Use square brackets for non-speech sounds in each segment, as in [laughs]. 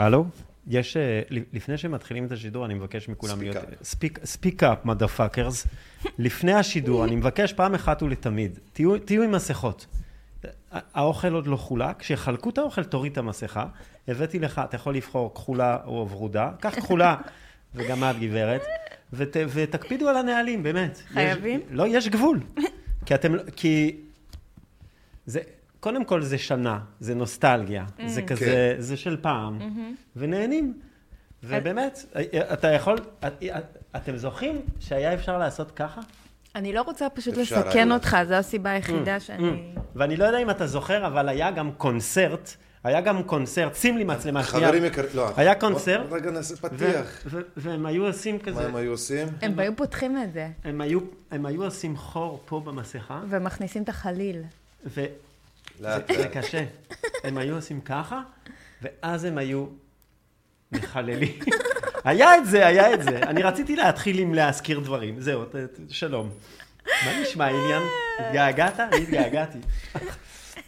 הלו? יש, אה, לפני שמתחילים את השידור, אני מבקש מכולם Speak להיות... up. ספיק, ספיק אפ, מדפאקרס. לפני השידור, אני מבקש פעם אחת ולתמיד, תהיו, תהיו עם מסכות. האוכל עוד לא חולק, כשיחלקו את האוכל תוריד את המסכה. הבאתי לך, אתה יכול לבחור כחולה או ורודה, קח כחולה, [laughs] וגם את גברת, ות, ותקפידו על הנהלים, באמת. חייבים? יש, לא, יש גבול. כי אתם, כי... זה, קודם כל זה שנה, זה נוסטלגיה, זה כזה, זה של פעם, ונהנים. ובאמת, אתה יכול, את- אתם זוכרים שהיה אפשר לעשות ככה? אני לא רוצה פשוט לסכן. אותך, זו הסיבה היחידה שאני... ואני לא יודע אם אתה זוכר, אבל היה גם קונצרט, היה גם קונצרט, שים לי מצלמה שנייה. חברים יקרים, לא. היה קונצרט, רגע נעשה פתיח. ו- והם היו עושים מה כזה, הם היו עושים? הם היו פותחים את זה, הם היו- הם היו עושים חור פה במסכה, ומכניסים את החליל. זה. קשה. הם היו עושים ככה, ואז הם היו מחללים. היה את זה, היה את זה. אני רציתי להתחיל עם להזכיר דברים. זהו, שלום. מה נשמע, עניין? התגעגעת? אני התגעגעתי.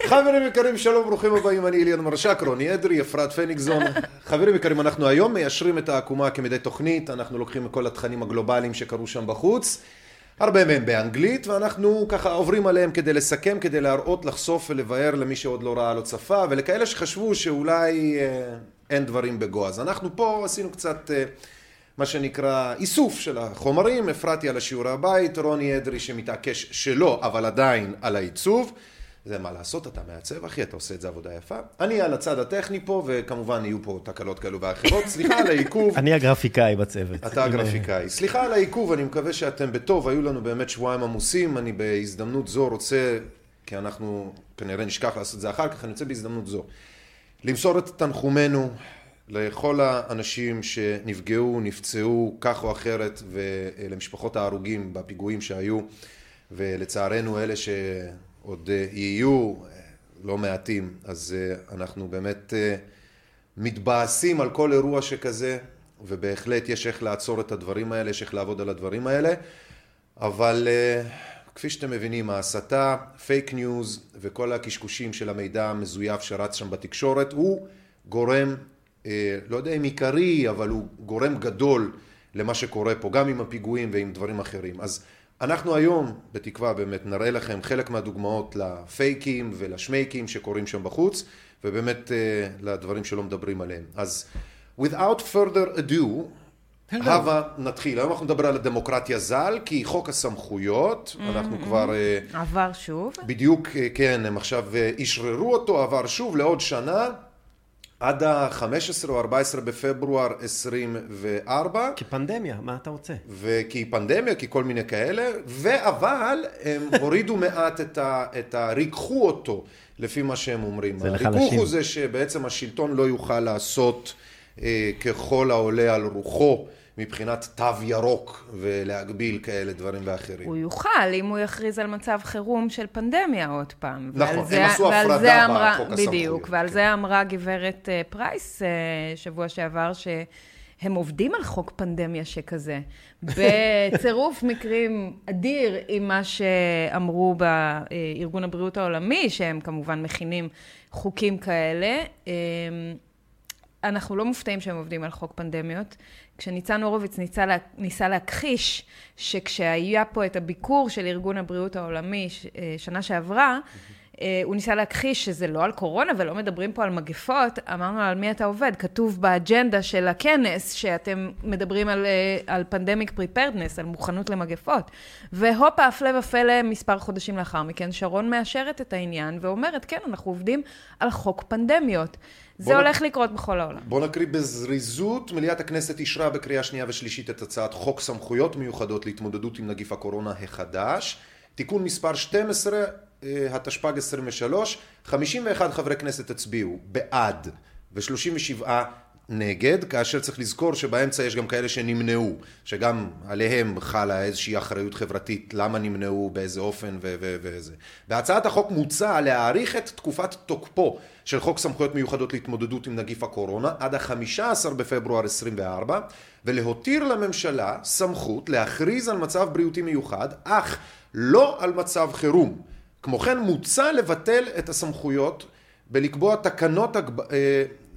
חברים יקרים, שלום, ברוכים הבאים, אני אליאן מרשק, רוני אדרי, אפרת פניגזון. חברים יקרים, אנחנו היום מיישרים את העקומה כמדי תוכנית, אנחנו לוקחים את כל התכנים הגלובליים שקרו שם בחוץ, הרבה מהם באנגלית, ואנחנו ככה עוברים עליהם כדי לסכם, כדי להראות, לחשוף ולבאר למי שעוד לא ראה, לא צפה, ולכאלה שחשבו שאולי אה, אין דברים בגו. אז אנחנו פה עשינו קצת... אה, מה שנקרא איסוף של החומרים, הפרעתי על השיעורי הבית, רוני אדרי שמתעקש שלא, אבל עדיין על העיצוב. זה מה לעשות, אתה מעצב אחי, אתה עושה את זה עבודה יפה. אני על הצד הטכני פה, וכמובן יהיו פה תקלות כאלו ואחרות. סליחה על העיכוב. אני הגרפיקאי בצוות. אתה עם, הגרפיקאי. סליחה על העיכוב, אני מקווה שאתם בטוב, היו לנו באמת שבועיים עמוסים, אני בהזדמנות זו רוצה, כי אנחנו כנראה נשכח לעשות את זה אחר כך, אני רוצה בהזדמנות זו למסור את תנחומינו לכל האנשים שנפגעו, נפצעו כך או אחרת, ולמשפחות ההרוגים בפיגועים שהיו, ולצערנו אלה שעוד אה, יהיו אה, לא מעטים, אז אה, אנחנו באמת מתבאסים על כל אירוע שכזה, ובהחלט יש איך לעצור את הדברים האלה, יש איך לעבוד על הדברים האלה, אבל כפי שאתם מבינים, ההסתה, פייק ניוז וכל הקשקושים של המידע המזויף שרץ שם בתקשורת, הוא גורם, לא יודע אם עיקרי, אבל הוא גורם גדול למה שקורה פה, גם עם הפיגועים ועם דברים אחרים. אז אנחנו היום, בתקווה באמת, נראה לכם חלק מהדוגמאות לפייקים ולשמייקים שקורים שם בחוץ, ובאמת אה, לדברים שלא מדברים עליהם. אז without further ado, הבה נתחיל. היום אנחנו נדבר על הדמוקרטיה ז"ל, כי חוק הסמכויות, אנחנו כבר... אה, עבר שוב. בדיוק, אה, כן, הם עכשיו אשררו אותו, עבר שוב לעוד שנה, עד ה-15 או 14 בפברואר 24, כפנדמיה, מה אתה רוצה? וכי פנדמיה, כי כל מיני כאלה, ואבל הם [laughs] הורידו מעט את ה... את ה... ריככו אותו, לפי מה שהם אומרים. זה הריכוך לחלשים. הוא זה שבעצם השלטון לא יוכל לעשות אה, ככל העולה על רוחו. מבחינת תו ירוק ולהגביל כאלה דברים ואחרים. הוא יוכל, אם הוא יכריז על מצב חירום של פנדמיה עוד פעם. נכון, ועל הם זה- עשו הפרדה זה אמרה- בחוק הסמכויות, בדיוק, ועל כן. זה אמרה גברת אה, פרייס אה, שבוע שעבר, שהם עובדים על חוק פנדמיה שכזה, [laughs] בצירוף מקרים אדיר עם מה שאמרו בארגון הבריאות העולמי, שהם כמובן מכינים חוקים כאלה. אה, אנחנו לא מופתעים שהם עובדים על חוק פנדמיות. כשניצן הורוביץ ניסה, לה, ניסה להכחיש שכשהיה פה את הביקור של ארגון הבריאות העולמי ש- אה, שנה שעברה, אה, הוא ניסה להכחיש שזה לא על קורונה ולא מדברים פה על מגפות, אמרנו לו, על מי אתה עובד? כתוב באג'נדה של הכנס שאתם מדברים על, אה, על pandemic preparedness, על מוכנות למגפות. והופה, הפלא ופלא, מספר חודשים לאחר מכן, שרון מאשרת את העניין ואומרת, כן, אנחנו עובדים על חוק פנדמיות. זה בוא נ- הולך לקרות בכל העולם. בואו נקריא בזריזות. מליאת הכנסת אישרה בקריאה שנייה ושלישית את הצעת חוק סמכויות מיוחדות להתמודדות עם נגיף הקורונה החדש. תיקון מספר 12, אה, התשפ"ג 23, 51 חברי כנסת הצביעו בעד ו-37 נגד, כאשר צריך לזכור שבאמצע יש גם כאלה שנמנעו, שגם עליהם חלה איזושהי אחריות חברתית, למה נמנעו, באיזה אופן וזה. בהצעת החוק מוצע להאריך את תקופת תוקפו של חוק סמכויות מיוחדות להתמודדות עם נגיף הקורונה עד ה-15 בפברואר 24 ולהותיר לממשלה סמכות להכריז על מצב בריאותי מיוחד אך לא על מצב חירום. כמו כן מוצע לבטל את הסמכויות בלקבוע תקנות הגב...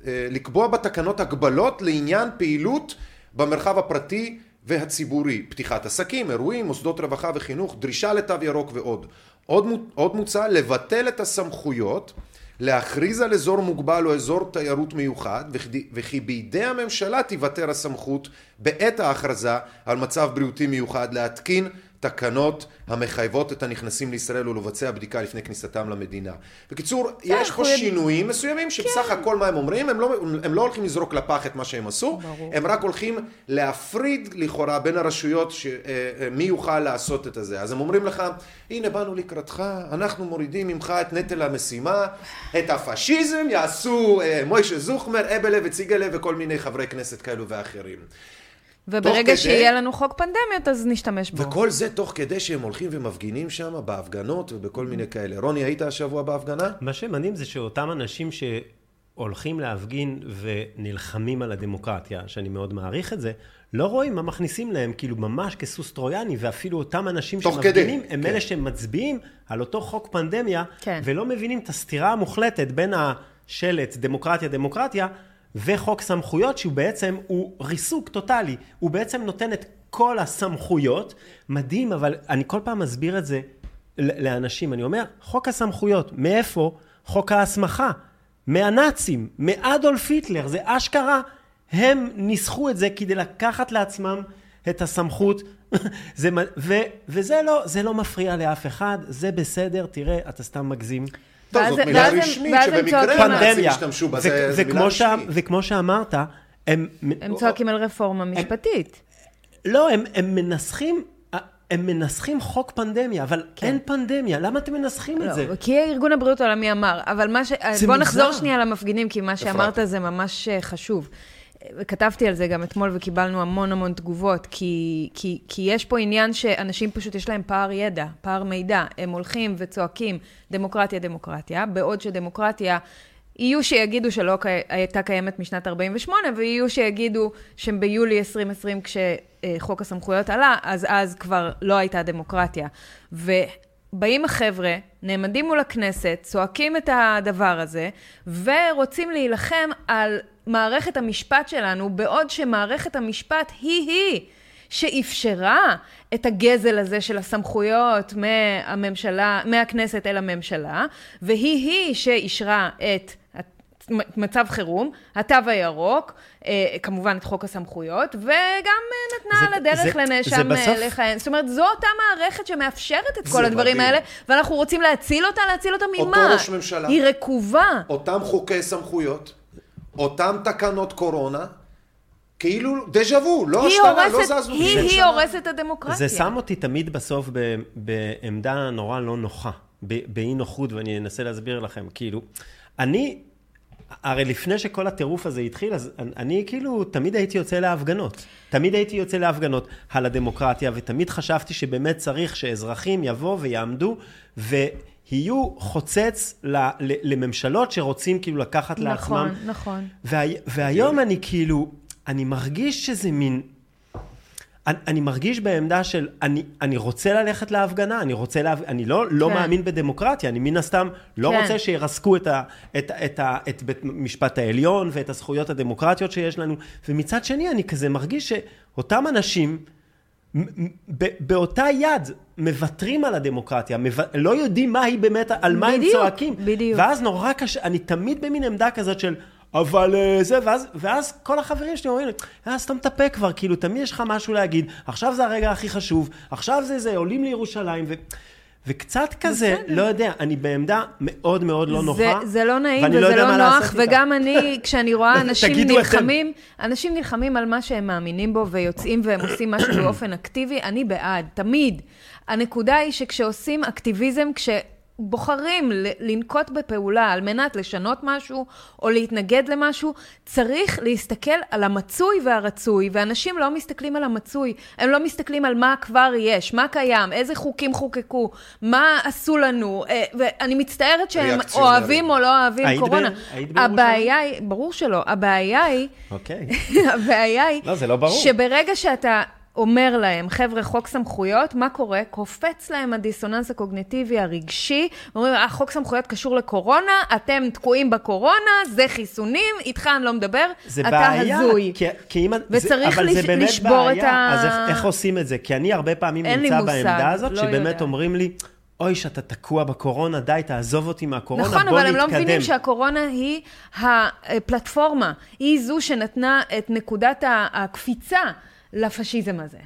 אה, לקבוע בתקנות הגבלות לעניין פעילות במרחב הפרטי והציבורי, פתיחת עסקים, אירועים, מוסדות רווחה וחינוך, דרישה לתו ירוק ועוד. עוד, עוד מוצע לבטל את הסמכויות להכריז על אזור מוגבל או אזור תיירות מיוחד וכי בידי הממשלה תיוותר הסמכות בעת ההכרזה על מצב בריאותי מיוחד להתקין תקנות המחייבות את הנכנסים לישראל ולבצע בדיקה לפני כניסתם למדינה. בקיצור, יש פה שינויים מסוימים שבסך כן. הכל מה הם אומרים, הם לא, הם לא הולכים לזרוק לפח את מה שהם עשו, ברור. הם רק הולכים להפריד לכאורה בין הרשויות ש, אה, אה, מי יוכל לעשות את זה. אז הם אומרים לך, הנה באנו לקראתך, אנחנו מורידים ממך את נטל המשימה, את הפשיזם יעשו אה, מוישה זוכמר, אבלה וציגלה וכל מיני חברי כנסת כאלו ואחרים. וברגע כדי... שיהיה לנו חוק פנדמיות, אז נשתמש בו. וכל זה תוך כדי שהם הולכים ומפגינים שם בהפגנות ובכל מיני כאלה. רוני, היית השבוע בהפגנה? מה שמדהים זה שאותם אנשים שהולכים להפגין ונלחמים על הדמוקרטיה, שאני מאוד מעריך את זה, לא רואים מה מכניסים להם, כאילו ממש כסוס טרויאני, ואפילו אותם אנשים שמפגינים, כדי. הם כן. אלה שמצביעים על אותו חוק פנדמיה, כן. ולא מבינים את הסתירה המוחלטת בין השלט דמוקרטיה דמוקרטיה, וחוק סמכויות שהוא בעצם, הוא ריסוק טוטאלי, הוא בעצם נותן את כל הסמכויות, מדהים, אבל אני כל פעם מסביר את זה לאנשים, אני אומר, חוק הסמכויות, מאיפה? חוק ההסמכה, מהנאצים, מאדולף היטלר, זה אשכרה, הם ניסחו את זה כדי לקחת לעצמם את הסמכות, [laughs] זה, ו, וזה לא, לא מפריע לאף אחד, זה בסדר, תראה, אתה סתם מגזים. טוב, זאת מילה רשמית שבמקרה הנאצים השתמשו בה, זה מילה רשמית. וכמו שאמרת, הם... הם צועקים על רפורמה משפטית. לא, הם מנסחים... הם מנסחים חוק פנדמיה, אבל כן. אין פנדמיה, למה אתם מנסחים לא, את זה? כי ארגון הבריאות העולמי אמר, אבל מה ש... בוא נחזור שנייה למפגינים, כי מה שאמרת זה ממש אה, חשוב. כתבתי על זה גם אתמול וקיבלנו המון המון תגובות, כי, כי, כי יש פה עניין שאנשים פשוט יש להם פער ידע, פער מידע. הם הולכים וצועקים דמוקרטיה, דמוקרטיה, בעוד שדמוקרטיה, יהיו שיגידו שלא הייתה קיימת משנת 48', ויהיו שיגידו שביולי 2020, כשחוק הסמכויות עלה, אז אז כבר לא הייתה דמוקרטיה. ובאים החבר'ה, נעמדים מול הכנסת, צועקים את הדבר הזה, ורוצים להילחם על מערכת המשפט שלנו, בעוד שמערכת המשפט היא-היא שאפשרה את הגזל הזה של הסמכויות מהממשלה, מהכנסת אל הממשלה, והיא-היא שאישרה את מצב חירום, התו הירוק, אה, כמובן את חוק הסמכויות, וגם אה, נתנה זה, על הדרך זה, לנאשם אה. לכהן. זאת אומרת, זו אותה מערכת שמאפשרת את כל הדברים מדהים. האלה, ואנחנו רוצים להציל אותה, להציל אותה ממה? אותו ראש ממשלה. היא רקובה. אותם חוקי סמכויות. אותן תקנות קורונה, כאילו דז'ה וו, לא השתנה, לא זזנו. היא, היא הורסת את הדמוקרטיה. זה שם אותי תמיד בסוף ב, בעמדה נורא לא נוחה, באי נוחות, ואני אנסה להסביר לכם. כאילו, אני, הרי לפני שכל הטירוף הזה התחיל, אז אני, אני כאילו תמיד הייתי יוצא להפגנות. תמיד הייתי יוצא להפגנות על הדמוקרטיה, ותמיד חשבתי שבאמת צריך שאזרחים יבואו ויעמדו, ו... יהיו חוצץ לממשלות שרוצים כאילו לקחת נכון, לעצמם. נכון, נכון. וה, והיום אני כאילו, אני מרגיש שזה מין... אני, אני מרגיש בעמדה של, אני, אני רוצה ללכת להפגנה, אני רוצה לה, אני לא, לא כן. מאמין בדמוקרטיה, אני מן הסתם לא כן. רוצה שירסקו את, ה, את, את, ה, את בית משפט העליון ואת הזכויות הדמוקרטיות שיש לנו, ומצד שני אני כזה מרגיש שאותם אנשים, באותה יד מוותרים על הדמוקרטיה, מו... לא יודעים מה היא באמת, על מה בדיוק, הם צועקים. בדיוק. ואז נורא קשה, אני תמיד במין עמדה כזאת של, אבל אה, זה, ואז, ואז כל החברים שלי אומרים לי, אה, סתום את הפה כבר, כאילו, תמיד יש לך משהו להגיד, עכשיו זה הרגע הכי חשוב, עכשיו זה זה, עולים לירושלים, ו... וקצת כזה, בסדר. לא יודע, אני בעמדה מאוד מאוד לא נוחה. זה, זה לא נעים וזה לא, לא נוח, וגם אני, [laughs] כשאני רואה אנשים נלחמים, אנשים נלחמים על מה שהם מאמינים בו ויוצאים והם עושים משהו [clears throat] באופן אקטיבי, אני בעד, תמיד. הנקודה היא שכשעושים אקטיביזם, כש... בוחרים לנקוט בפעולה על מנת לשנות משהו או להתנגד למשהו, צריך להסתכל על המצוי והרצוי, ואנשים לא מסתכלים על המצוי, הם לא מסתכלים על מה כבר יש, מה קיים, איזה חוקים חוקקו, מה עשו לנו, אה, ואני מצטערת שהם אוהבים או לא אוהבים היית קורונה. היית בירושלים? הבעיה היא, ברור שלא, הבעיה היא, אוקיי. [laughs] הבעיה היא, לא, זה לא ברור. שברגע שאתה אומר להם, חבר'ה, חוק סמכויות, מה קורה? קופץ להם הדיסוננס הקוגניטיבי הרגשי, אומרים, אה, חוק סמכויות קשור לקורונה, אתם תקועים בקורונה, זה חיסונים, איתך אני לא מדבר, זה אתה בעיה, הזוי. כי, כי אם... וצריך זה, אבל זה לש- באמת לשבור בעיה. את ה- אז איך, איך עושים את זה? כי אני הרבה פעמים נמצא בעמדה הזאת, לא שבאמת יודעת. אומרים לי, אוי, שאתה תקוע בקורונה, די, תעזוב אותי מהקורונה, נכון, בוא אבל נתקדם. הם לא מבינים שהקורונה היא הפלטפורמה, היא זו שנתנה את נקודת הקפיצה לפשיזם הזה.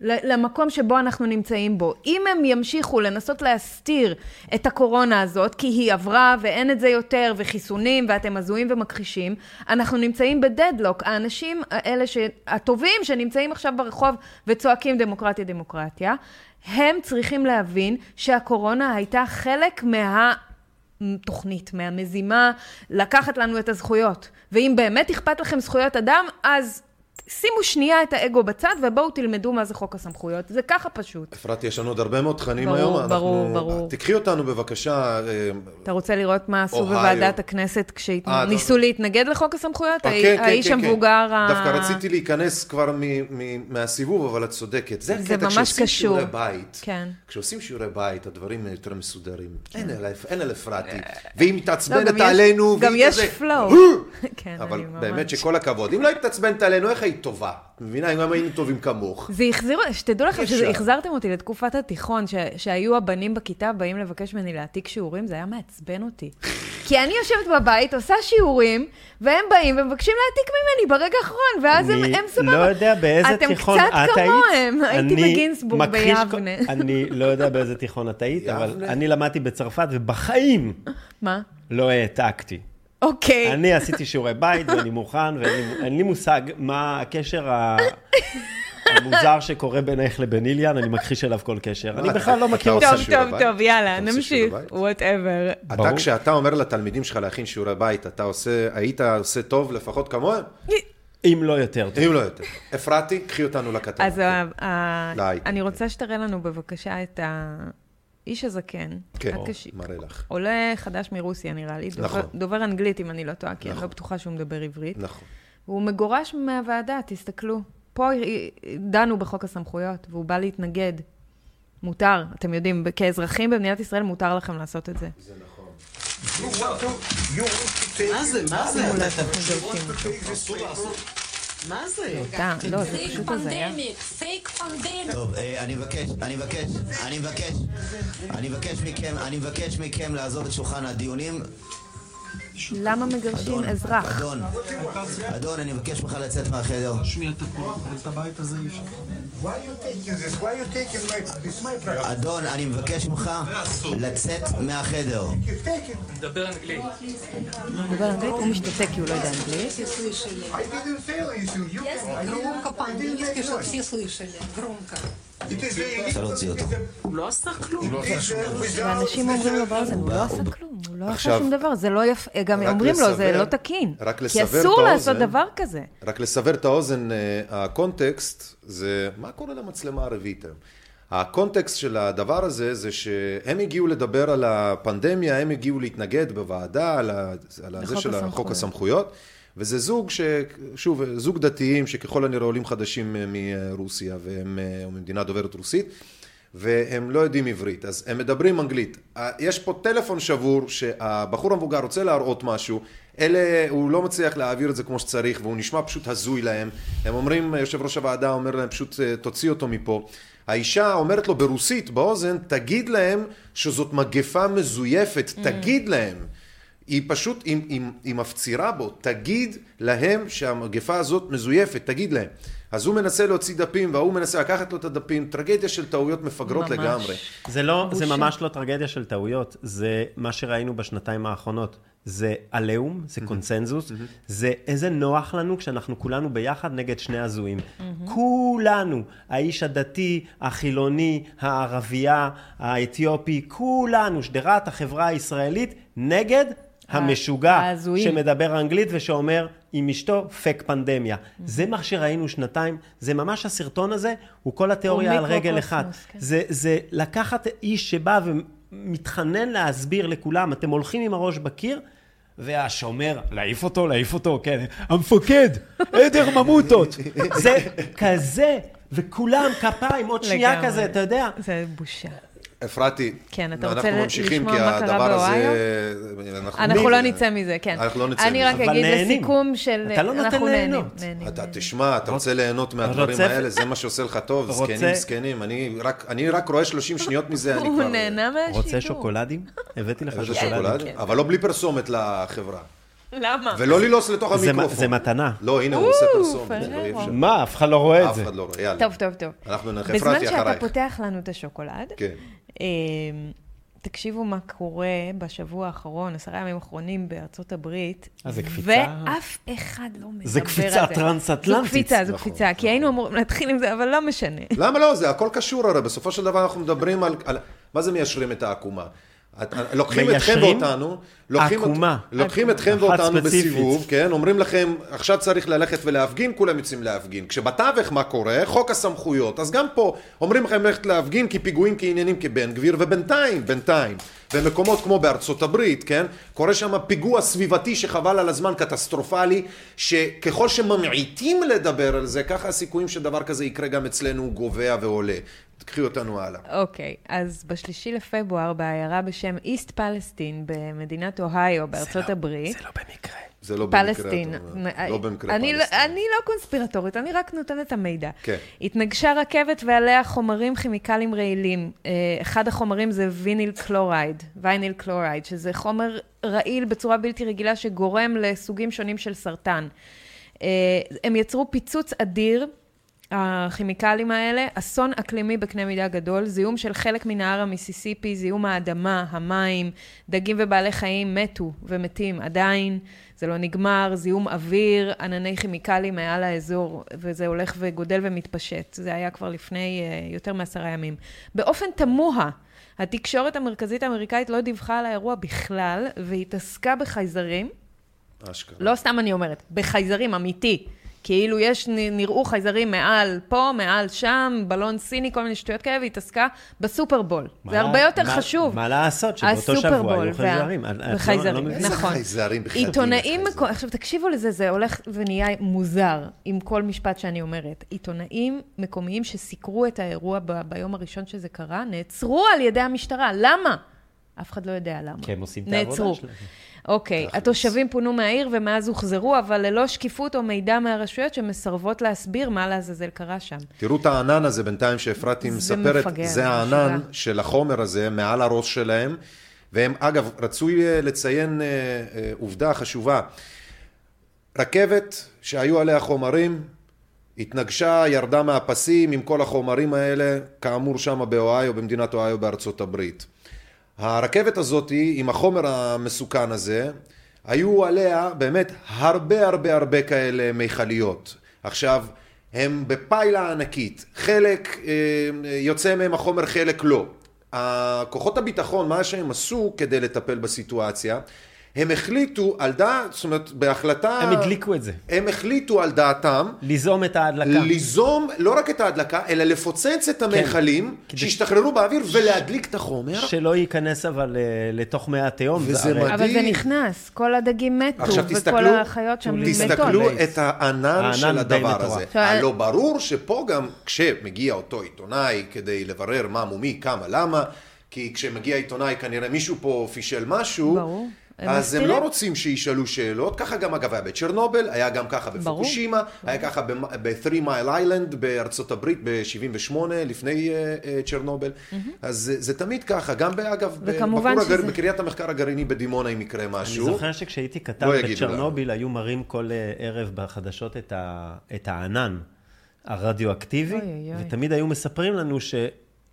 למקום שבו אנחנו נמצאים בו. אם הם ימשיכו לנסות להסתיר את הקורונה הזאת, כי היא עברה ואין את זה יותר, וחיסונים, ואתם הזויים ומכחישים, אנחנו נמצאים בדדלוק. האנשים האלה, ש... הטובים שנמצאים עכשיו ברחוב וצועקים דמוקרטיה, דמוקרטיה, הם צריכים להבין שהקורונה הייתה חלק מה... תוכנית, מהמזימה, לקחת לנו את הזכויות. ואם באמת אכפת לכם זכויות אדם, אז שימו שנייה את האגו בצד ובואו תלמדו מה זה חוק הסמכויות. זה ככה פשוט. אפרת, יש לנו עוד הרבה מאוד תכנים ברור, היום. ברור, אנחנו- ברור. תקחי אותנו בבקשה. אה, אתה רוצה לראות מה עשו. בוועדת הכנסת אה, כשניסו להתנגד לחוק הסמכויות? האי- כן, כן, האיש כן, כן. המבוגר ה... דווקא רציתי להיכנס כבר מהסיבוב, אבל את צודקת. זה זה הקטע, ממש כשעושים קשור. שיעורי בית. כן. כשעושים שיעורי בית, הדברים יותר מסודרים. אין על- אין על אפרתי. והיא לא, מתעצבנת גם יש- עלינו, גם והיא יש כזה... flow. [laughs] כן, אבל אני ממש- באמת שכל הכבוד. אם לא היית מתעצבנת עלינו, איך היית טובה? את מבינה? אם היינו טובים כמוך. זה החזיר, שתדעו לכם אי שזה, אפשר. החזרתם אותי לתקופת התיכון, ש, שהיו הבנים בכיתה באים לבקש ממני להעתיק שיעורים, זה היה מעצבן אותי. [laughs] כי אני יושבת בבית, עושה שיעורים, והם באים ומבקשים להעתיק ממני ברגע האחרון, ואז הם, הם סבבה. לא יודע באיזה אתם תיכון קצת את היית. כמוהם, הייתי בגינסבורג ביבנה. [laughs] אני לא יודע באיזה תיכון את היית, אבל? אני למדתי בצרפת, ובחיים מה? לא העתקתי. אוקיי. אני עשיתי שיעורי בית, ואני מוכן, ואין לי מושג מה הקשר ה- המוזר שקורה בינך לבין איליאן, אני מכחיש אליו כל קשר. אני בכלל לא מכיר אותך. טוב, טוב? טוב, יאללה, נמשיך? whatever. אתה. כשאתה אומר לתלמידים שלך להכין שיעורי בית, אתה עושה, היית עושה טוב לפחות כמוהם? אם לא יותר טוב. אם לא יותר. אפרתי, קחי אותנו לכתבה. אז ה- ה- להייטק, אני. רוצה שתראה לנו בבקשה את האיש הזקן. כן, הקשיש. מראה לך. עולה חדש מרוסיה נראה לי, דובר, נכון. דובר אנגלית אם אני לא טועה, כי אני נכון. לא בטוחה שהוא מדבר עברית. נכון. והוא מגורש מהוועדה, תסתכלו. פה דנו בחוק הסמכויות, והוא בא להתנגד. מותר, אתם יודעים, כאזרחים במדינת ישראל מותר לכם לעשות את זה. זה? מה זה? מה זה? אתה- זה פייק פשוט הזיה. pandemic, fake pandemic. טוב, אני מבקש, אני מבקש, אני מבקש, אני מבקש מכם, אני מבקש מכם לעזוב את שולחן הדיונים. למה מגרשים אזרח? אדון, אדון, אני מבקש ממך לצאת מהחדר. אדון, אני מבקש ממך לצאת מהחדר. דבר אנגלית. הוא משתתק כי הוא לא יודע אנגלית. אפשר להוציא אותו. הוא לא עשה כלום. לא אנשים אומרים לו באוזן, הוא לא עשה כלום, הוא לא עשה שום דבר, זה לא יפה, גם אומרים לו, זה לא תקין. כי אסור לעשות דבר כזה. רק לסבר את האוזן, אה, הקונטקסט, זה, מה קורה למצלמה הרביעית היום? הקונטקסט של הדבר הזה, זה שהם הגיעו לדבר על הפנדמיה, הם הגיעו להתנגד בוועדה, על, ה, על לחוק של הסמכויות. חוק הסמכויות, וזה זוג ש... שוב, זוג דתיים שככל הנראה עולים חדשים מרוסיה, והם אה, ממדינה דוברת רוסית. והם לא יודעים עברית, אז הם מדברים אנגלית. יש פה טלפון שבור שהבחור המבוגר רוצה להראות משהו, אלה, הוא לא מצליח להעביר את זה כמו שצריך והוא נשמע פשוט הזוי להם. הם אומרים, יושב ראש הוועדה אומר להם פשוט אה, תוציא אותו מפה. האישה אומרת לו ברוסית באוזן, תגיד להם שזאת מגפה מזויפת, תגיד להם. היא פשוט, היא, היא, היא מפצירה בו, תגיד להם שהמגפה הזאת מזויפת, תגיד להם. אז הוא מנסה להוציא דפים וההוא מנסה לקחת לו את הדפים, טרגדיה של טעויות מפגרות ממש. לגמרי. זה לא, זה בושה. ממש לא טרגדיה של טעויות, זה מה שראינו בשנתיים האחרונות. זה עליהום, זה קונצנזוס, זה איזה נוח לנו כשאנחנו כולנו ביחד נגד שני הזויים. כולנו, האיש הדתי, החילוני, הערבייה, האתיופי, כולנו, שדרת החברה הישראלית, נגד המשוגע ההזויים. שמדבר אנגלית ושאומר עם אשתו פק פנדמיה. זה מה שראינו שנתיים, זה ממש הסרטון הזה, הוא כל התיאוריה הוא על רגל. מיקרוקוסמוס, כן. זה, זה לקחת איש שבא ומתחנן להסביר לכולם, אתם הולכים עם הראש בקיר, והשומר, להעיף אותו, להעיף אותו, כן, המפקד, עדר ממוטות. זה כזה, וכולם כפיים, עוד שנייה. כזה, אתה יודע. זה בושה. אפרתי, כן, אתה אנחנו רוצה לשמוע כי מה קרה הדבר באוהיו? הזה... אנחנו מי- לא נצא מזה, כן. אנחנו לא נצא אני מזה. רק אבל אגיד. לסיכום של... אתה לא נותן אנחנו ליהנות. אתה. תשמע, אתה רוצה ליהנות מהדברים האלה, זה מה שעושה לך טוב, זקנים זקנים. אני רק- אני רק רואה 30 שניות מזה, אני הוא כבר... נהנה מהשידור. רוצה שוקולדים? הבאתי לך שוקולדים. שוקולד, כן. אבל לא בלי פרסומת לחברה. למה? ולא ללעוס לתוך המיקרופון. זה מתנה. לא, הנה, הוא עושה פרסומת. פררו. לא. מה, אף אחד לא רואה את אף זה. אחד לא רואה, יאללה. טוב, טוב, טוב. אנחנו נ- בזמן אפרתי שאתה אחרייך. פותח לנו את השוקולד, כן. תקשיבו מה קורה בשבוע האחרון, עשרה ימים האחרונים בארצות הברית. אה, זה קפיצה? ואף אחד לא מדבר על זה. זה קפיצה טרנס-אטלנטית. זו קפיצה, זו נכון, קפיצה, כי היינו אמורים להתחיל עם זה, אבל לא משנה. למה לא? זה הכל קשור הרי, בסופו של דבר אנחנו מדברים על... על- מה זה מיישרים את העקומה? לוקחים אתכם? ואותנו, לוקחים, עקומה. לוקחים אתכם ואותנו ספציפית. בסיבוב, כן? אומרים לכם, עכשיו צריך ללכת ולהפגין, כולם יוצאים להפגין. כשבתווך מה קורה? חוק הסמכויות. אז גם פה אומרים לכם ללכת להפגין כי פיגועים כעניינים כבן גביר, ובינתיים, בינתיים, במקומות כמו בארצות הברית, כן? קורה שם פיגוע סביבתי שחבל על הזמן, קטסטרופלי, שככל שממעיטים לדבר על זה, ככה הסיכויים שדבר כזה יקרה גם אצלנו גובר ועולה. תקחי אותנו הלאה. אוקיי, אז בשלישי לפברואר, בעיירה בשם איסט פלסטין, במדינת אוהיו, בארצות הברית, זה לא במקרה. זה לא במקרה, פלסטין. אתה אומר. לא במקרה אני, פלסטין. אני לא קונספירטורית, אני רק נותנת את המידע. כן. התנגשה רכבת ועליה חומרים כימיקלים רעילים. אה, אחד החומרים זה vinyl chloride, vinyl chloride, שזה חומר רעיל בצורה בלתי רגילה שגורם לסוגים שונים של סרטן. אה, הם יצרו פיצוץ אדיר. הכימיקלים האלה, אסון אקלימי בקנה מידה גדול, זיהום של חלק מנהר המיסיסיפי, זיהום האדמה, המים, דגים ובעלי חיים מתו ומתים עדיין, זה לא נגמר, זיהום אוויר, ענני כימיקלים מעל האזור, וזה הולך וגודל ומתפשט. זה היה כבר לפני אה, יותר מעשרה ימים. באופן תמוה, התקשורת המרכזית האמריקאית לא דיווחה על האירוע בכלל, והתעסקה בחייזרים. אשכרה. לא סתם אני אומרת, בחייזרים, אמיתי. כאילו יש, נראו חייזרים מעל פה, מעל שם, בלון סיני, כל מיני שטויות כאלה, והתעסקה בסופרבול. מה- זה הרבה יותר מה- חשוב. מה לעשות, שבאותו שבוע היו חייזרים. אני לא- לא נכון. חייזרים בכלל. עיתונאים, חייזרים. מקו- עכשיו תקשיבו לזה, זה הולך ונהיה מוזר עם כל משפט שאני אומרת. עיתונאים מקומיים שסיקרו את האירוע ב- ביום הראשון שזה קרה, נעצרו על ידי המשטרה. למה? אף אחד לא יודע למה. כי הם עושים את העבודה נעצרו. שלהם. אוקיי, התושבים פונו מהעיר ומאז הוחזרו, אבל ללא שקיפות או מידע מהרשויות שמסרבות להסביר מה לעזאזל קרה שם. תראו את הענן הזה בינתיים שאפרתי מספרת, מפגר, זה הענן משוגע. של החומר הזה מעל הראש שלהם, והם, אגב, רצוי אה, לציין אה, אה, עובדה חשובה. רכבת שהיו עליה חומרים, התנגשה, ירדה מהפסים עם כל החומרים האלה, כאמור שם באוהיו, במדינת אוהיו בארצות הברית. הרכבת הזאת עם החומר המסוכן הזה, היו עליה באמת הרבה הרבה הרבה כאלה מכליות. עכשיו, הם בפיילה ענקית, חלק אה, יוצא מהם החומר, חלק לא. הכוחות הביטחון, מה שהם עשו כדי לטפל בסיטואציה, הם החליטו על דעת, זאת אומרת, בהחלטה... הם הדליקו את זה. הם החליטו על דעתם ליזום את ההדלקה. ליזום לא רק את ההדלקה, אלא לפוצץ את המכלים כדי- שישתחררו באוויר ולהדליק את החומר. שלא ייכנס אבל אה, לתוך מי התהום. וזה הרי- מדהים. אבל זה נכנס, כל הדגים מתו, עכשיו וכל תסתכלו, החיות שם מתות. תסתכלו. את הענן הענן של הדבר. הזה. הלא ברור שפה גם כשמגיע אותו עיתונאי כדי לברר מה מומי, כמה, למה, כי כשמגיע עיתונאי כנראה מישהו פה פישל משהו, ברור. הם אז הם. לא רוצים שישאלו שאלות, ככה גם אגב היה בצ'רנובל, היה גם ככה בפוקושימה, היה ככה ב-3 מייל איילנד בארצות הברית ב-78 לפני אה, אה, צ'רנובל, אז זה- זה תמיד ככה, גם אגב, בבחור הגר- שזה- בקריית המחקר הגרעיני בדימונה אם יקרה אני משהו. זוכר שכשהייתי כתב לא יגידו בצ'רנוביל, היו מראים כל אה, ערב בחדשות את ה- את הענן הרדיואקטיבי, אוי, אוי, אוי. ותמיד היו מספרים לנו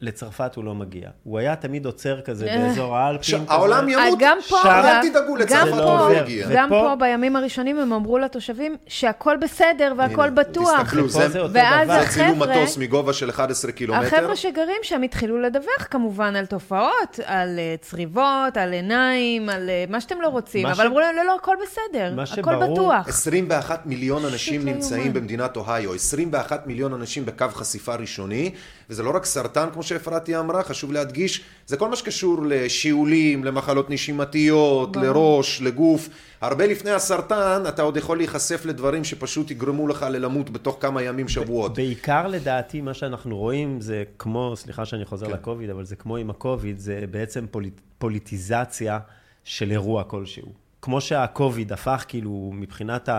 שלצרפת הוא לא מגיע. הוא היה תמיד עוצר כזה אה. באזור האלפים. עכשיו, כזה. העולם ימות, גם פה, שם- אל תדאגו, גם לצרפת פה- הוא לא יגיע. גם ופה- פה בימים הראשונים הם אמרו לתושבים שהכל בסדר והכל הנה, בטוח. תסתכלו, זה- זה אותו ואז דבר. זה צילום החבר'ה- מטוס מגובה של 11 קילומטר. החבר'ה שגרים שם התחילו לדווח כמובן על תופעות, על אה, צריבות, על עיניים, על אה, מה שאתם לא רוצים, אבל ש- אמרו להם, לא, לא, הכל בסדר, הכל שברור- בטוח. 21 מיליון אנשים לא נמצאים. במדינת אוהיו, 21 מיליון אנשים בקו חשיפה ראשוני, וזה לא רק סרטן כמו שאפרתי אמרה, חשוב להדגיש, זה כל מה שקשור לשיעולים, למחלות נשימתיות, לראש, לגוף. הרבה לפני הסרטן, אתה עוד יכול להיחשף לדברים שפשוט יגרמו לך ללמות בתוך כמה ימים, שבועות. בעיקר לדעתי מה שאנחנו רואים זה כמו, סליחה שאני חוזר כן. לקוביד, אבל זה כמו עם הקוביד, זה בעצם פוליט, פוליטיזציה של אירוע כלשהו. כמו שהקוביד הפך כאילו מבחינת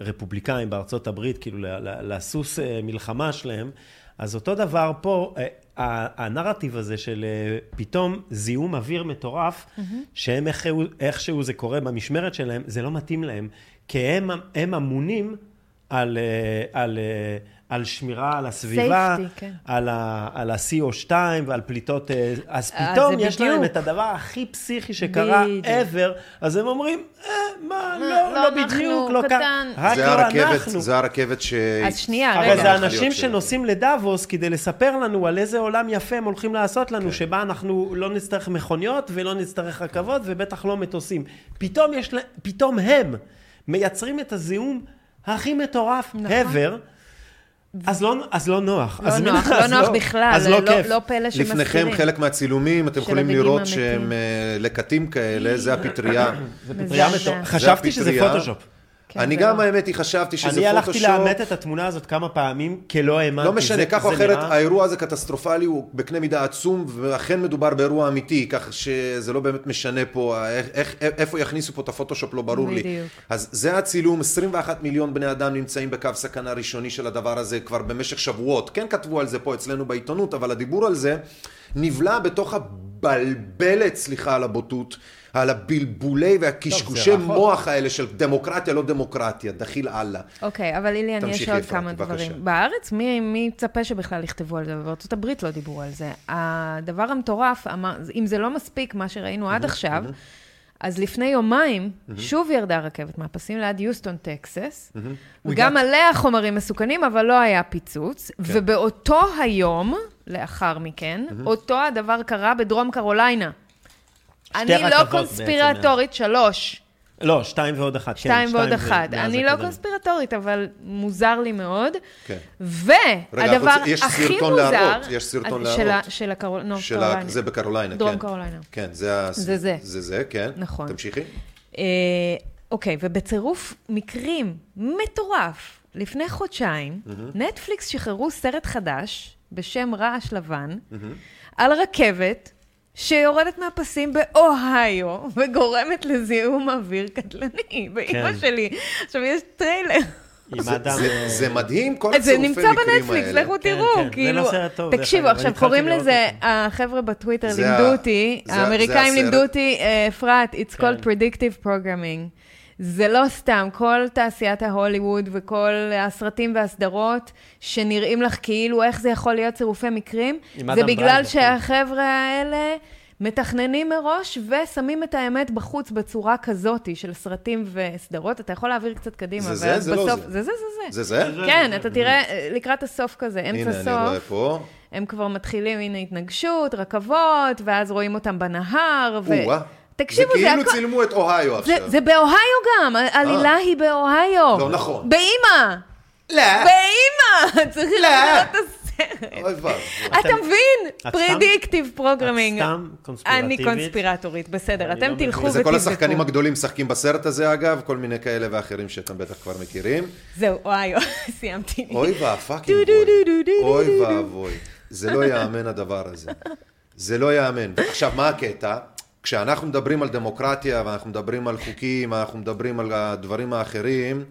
הרפובליקאים בארצות הברית, כאילו לסוס אה, מלחמה שלהם, אז אותו דבר פה, אה, הנרטיב הזה של אה, פתאום זיהום אוויר מטורף, שהם איכשהו, איכשהו זה קורה במשמרת שלהם, זה לא מתאים להם, כי הם, הם אמונים על, אה, על, אה, על שמירה על הסביבה, Safety, כן. על, ה, על ה-CO2 ועל פליטות, אה, אז אה, פתאום זה יש להם בדיוק. את הדבר הכי פסיכי שקרה בדיוק. ever, אז הם אומרים, אה, מה, לא, לא לא אנחנו, בדיוק, לא קטן. ככה, רק זה לא הרכבת, אנחנו. זה הרכבת ש... אז שנייה, רגע. זה יכול אנשים שנוסעים לדאבוס כדי לספר לנו על איזה עולם יפה הם הולכים לעשות כן. לנו, שבה אנחנו לא נצטרך מכוניות ולא נצטרך רכבות ובטח לא מטוסים. פתאום יש להם, פתאום הם מייצרים את הזיהום הכי מטורף ever, אז לא, אז לא נוח. לא אז נוח, לא נוח בכלל, אז לא לא- כיף. לא פלא שמזכירים. לפניכם חלק מהצילומים, אתם יכולים לראות. שהם אה, לקטים כאלה, זה הפטריה. פטריה מזעזע. מטורף. חשבתי שזה. פוטושופ. כן, אני גם לא. האמת היא חשבתי שזה אני הלכתי פוטושופ. לאמת את התמונה הזאת כמה פעמים, כי לא האמנתי. לא משנה, כך או אחרת, נראה- האירוע הזה קטסטרופלי, הוא בקנה מידה עצום, ואכן מדובר באירוע אמיתי, כך שזה לא באמת משנה פה, איך, איך, איפה יכניסו פה את הפוטושופ לא ברור לי. בדיוק. אז זה הצילום, 21 מיליון בני אדם נמצאים בקו סכנה ראשוני של הדבר הזה כבר במשך שבועות. כן כתבו על זה פה אצלנו בעיתונות, אבל הדיבור על זה נבלע בתוך הבלבלת, סליחה על הבוטות, על הבלבולי והקשקושי טוב, זה רחוק. מוח האלה של דמוקרטיה, לא דמוקרטיה, דחיל אללה. אוקיי, אבל איליאן, יש עוד כמה בבקשה. דברים. בארץ, מי מי יצפה שבכלל יכתבו על זה? בארצות הברית לא דיברו על זה. הדבר המטורף, אם זה לא מספיק, מה שראינו עד עכשיו, אז לפני יומיים, שוב ירדה רכבת מהפסים ליד יוסטון, טקסס, וגם עליה חומרים מסוכנים, אבל לא היה פיצוץ, כן. ובאותו היום, לאחר מכן, אותו הדבר קרה בדרום קרוליינה. אני לא קונספירטורית, שלוש. לא, שתיים ועוד אחת. כן, שתיים ועוד אחת. אני לא. קונספירטורית, אבל מוזר לי מאוד. כן. והדבר הכי סרטון מוזר... להראות, יש סרטון של להראות. של הקרול... נורת של ה... קרוליינה. זה בקרוליינה, כן. דרום קרוליינה. כן. זה זה. זה זה, כן. נכון. תמשיכי. אה, אוקיי, ובצירוף מקרים מטורף, לפני חודשיים, נטפליקס שחררו סרט חדש בשם רעש לבן, על רכבת שיורדת מהפסים באוהיו וגורמת לזיהום אוויר קטלני. באמא כן. שלי. עכשיו, יש טריילר. עם זה- אדם... זה- אה, זה מדהים, כל אז זה הצירופי נמצא מקרים בנטפליקס, האלה. לכו כן, תראו, כן, זה כאילו... לא סרט טוב, דרך תקשיבו, אגב, עכשיו קוראים לזה. החבר'ה בטוויטר לימדו אותי, האמריקאים זה לימדו. אותי, אה, אפרת, it's called כן. predictive programming. זה לא סתם, כל תעשיית ההוליווד וכל הסרטים והסדרות שנראים לך כאילו איך זה יכול להיות צירופי מקרים, זה בגלל כן. שהחבר'ה האלה מתכננים מראש ושמים את האמת בחוץ בצורה כזאת של סרטים וסדרות. אתה יכול להעביר קצת קדימה, זה זה? ואז זה לא בסוף... זה. זה זה זה זה. זה זה? כן, אתה תראה אה, לקראת הסוף כזה, אמצע הנה, אני רואה סוף, פה. הם כבר מתחילים, הנה התנגשות, רכבות, ואז רואים אותם בנהר, ו... תקשיבו, זה זה כאילו הכל... צילמו את אוהיו זה, עכשיו. זה באוהיו גם, העלילה היא באוהיו. לא נכון. באימא! לא. באימא! צריך לראות את הסרט. אוי ואבוי. אתה מבין? predictive programming. את סתם קונספירטיבית. אני קונספירטורית, בסדר, אתם לא. תלכו וזה ותבדקו. כל השחקנים הגדולים משחקים בסרט הזה אגב, כל מיני כאלה ואחרים שאתם בטח כבר מכירים. זהו, אוהיו, [laughs] סיימתי. אוי דו, אוי. ואבוי. זה לא ייאמן הדבר הזה. זה לא ייאמן. עכשיו, מה הקטע? כשאנחנו מדברים על דמוקרטיה ואנחנו מדברים על חוקים, אנחנו מדברים על הדברים האחרים,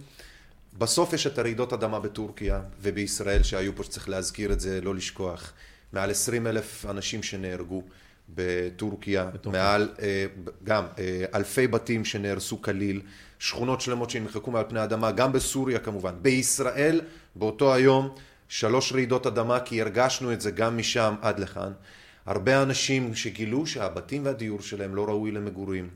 בסוף יש את הרעידות אדמה בטורקיה ובישראל שהיו פה שצריך להזכיר את זה, לא לשכוח. מעל 20 אלף אנשים שנהרגו בטורקיה, מעל אה, גם אה, אלפי בתים שנהרסו כליל, שכונות שלמות שנמחקו מעל פני האדמה, גם בסוריה כמובן. בישראל, באותו היום, שלוש רעידות אדמה, כי הרגשנו את זה גם משם עד לכאן. הרבה אנשים שגילו שהבתים והדיור שלהם לא ראוי למגורים,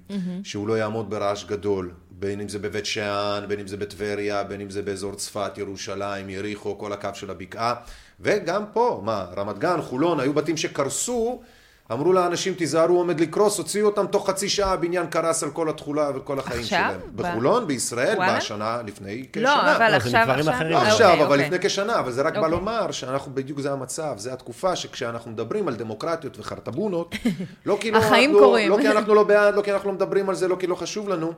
שהוא לא יעמוד ברעש גדול, בין אם זה בבית שאן, בין אם זה בטבריה, בין אם זה באזור צפת, ירושלים, יריחו, כל הקו של הבקעה, וגם פה, מה, רמת גן, חולון, היו בתים שקרסו אמרו לאנשים, תיזהרו, הוא עומד לקרוס, הוציאו אותם תוך חצי שעה, הבניין קרס על כל התכולה וכל החיים עכשיו? שלהם. ב- בחולון, בישראל, וואלה? בשנה לפני כשנה. לא, אבל לא, זה עכשיו, מדברים עכשיו... אחרים. לא אוקיי, עכשיו, אבל אוקיי. לפני כשנה, אבל זה רק בא אוקיי. לומר שאנחנו, בדיוק זה המצב, זה התקופה שכשאנחנו מדברים על דמוקרטיות וחרטבונות, [laughs] לא כי לא החיים אנחנו, קורים. לא כי אנחנו לא בעד, לא כי אנחנו לא מדברים על זה, לא כי לא חשוב לנו,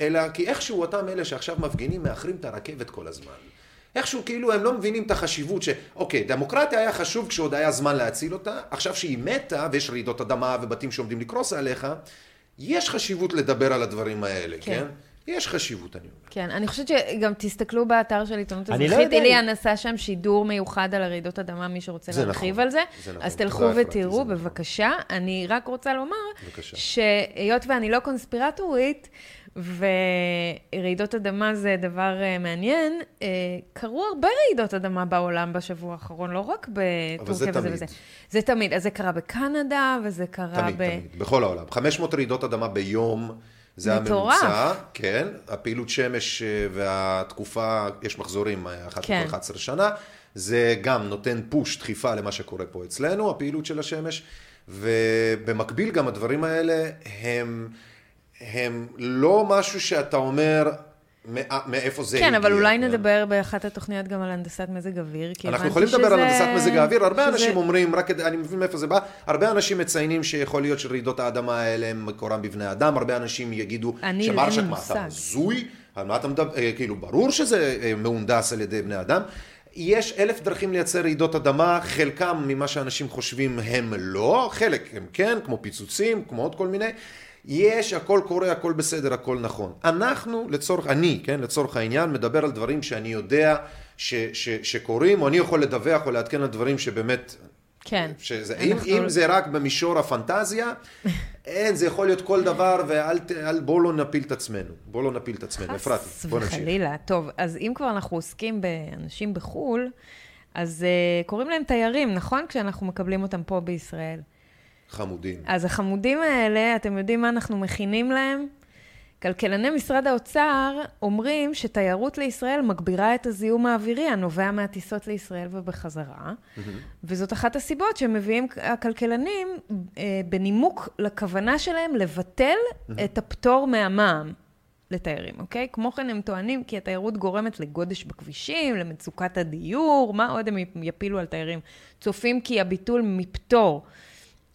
אלא כי איכשהו אותם אלה שעכשיו מפגינים מאחרים את הרכבת כל הזמן. איכשהו כאילו הם לא מבינים את החשיבות ש... אוקיי, דמוקרטיה היה חשוב כשעוד היה זמן להציל אותה, עכשיו שהיא מתה ויש רעידות אדמה ובתים שעומדים לקרוס עליך, יש חשיבות לדבר על הדברים האלה, כן. כן? יש חשיבות, אני אומר. כן, אני חושבת שגם תסתכלו באתר של עיתונות אני לא אזרחית, יודע איליה עשה שם שידור מיוחד על הרעידות אדמה, מי שרוצה להרחיב נכון, על זה. זה נכון. אז תלכו ותראו, זה נכון. בבקשה. אני רק רוצה לומר, בבקשה. שהיות ואני לא קונספירטורית, ורעידות אדמה זה דבר אה, מעניין, אה, קרו הרבה רעידות אדמה בעולם בשבוע האחרון, לא רק בטורקיה וזה תמיד. וזה. זה תמיד. אז זה קרה בקנדה, וזה קרה תמיד, ב... תמיד, בכל העולם. 500 רעידות אדמה ביום, זה מטורף. הממוצע, כן. הפעילות שמש אה, והתקופה, יש מחזורים אחת כן. לכל 11 שנה, זה גם נותן פוש, דחיפה למה שקורה פה אצלנו, הפעילות של השמש, ובמקביל גם הדברים האלה הם, הם לא משהו שאתה אומר... מא- מאיפה זה כן, אבל אולי? נדבר באחת התוכניות גם על הנדסת מזג אוויר, כי אנחנו יכולים לדבר על הנדסת מזג האוויר, הרבה אנשים אומרים, רק אני מבין מאיפה זה בא, הרבה אנשים מציינים שיכול להיות שרעידות האדמה האלה הם מקורם בבני אדם, הרבה אנשים יגידו, שמרשק, מה אתה מושג. הזוי? על מה אתה מדבר, אה, כאילו ברור שזה אה, מהונדס על ידי בני אדם. יש אלף דרכים לייצר רעידות אדמה, חלקם ממה שאנשים חושבים הם לא, חלק הם כן, כמו פיצוצים, כמו עוד כל מיני. יש, הכל קורה, הכל בסדר, הכל נכון. אנחנו, לצורך, אני, כן, לצורך העניין, מדבר על דברים שאני יודע ש, ש, שקורים, או אני יכול לדווח או לעדכן על דברים שבאמת... כן. שזה, אם, אנחנו- אם זה רק במישור הפנטזיה, אין, זה יכול להיות כל דבר, ואל בואו לא נפיל את עצמנו. בואו לא נפיל את עצמנו. אפרתי, חס בואו נמשיך. וחלילה. טוב, אז אם כבר אנחנו עוסקים באנשים בחו"ל, אז uh, קוראים להם תיירים, נכון? כשאנחנו מקבלים אותם פה בישראל. חמודים. אז החמודים האלה, אתם יודעים מה אנחנו מכינים להם? כלכלני משרד האוצר אומרים שתיירות לישראל מגבירה את הזיהום האווירי הנובע מהטיסות לישראל ובחזרה, וזאת אחת הסיבות שמביאים הכלכלנים אה, בנימוק לכוונה שלהם לבטל את הפטור מהמע"מ. לתיירים, אוקיי? כמו כן הם טוענים כי התיירות גורמת לגודש בכבישים, למצוקת הדיור, מה עוד הם יפילו על תיירים? צופים כי הביטול מפטור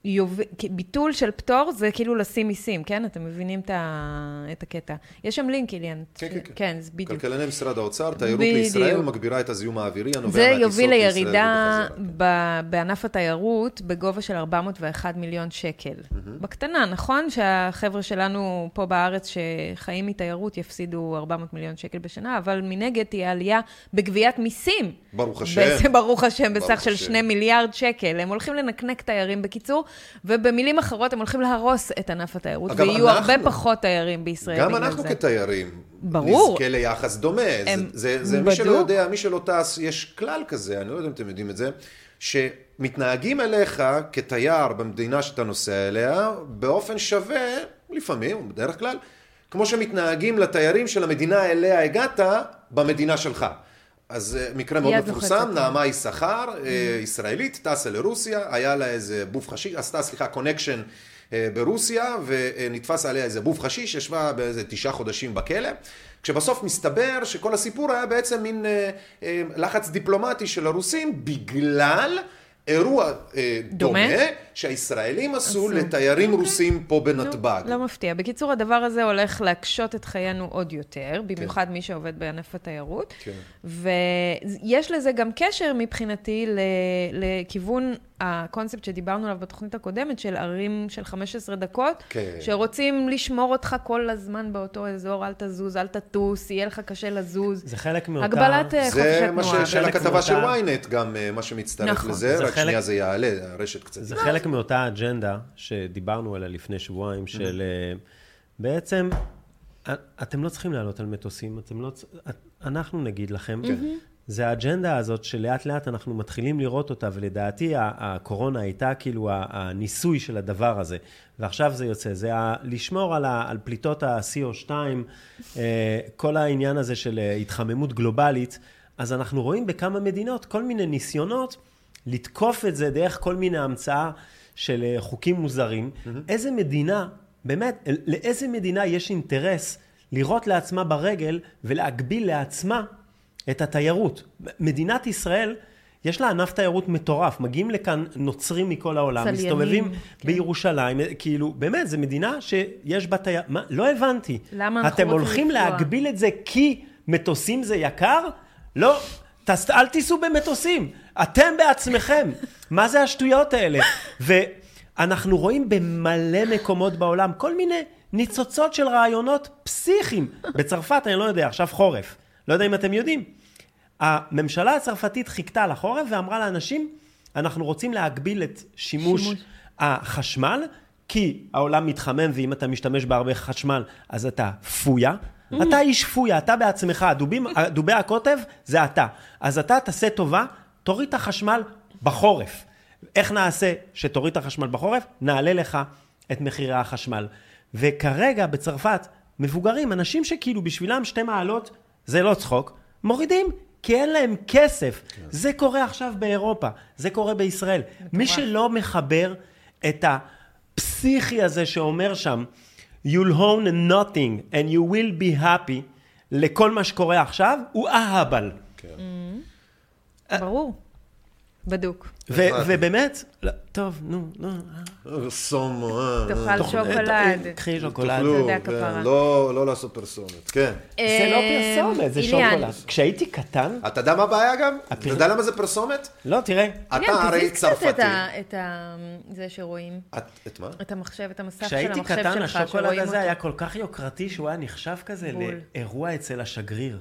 יוב... ביטול של פטור זה כאילו לשים מיסים, כן? אתם מבינים את, ה... את הקטע. יש שם לינק, איליאן. כן, כן, כן. כן, זה בדיוק. כלכלני משרד האוצר, תיירות בדיוק. לישראל מגבירה את הזיהום האווירי הנובע זה מהטיסות יוביל לישראל לירידה ובחזרה. ב... בענף התיירות בגובה של 401 מיליון שקל. בקטנה, נכון שהחבר'ה שלנו פה בארץ שחיים מתיירות יפסידו 400 מיליון שקל בשנה, אבל מנגד תהיה עלייה בגביית מיסים. ברוך השם. ברוך השם, בסך של השם. 2 מיליארד שקל. הם הולכים לנקנק תיירים בקיצור, ובמילים אחרות הם הולכים להרוס את ענף התיירות, ויהיו הרבה אנחנו- פחות תיירים בישראל גם בגלל זה. אנחנו כתיירים, ברור. נזכה ליחס דומה. הם- זה, זה, זה מי שלא בדוק. יודע, מי שלא טס, יש כלל כזה, אני לא יודע אם אתם יודעים את זה, שמתנהגים אליך כתייר במדינה שאתה נוסע אליה, באופן שווה, לפעמים, בדרך כלל, כמו שמתנהגים לתיירים של המדינה אליה הגעת, במדינה שלך. אז אה, מקרה מאוד מפורסם. נעמה יששכר, אה, ישראלית, טסה לרוסיה, היה לה איזה בוף חשיש, עשתה, סליחה, קונקשן אה, ברוסיה, ונתפס עליה איזה בוף חשיש, ישבה באיזה תשעה חודשים בכלא, כשבסוף מסתבר שכל הסיפור היה בעצם מין לחץ דיפלומטי של הרוסים, בגלל אירוע אה, דומה? דומה, שהישראלים עשו עשו. לתיירים רוסים פה נו, בנתב"ג. לא מפתיע. בקיצור, הדבר הזה הולך להקשות את חיינו עוד יותר, במיוחד מי שעובד בענף התיירות. כן. ויש לזה גם קשר מבחינתי לכיוון הקונספט שדיברנו עליו בתוכנית הקודמת, של ערים של 15 דקות, כן. שרוצים לשמור אותך כל הזמן באותו אזור, אל תזוז, אל תטוס, יהיה לך קשה לזוז. זה חלק מאותה... הגבלת אה, חופש זה מה התנועה. ש- של הכתבה של ynet גם, אה, מה שמצטרף נכון. לזה, זה רק חלק- שנייה זה יעלה, הרשת קצת. זה חלק מאותה אג'נדה שדיברנו עליה לפני שבועיים, של אה, בעצם, אה, אתם לא צריכים לעלות על מטוסים, אתם לא... צ- את- אנחנו נגיד לכם, זה האג'נדה הזאת שלאט לאט אנחנו מתחילים לראות אותה, ולדעתי הקורונה הייתה כאילו הניסוי של הדבר הזה, ועכשיו זה יוצא, זה ה- לשמור על, ה- על פליטות ה-CO2, אה, כל העניין הזה של אה, התחממות גלובלית, אז אנחנו רואים בכמה מדינות כל מיני ניסיונות לתקוף את זה דרך כל מיני המצאה של אה, חוקים מוזרים, איזה מדינה, באמת, לאיזה מדינה יש אינטרס לירות לעצמה ברגל ולהגביל לעצמה את התיירות? מדינת ישראל... יש לה ענף תיירות מטורף, מגיעים לכאן נוצרים מכל העולם, צליינים, מסתובבים כן. בירושלים, כאילו, באמת, זו מדינה שיש בה תיירות, מה, לא הבנתי. למה אנחנו אתם הולכים לפגוע? להגביל את זה כי מטוסים זה יקר? לא, תס, אל תיסעו במטוסים, אתם בעצמכם. [laughs] מה זה השטויות האלה? ואנחנו רואים במלא מקומות בעולם כל מיני ניצוצות של רעיונות פסיכיים. בצרפת, אני לא יודע, עכשיו חורף. לא יודע אם אתם יודעים. הממשלה הצרפתית חיכתה לחורף ואמרה לאנשים, אנחנו רוצים להגביל את שימוש, שימוש. החשמל, כי העולם מתחמם, ואם אתה משתמש בהרבה חשמל, אז אתה פויה. אתה איש פויה, אתה בעצמך, הדובים, [laughs] דובי הקוטב זה אתה. אז אתה תעשה טובה, תוריד את החשמל בחורף. איך נעשה שתוריד את החשמל בחורף? נעלה לך את מחירי החשמל. וכרגע בצרפת, מבוגרים, אנשים שכאילו בשבילם שתי מעלות זה לא צחוק, מורידים, כי אין להם כסף. זה קורה עכשיו באירופה, זה קורה בישראל. מי שלא מחבר את הפסיכי הזה שאומר שם, you'll own nothing and you will be happy לכל מה שקורה עכשיו, הוא אהבל. ברור. בדוק. ובאמת, לא, טוב, נו, נו. אה, סום, אה, תאכל שוקולד. קחי שוקולד. תאכלו, כן, כפרה. לא לא לעשות פרסומת, כן. זה לא פרסומת, זה שוקולד. כשהייתי קטן, אתה יודע מה הבעיה גם? אתה יודע למה זה פרסומת? לא, תראה, אתה הרי צרפתי. את. זה שרואים. את- את מה? את המחשב, את המסך של כשהייתי המחשב קטן, שלך, השוקולד שרואים הזה אותו. היה כל כך יוקרתי שהוא היה נחשב כזה. לאירוע אצל השגריר.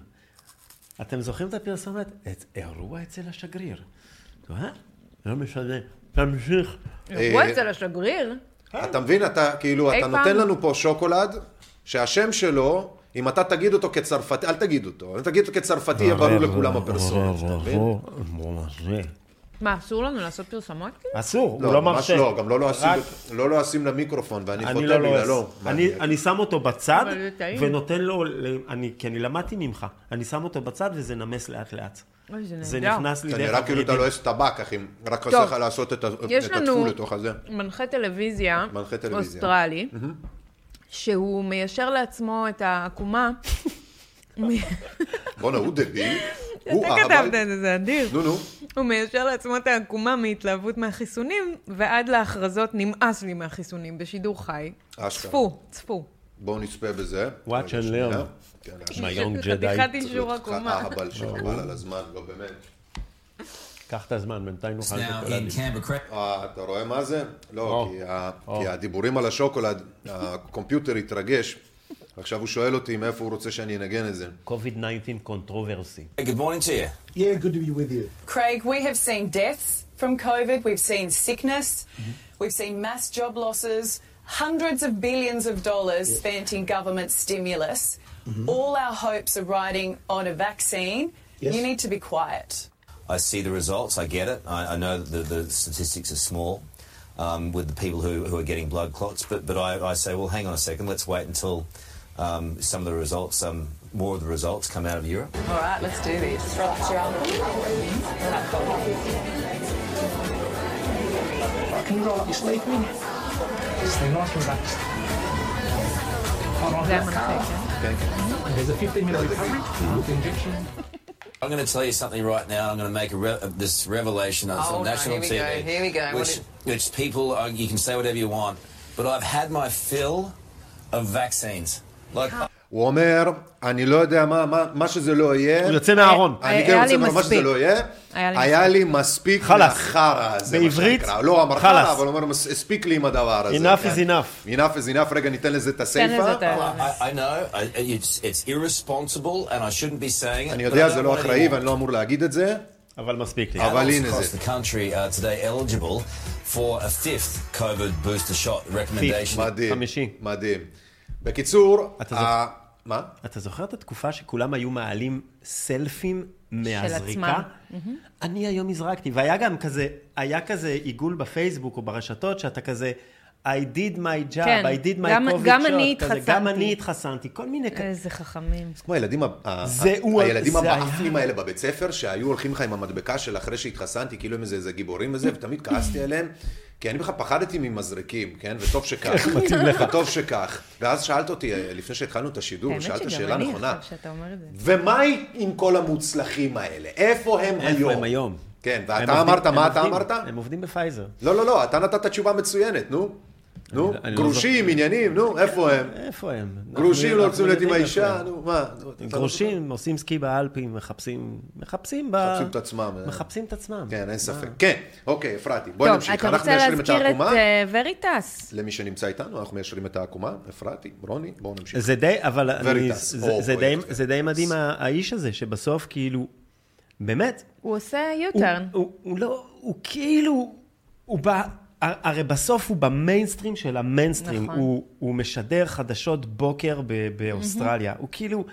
אתם זוכרים את הפרסומת? את אירוע אצל השגריר. אה? לא משנה, תמשיך. אירוע אה, אצל השגריר? אתה מבין, אתה כאילו, אי אתה נותן לנו פה שוקולד, שהשם שלו, אם אתה תגיד אותו כצרפתי, אל תגיד אותו, אם תגיד אותו כצרפתי, יהיה ברור לכולם הפרסומת, אתה מבין? מה, אסור לנו לעשות פרסומות? כאילו? אסור, הוא לא, לא מרשה. לא, גם לא רק- לא לועסים למיקרופון, ואני אני חותם לא בגללו. אני- שם אותו בצד, זה. ונותן לו, כי אני למדתי ממך, אני שם אותו בצד וזה נמס לאט לאט. אוי, זה זה. נכנס לי דרך נראה כאילו אתה. לועס טבק, אחי, רק. חסר לך לעשות את ה- יש את לנו- התפול לתוך הזה. מנחה טלוויזיה, מנחה טלוויזיה. אוסטרלי, שהוא מיישר לעצמו את העקומה. [laughs] בואנה, הוא דביל, הוא אתה. כתבת את זה, זה אדיר. נו, נו. הוא מיישר לעצמו את העקומה מהתלהבות מהחיסונים, ועד להכרזות נמאס לי מהחיסונים בשידור חי. אשכרה. צפו, צפו. בואו נצפה בזה. Watch and learn. [laughs] My young חתיכת Jedi. אישור צריך להיות עקומה. אהבל שחבל על הזמן, לא באמת. קח את הזמן, בינתיים נאכל שוקולדים. אה, אתה רואה מה זה? לא. כי הדיבורים על השוקולד, הקומפיוטר התרגש. עכשיו הוא שואל אותי מאיפה הוא רוצה שאני אנגן את זה. COVID-19 controversy. Good morning to you. Yeah, good to be with you. Craig, we have seen deaths from COVID, we've seen sickness, we've seen mass job losses, hundreds of billions of dollars spent in government stimulus. All our hopes are riding on a vaccine. Yes. You need to be quiet. I see the results. I get it. I, I know that the, the statistics are small um, with the people who, who are getting blood clots, but, but I, I say, well, hang on a second. Let's wait until um, some of the results, um, more of the results come out of Europe. All right, let's do this. Relax your arm. Can you roll up your sleeve, will Mm-hmm. There's a 15 minute. Mm-hmm. I'm going to tell you something right now. I'm going to make a re- uh, this revelation that's on oh, national here we Go, here we go. Which, is- which people, are, you can say whatever you want, but I've had my fill of vaccines. Like. הוא אומר, אני לא יודע מה, מה, מה שזה לא יהיה. הוא יוצא מהארון. אני היה כן לי רוצה לומר, מה שזה מספיק. לא יהיה, היה לי היה לי מספיק. מהחרא הזה, מה בעברית, שנקרא. לא אמר. חרא, אבל הוא אומר, "מס- הספיק לי עם הדבר הזה. Enough כן. is enough. enough is enough, רגע, ניתן לזה את תן הסיפה. לזה את ה... I, I know I, it's, it's irresponsible and I shouldn't be saying it. אני יודע, זה לא אחראי ואני לא אמור להגיד את זה, אבל מספיק לי. אבל הנה across זה. the country are today eligible for a fifth COVID booster shot recommendation. מדהים. חמישי. מדהים. בקיצור, מה? אתה זוכר את התקופה שכולם היו מעלים סלפים מהזריקה? עצמם. אני היום הזרקתי, והיה גם כזה, היה כזה עיגול בפייסבוק או ברשתות, שאתה כזה, I did my job, כן, I did my גם- COVID גם shot, אני כזה, גם התחסנתי. אני התחסנתי, כל מיני כאלה. איזה חכמים. כמו הילדים, ה- ה- זה הוא- הילדים זה המאפנים האלה בבית ספר, שהיו הולכים לך עם המדבקה של אחרי שהתחסנתי, כאילו הם איזה, איזה גיבורים וזה, [laughs] ותמיד כעסתי עליהם, כי אני בכלל פחדתי ממזרקים, כן? וטוב שכך. מתאים לך. וטוב שכך. ואז שאלת אותי, אה, לפני שהתחלנו את השידור, האמת שאלת שגם שאלה אני נכונה. עכשיו שאתה אומר את זה. ומה עם כל המוצלחים האלה? איפה הם היום? איפה הם היום? כן, ואתה אמרת, מה אתה אמרת? הם עובדים בפייזר. לא, לא, לא, אתה נתת תשובה מצוינת, נו. נו, אני לא גרושים, עניינים, נו, איפה הם? איפה הם? גרושים לא רוצים להיות עם האישה. נו, מה? אתה לא גרושים, עושים סקי באלפים, מחפשים, מחפשים ב... מחפשים את עצמם. אה. מחפשים את עצמם. כן, אין ספק. כן, אוקיי, אפרתי, בואי נמשיך. אתה אנחנו רוצה מיישרים את להזכיר את העקומה. אה, וריטס? למי שנמצא איתנו, אנחנו מיישרים את העקומה. אפרתי, רוני, בואו נמשיך. זה די, אבל אני, וריטס, זה, די, פרויקט זה די מדהים, האיש הזה, שבסוף כאילו, באמת, הוא עושה U-turn. הוא לא, הוא כאילו, הוא בא, הרי בסוף הוא במיינסטרים של המיינסטרים, נכון. הוא, הוא משדר חדשות בוקר ב, באוסטרליה, הוא כאילו,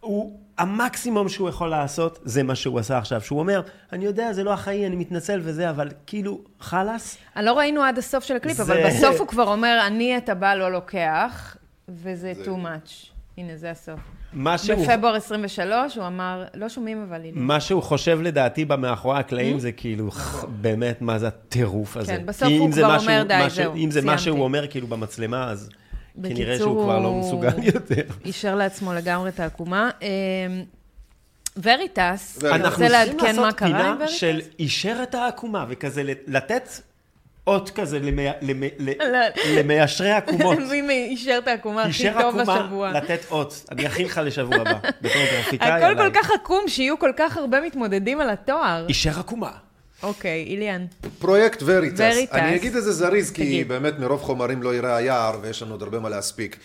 הוא, המקסימום שהוא יכול לעשות, זה מה שהוא עשה עכשיו, שהוא אומר, אני יודע, זה לא החיים, אני מתנצל וזה, אבל כאילו, חלאס, אני לא ראינו עד הסוף של הקליפ, זה- אבל בסוף הוא כבר אומר, אני את הבא לא לוקח, וזה too much. הנה, זה הסוף. מה שהוא... בפברואר 23 הוא אמר, לא שומעים אבל הנה. מה שהוא חושב לדעתי במאחורי הקלעים זה כאילו, באמת, מה זה הטירוף הזה. כן, בסוף הוא אם זה כבר משהו- אומר, די, זהו, אם זה מה. שהוא אומר כאילו במצלמה, אז כנראה בקיצור, שהוא כבר לא הוא מסוגל יותר. אישר לעצמו לגמרי את העקומה. אמ, וריטס, אתה אנחנו רוצה צריכים לעדכן מה לעשות קרה עם פינה וריטס? של אישר את העקומה, וכזה לתת אות כזה למי- למי- ל- לא. למיישרי עקומות. [laughs] מי אישר את העקומה הכי אישר טוב עקומה, השבוע? לתת אות. אני אכין לך לשבוע הבא, [laughs] בתור גרפיקאי. הכל. כל כך עקום, שיהיו כל כך הרבה מתמודדים על התואר. אישר עקומה. אוקיי, איליאן. פרויקט וריטס. וריטס. אני אגיד איזה זריז, כי. באמת מרוב חומרים לא יראה היער, ויש לנו עוד הרבה מה להספיק.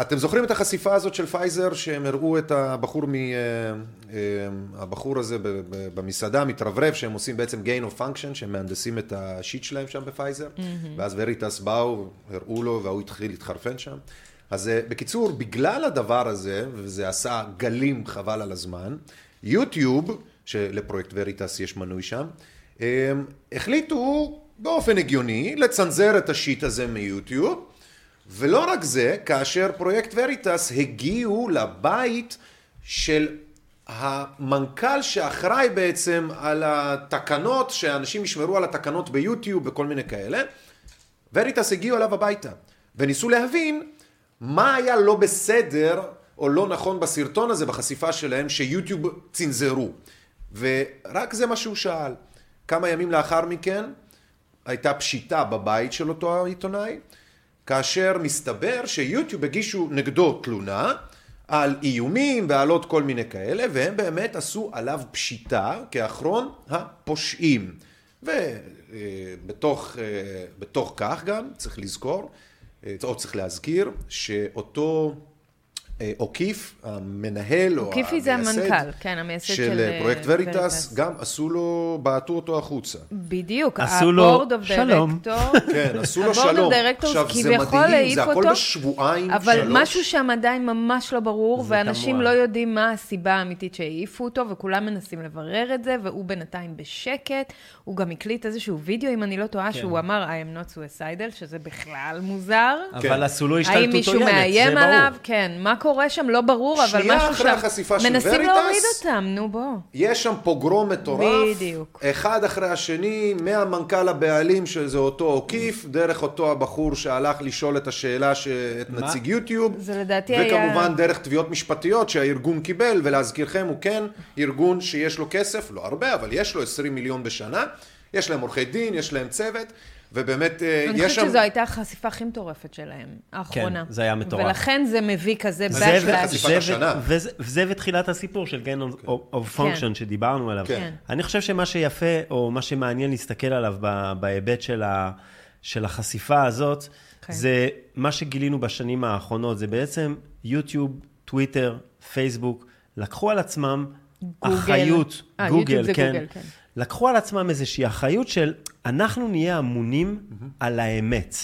אתם זוכרים את החשיפה הזאת של פייזר, שהם הראו את הבחור, מ, אה, אה, הבחור הזה במסעדה, מתרברב, שהם עושים בעצם gain of function, שהם מהנדסים את ה shit שלהם שם בפייזר, ואז וריטס באו, הראו לו, והוא התחיל להתחרפן שם. אז אה, בקיצור, בגלל הדבר הזה, וזה עשה גלים חבל על הזמן, יוטיוב, שלפרויקט וריטס יש מנוי שם, החליטו באופן הגיוני לצנזר את ה shit הזה מיוטיוב, ולא רק זה, כאשר פרויקט וריטס הגיעו לבית של המנכ"ל שאחראי בעצם על התקנות, שאנשים ישמרו על התקנות ביוטיוב וכל מיני כאלה, וריטס הגיעו אליו הביתה, וניסו להבין מה היה לא בסדר או לא נכון בסרטון הזה, בחשיפה שלהם, שיוטיוב צנזרו. ורק זה מה שהוא שאל. כמה ימים לאחר מכן הייתה פשיטה בבית של אותו העיתונאי, כאשר מסתבר שיוטיוב הגישו נגדו תלונה על איומים ועל עוד כל מיני כאלה, והם באמת עשו עליו פשיטה כאחרון הפושעים. ובתוך בתוך כך גם צריך לזכור, אה, או צריך להזכיר, שאותו אה, אוקיף, המנהל או אוקיפי זה המייסד המנכ"ל, כן, המייסד של, של אה, פרויקט וריטס. וריטס, גם עשו לו, בעטו אותו החוצה. בדיוק, עשו לו ה-board of שלום. director, [laughs] כן, עשו לו שלום. directors עכשיו, זה כביכול מדהים, העיף זה הכל אותו, בשבועיים, אבל שלוש. משהו שם עדיין ממש לא ברור, זה ואנשים. לא יודעים מה הסיבה האמיתית שהעיפו אותו, וכולם מנסים לברר את זה, והוא בינתיים בשקט. הוא גם הקליט איזשהו וידאו, אם אני לא טועה, כן. שהוא אמר, I am not suicidal, שזה בכלל מוזר. אבל עשו לו השתלטות האם מישהו עוינת, זה מאיים ברור. עליו? כן. מה קורה שם? לא ברור, אבל שנייה משהו אחרי שם... החשיפה של מנסים וריטס, להוריד אותם, נו בוא. יש שם פוגרום מטורף, בדיוק. אחד אחרי השני, מהמנכ"ל הבעלים שזה אותו אוקיף, דרך אותו הבחור שהלך לשאול את השאלה, ש... את מה? נציג יוטיוב, זה לדעתי היה- וכמובן דרך תביעות משפטיות שהארגון קיבל, ולהזכירכם הוא כן ארגון שיש לו כסף, לא הרבה, אבל יש לו 20 מיליון בשנה, יש להם עורכי דין, יש להם צוות, ובאמת אה, אני יש חושבת שם... שזו הייתה החשיפה הכי מטורפת שלהם, האחרונה. כן, זה היה מטורף. ולכן זה מביא כזה ו- השנה. וזה- ותחילת הסיפור של Gain of- of Function שדיברנו עליו. כן. אני חושב שמה שיפה, או מה שמעניין להסתכל עליו ב- בהיבט של החשיפה הזאת, כן. זה מה שגילינו בשנים האחרונות, זה בעצם יוטיוב, טוויטר, פייסבוק, לקחו על עצמם גוגל. אחריות, אה, כן, גוגל, כן. לקחו על עצמם איזושהי אחריות של אנחנו נהיה אמונים על האמת.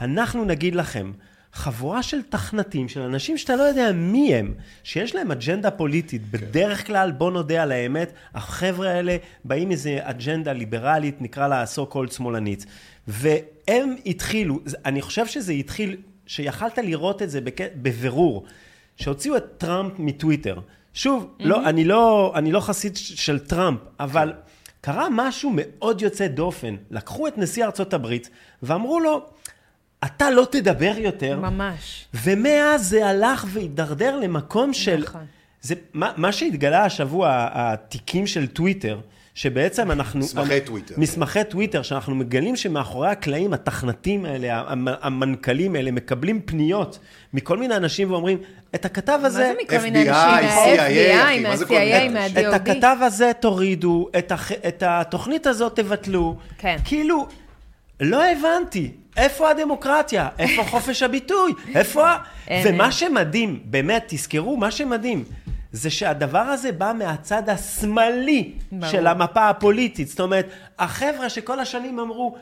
אנחנו נגיד לכם, חבורה של תכנתים, של אנשים שאתה לא יודע מי הם, שיש להם אג'נדה פוליטית. כן. בדרך כלל, בוא נודה על האמת, החבר'ה האלה באים איזה אג'נדה ליברלית, נקרא לה so called שמאלנית. והם התחילו, אני חושב שזה התחיל, שיכלת לראות את זה בק- בבירור, שהוציאו את טראמפ מטוויטר. שוב, לא, אני, לא, אני לא חסיד של טראמפ, אבל קרה משהו מאוד יוצא דופן. לקחו את נשיא ארצות הברית ואמרו לו, אתה לא תדבר יותר. ממש. ומאז זה הלך והידרדר למקום של... נכון. זה, מה, מה שהתגלה השבוע, התיקים של טוויטר, שבעצם אנחנו... מסמכי טוויטר. מסמכי טוויטר, שאנחנו מגלים שמאחורי הקלעים, התכנתים האלה, המ- המנכ"לים האלה, מקבלים פניות מכל מיני אנשים ואומרים, את הכתב מה הזה... זה מכל מיני FBI, אנשים? CIA, אחי, מה-FBI, מה זה כל מה-CIA, מיני? את? הכתב הזה תורידו, את, הח... את התוכנית הזאת תבטלו. כן. כאילו, לא הבנתי, איפה הדמוקרטיה? איפה חופש הביטוי? איפה ה... [laughs] ומה. שמדהים, באמת, תזכרו, מה שמדהים, זה שהדבר הזה בא מהצד השמאלי ברור. של המפה הפוליטית. זאת אומרת, החבר'ה שכל השנים אמרו,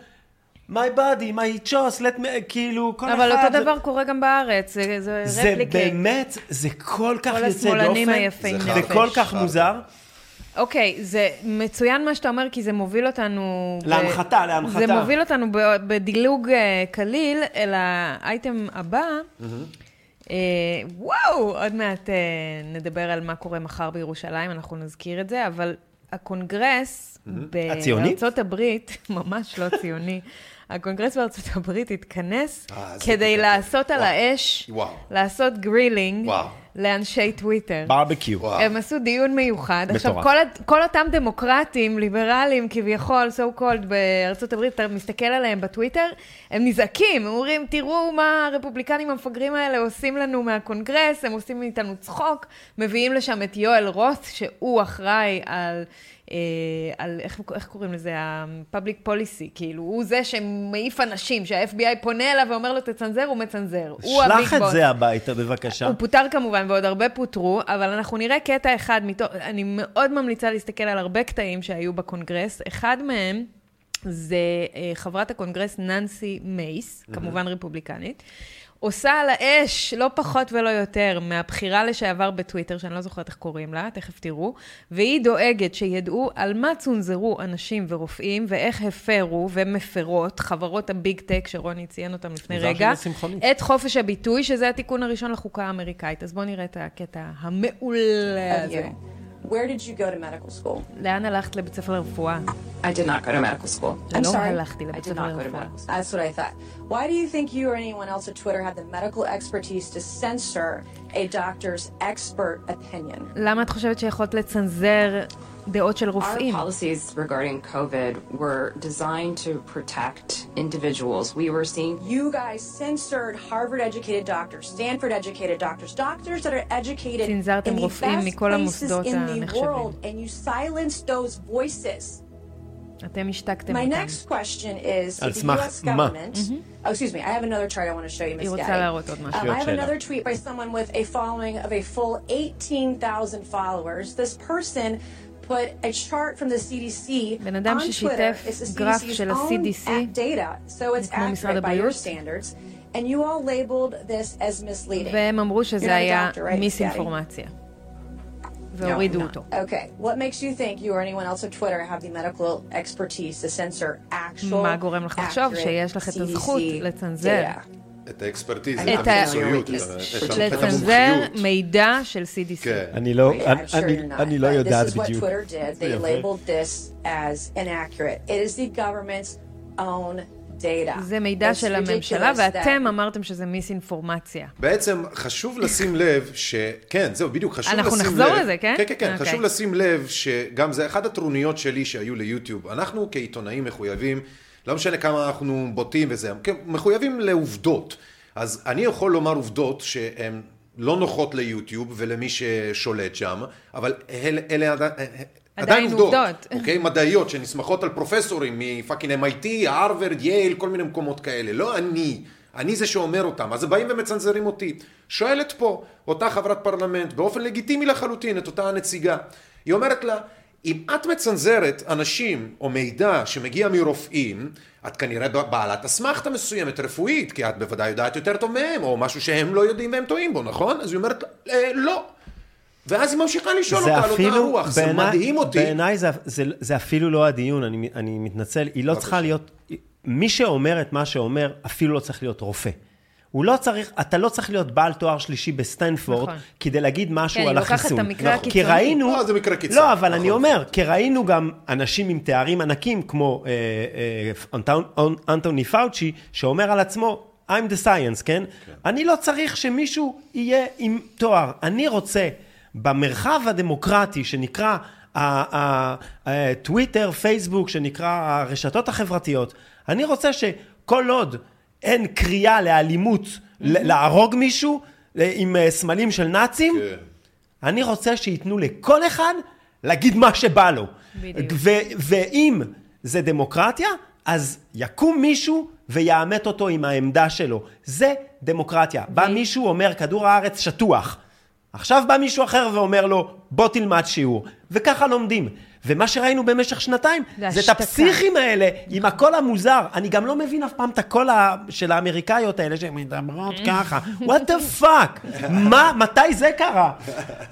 my body, my choice, let me, כאילו, כל אחד... אבל אותו זה- דבר קורה גם בארץ, זה- זה זה רפליקייט. באמת, זה כל כך כל יוצא השמאלנים דופן, היפים זה נפש. וכל כך חרטא. מוזר. אוקיי, זה מצוין מה שאתה אומר, כי זה מוביל אותנו... ב- להנחתה, להנחתה. זה מוביל אותנו ב- בדילוג אה, קליל אל האייטם הבא. אה, וואו, עוד מעט אה, נדבר על מה קורה מחר בירושלים, אנחנו נזכיר את זה, אבל הקונגרס הציוני? בארצות הברית, [laughs] ממש לא ציוני, הקונגרס בארצות הברית התכנס אה, כדי לעשות. על. האש. לעשות grilling וואו. לאנשי טוויטר. ברבקיו. הם עשו דיון מיוחד. עכשיו, מטורף. כל, הת- כל אותם דמוקרטים, ליברלים, כביכול, so called, בארצות הברית, אתה מסתכל עליהם בטוויטר, הם נזעקים, הם אומרים, תראו מה הרפובליקנים המפגרים האלה עושים לנו מהקונגרס, הם עושים מאיתנו צחוק, מביאים לשם את יואל רות', שהוא אחראי על... אה, על איך, איך קוראים לזה? ה-public policy, כאילו, הוא זה שמעיף אנשים, שה-FBI פונה אליו ואומר לו, תצנזר, הוא מצנזר. הוא ה big שלח את בוס. זה הביתה, בבקשה. הוא פוטר כמובן, ועוד הרבה פוטרו, אבל אנחנו נראה קטע אחד מתוך... אני מאוד ממליצה להסתכל על הרבה קטעים שהיו בקונגרס. אחד מהם זה אה, חברת הקונגרס ננסי מייס, כמובן רפובליקנית. עושה על האש, לא פחות ולא יותר, מהבחירה לשעבר בטוויטר, שאני לא זוכרת איך קוראים לה, תכף תראו, והיא דואגת שידעו על מה צונזרו אנשים ורופאים, ואיך הפרו ומפרות חברות ה Big Tech, שרוני ציין אותם לפני רגע. את חופש הביטוי, שזה התיקון הראשון לחוקה האמריקאית. אז בואו נראה את הקטע המעולה הזה. Where did you go to medical school? לאן הלכת לבית ספר לרפואה? I did not go to medical school. לא I'm sorry. הלכתי I לבית did ספר not go to לרפואה. medical school. That's what I thought. Why do you think you or anyone else at Twitter have the medical expertise to censor a doctor's expert opinion? למה את חושבת שיכולת לצנזר דעות של Our רופאים? policies regarding COVID were designed to protect individuals. We were seeing You guys censored Harvard-educated doctors, Stanford-educated doctors, doctors that are educated צנזרתם in the רופאים best מכל places המוסדות in the הנחשבים. world, and you silenced those voices. אתם השתקתם My אותם. next question is, על if the סמך U.S. מה? government... Oh, excuse me, I have another chart I want to show you, Ms. היא רוצה Gaddy. להראות עוד משהו. Um, I have שאלה. another tweet by someone with a following of a full 18,000 followers. This person בן אדם. ששיתף גרף של ה-CDC, כמו משרד הבריאות. והם אמרו שזה היה? מיסאינפורמציה. והורידו אותו. Okay. What makes you think you or anyone else at Twitter have the medical expertise to censor actual, מה גורם לך לחשוב שיש לך את הזכות לצנזר? את האקספרטיז, את המקצועיות, את לצנזר המומחיות. מידע של CDC. כן. אני לא, לא יודעת This is what בדיוק. Twitter did. They יפה. labeled this as inaccurate. It is the government's own data. זה מידע של הממשלה, ואתם אמרתם שזה מיסאינפורמציה. בעצם חשוב לשים לב ש... כן, זהו, בדיוק, חשוב לשים לב... אנחנו נחזור לזה, כן? כן, כן, כן, אוקיי. חשוב לשים לב שגם זה אחת הטרוניות שלי שהיו ליוטיוב. אנחנו כעיתונאים מחויבים, לא משנה כמה אנחנו בוטים וזה, כן, מחויבים לעובדות. אז אני יכול לומר עובדות שהן לא נוחות ליוטיוב ולמי ששולט שם, אבל אלה, אלה עדיין... עדיין עובדות, עובדות. אוקיי? מדעיות שנסמכות על פרופסורים מפאקינג MIT, הרווארד, יייל, כל מיני מקומות כאלה. לא אני, אני זה שאומר אותם. אז באים ומצנזרים אותי. שואלת פה אותה חברת פרלמנט, באופן לגיטימי לחלוטין, את אותה הנציגה. היא אומרת לה, אם את מצנזרת אנשים או מידע שמגיע מרופאים, את כנראה בעלת אסמכתה מסוימת רפואית, כי את בוודאי יודעת יותר טוב מהם, או משהו שהם לא יודעים והם טועים בו, נכון? אז היא אומרת, אה, לא. ואז היא ממשיכה לשאול אותה על אותה רוח, זה בעיני- מדהים אותי. בעיניי זה, זה, זה אפילו לא הדיון, אני, אני מתנצל, היא לא צריכה להיות, מי שאומר את מה שאומר, אפילו לא צריך להיות רופא. הוא לא צריך, אתה לא צריך להיות בעל תואר שלישי בסטנפורד, נכון. כדי להגיד משהו כן, על היא לוקחת החיסון. את המקרה כי הקיצוני. ראינו... לא, זה מקרה קיצון. לא, אבל אני נכון. אומר, כי ראינו גם אנשים עם תארים ענקים, כמו אה, אה, אנטוני פאוצ'י, שאומר על עצמו, I'm the science, כן? אני לא צריך שמישהו יהיה עם תואר. אני רוצה, במרחב הדמוקרטי שנקרא הטוויטר, פייסבוק, שנקרא הרשתות החברתיות, אני רוצה שכל עוד אין קריאה לאלימות, להרוג מישהו עם אה, סמלים של נאצים, כן. אני רוצה שייתנו לכל אחד להגיד מה שבא לו. בדיוק. ואם זה דמוקרטיה, אז יקום מישהו ויעמת אותו עם העמדה שלו. זה דמוקרטיה. בא מישהו, אומר, כדור הארץ שטוח. עכשיו בא מישהו אחר ואומר לו, בוא תלמד שיעור. וככה לומדים. ומה שראינו במשך שנתיים, זה זה את. הפסיכים האלה עם הקול המוזר. אני גם לא מבין אף פעם את הקול של האמריקאיות האלה שהן מדברות ככה. [laughs] what the fuck? מה, מתי זה קרה?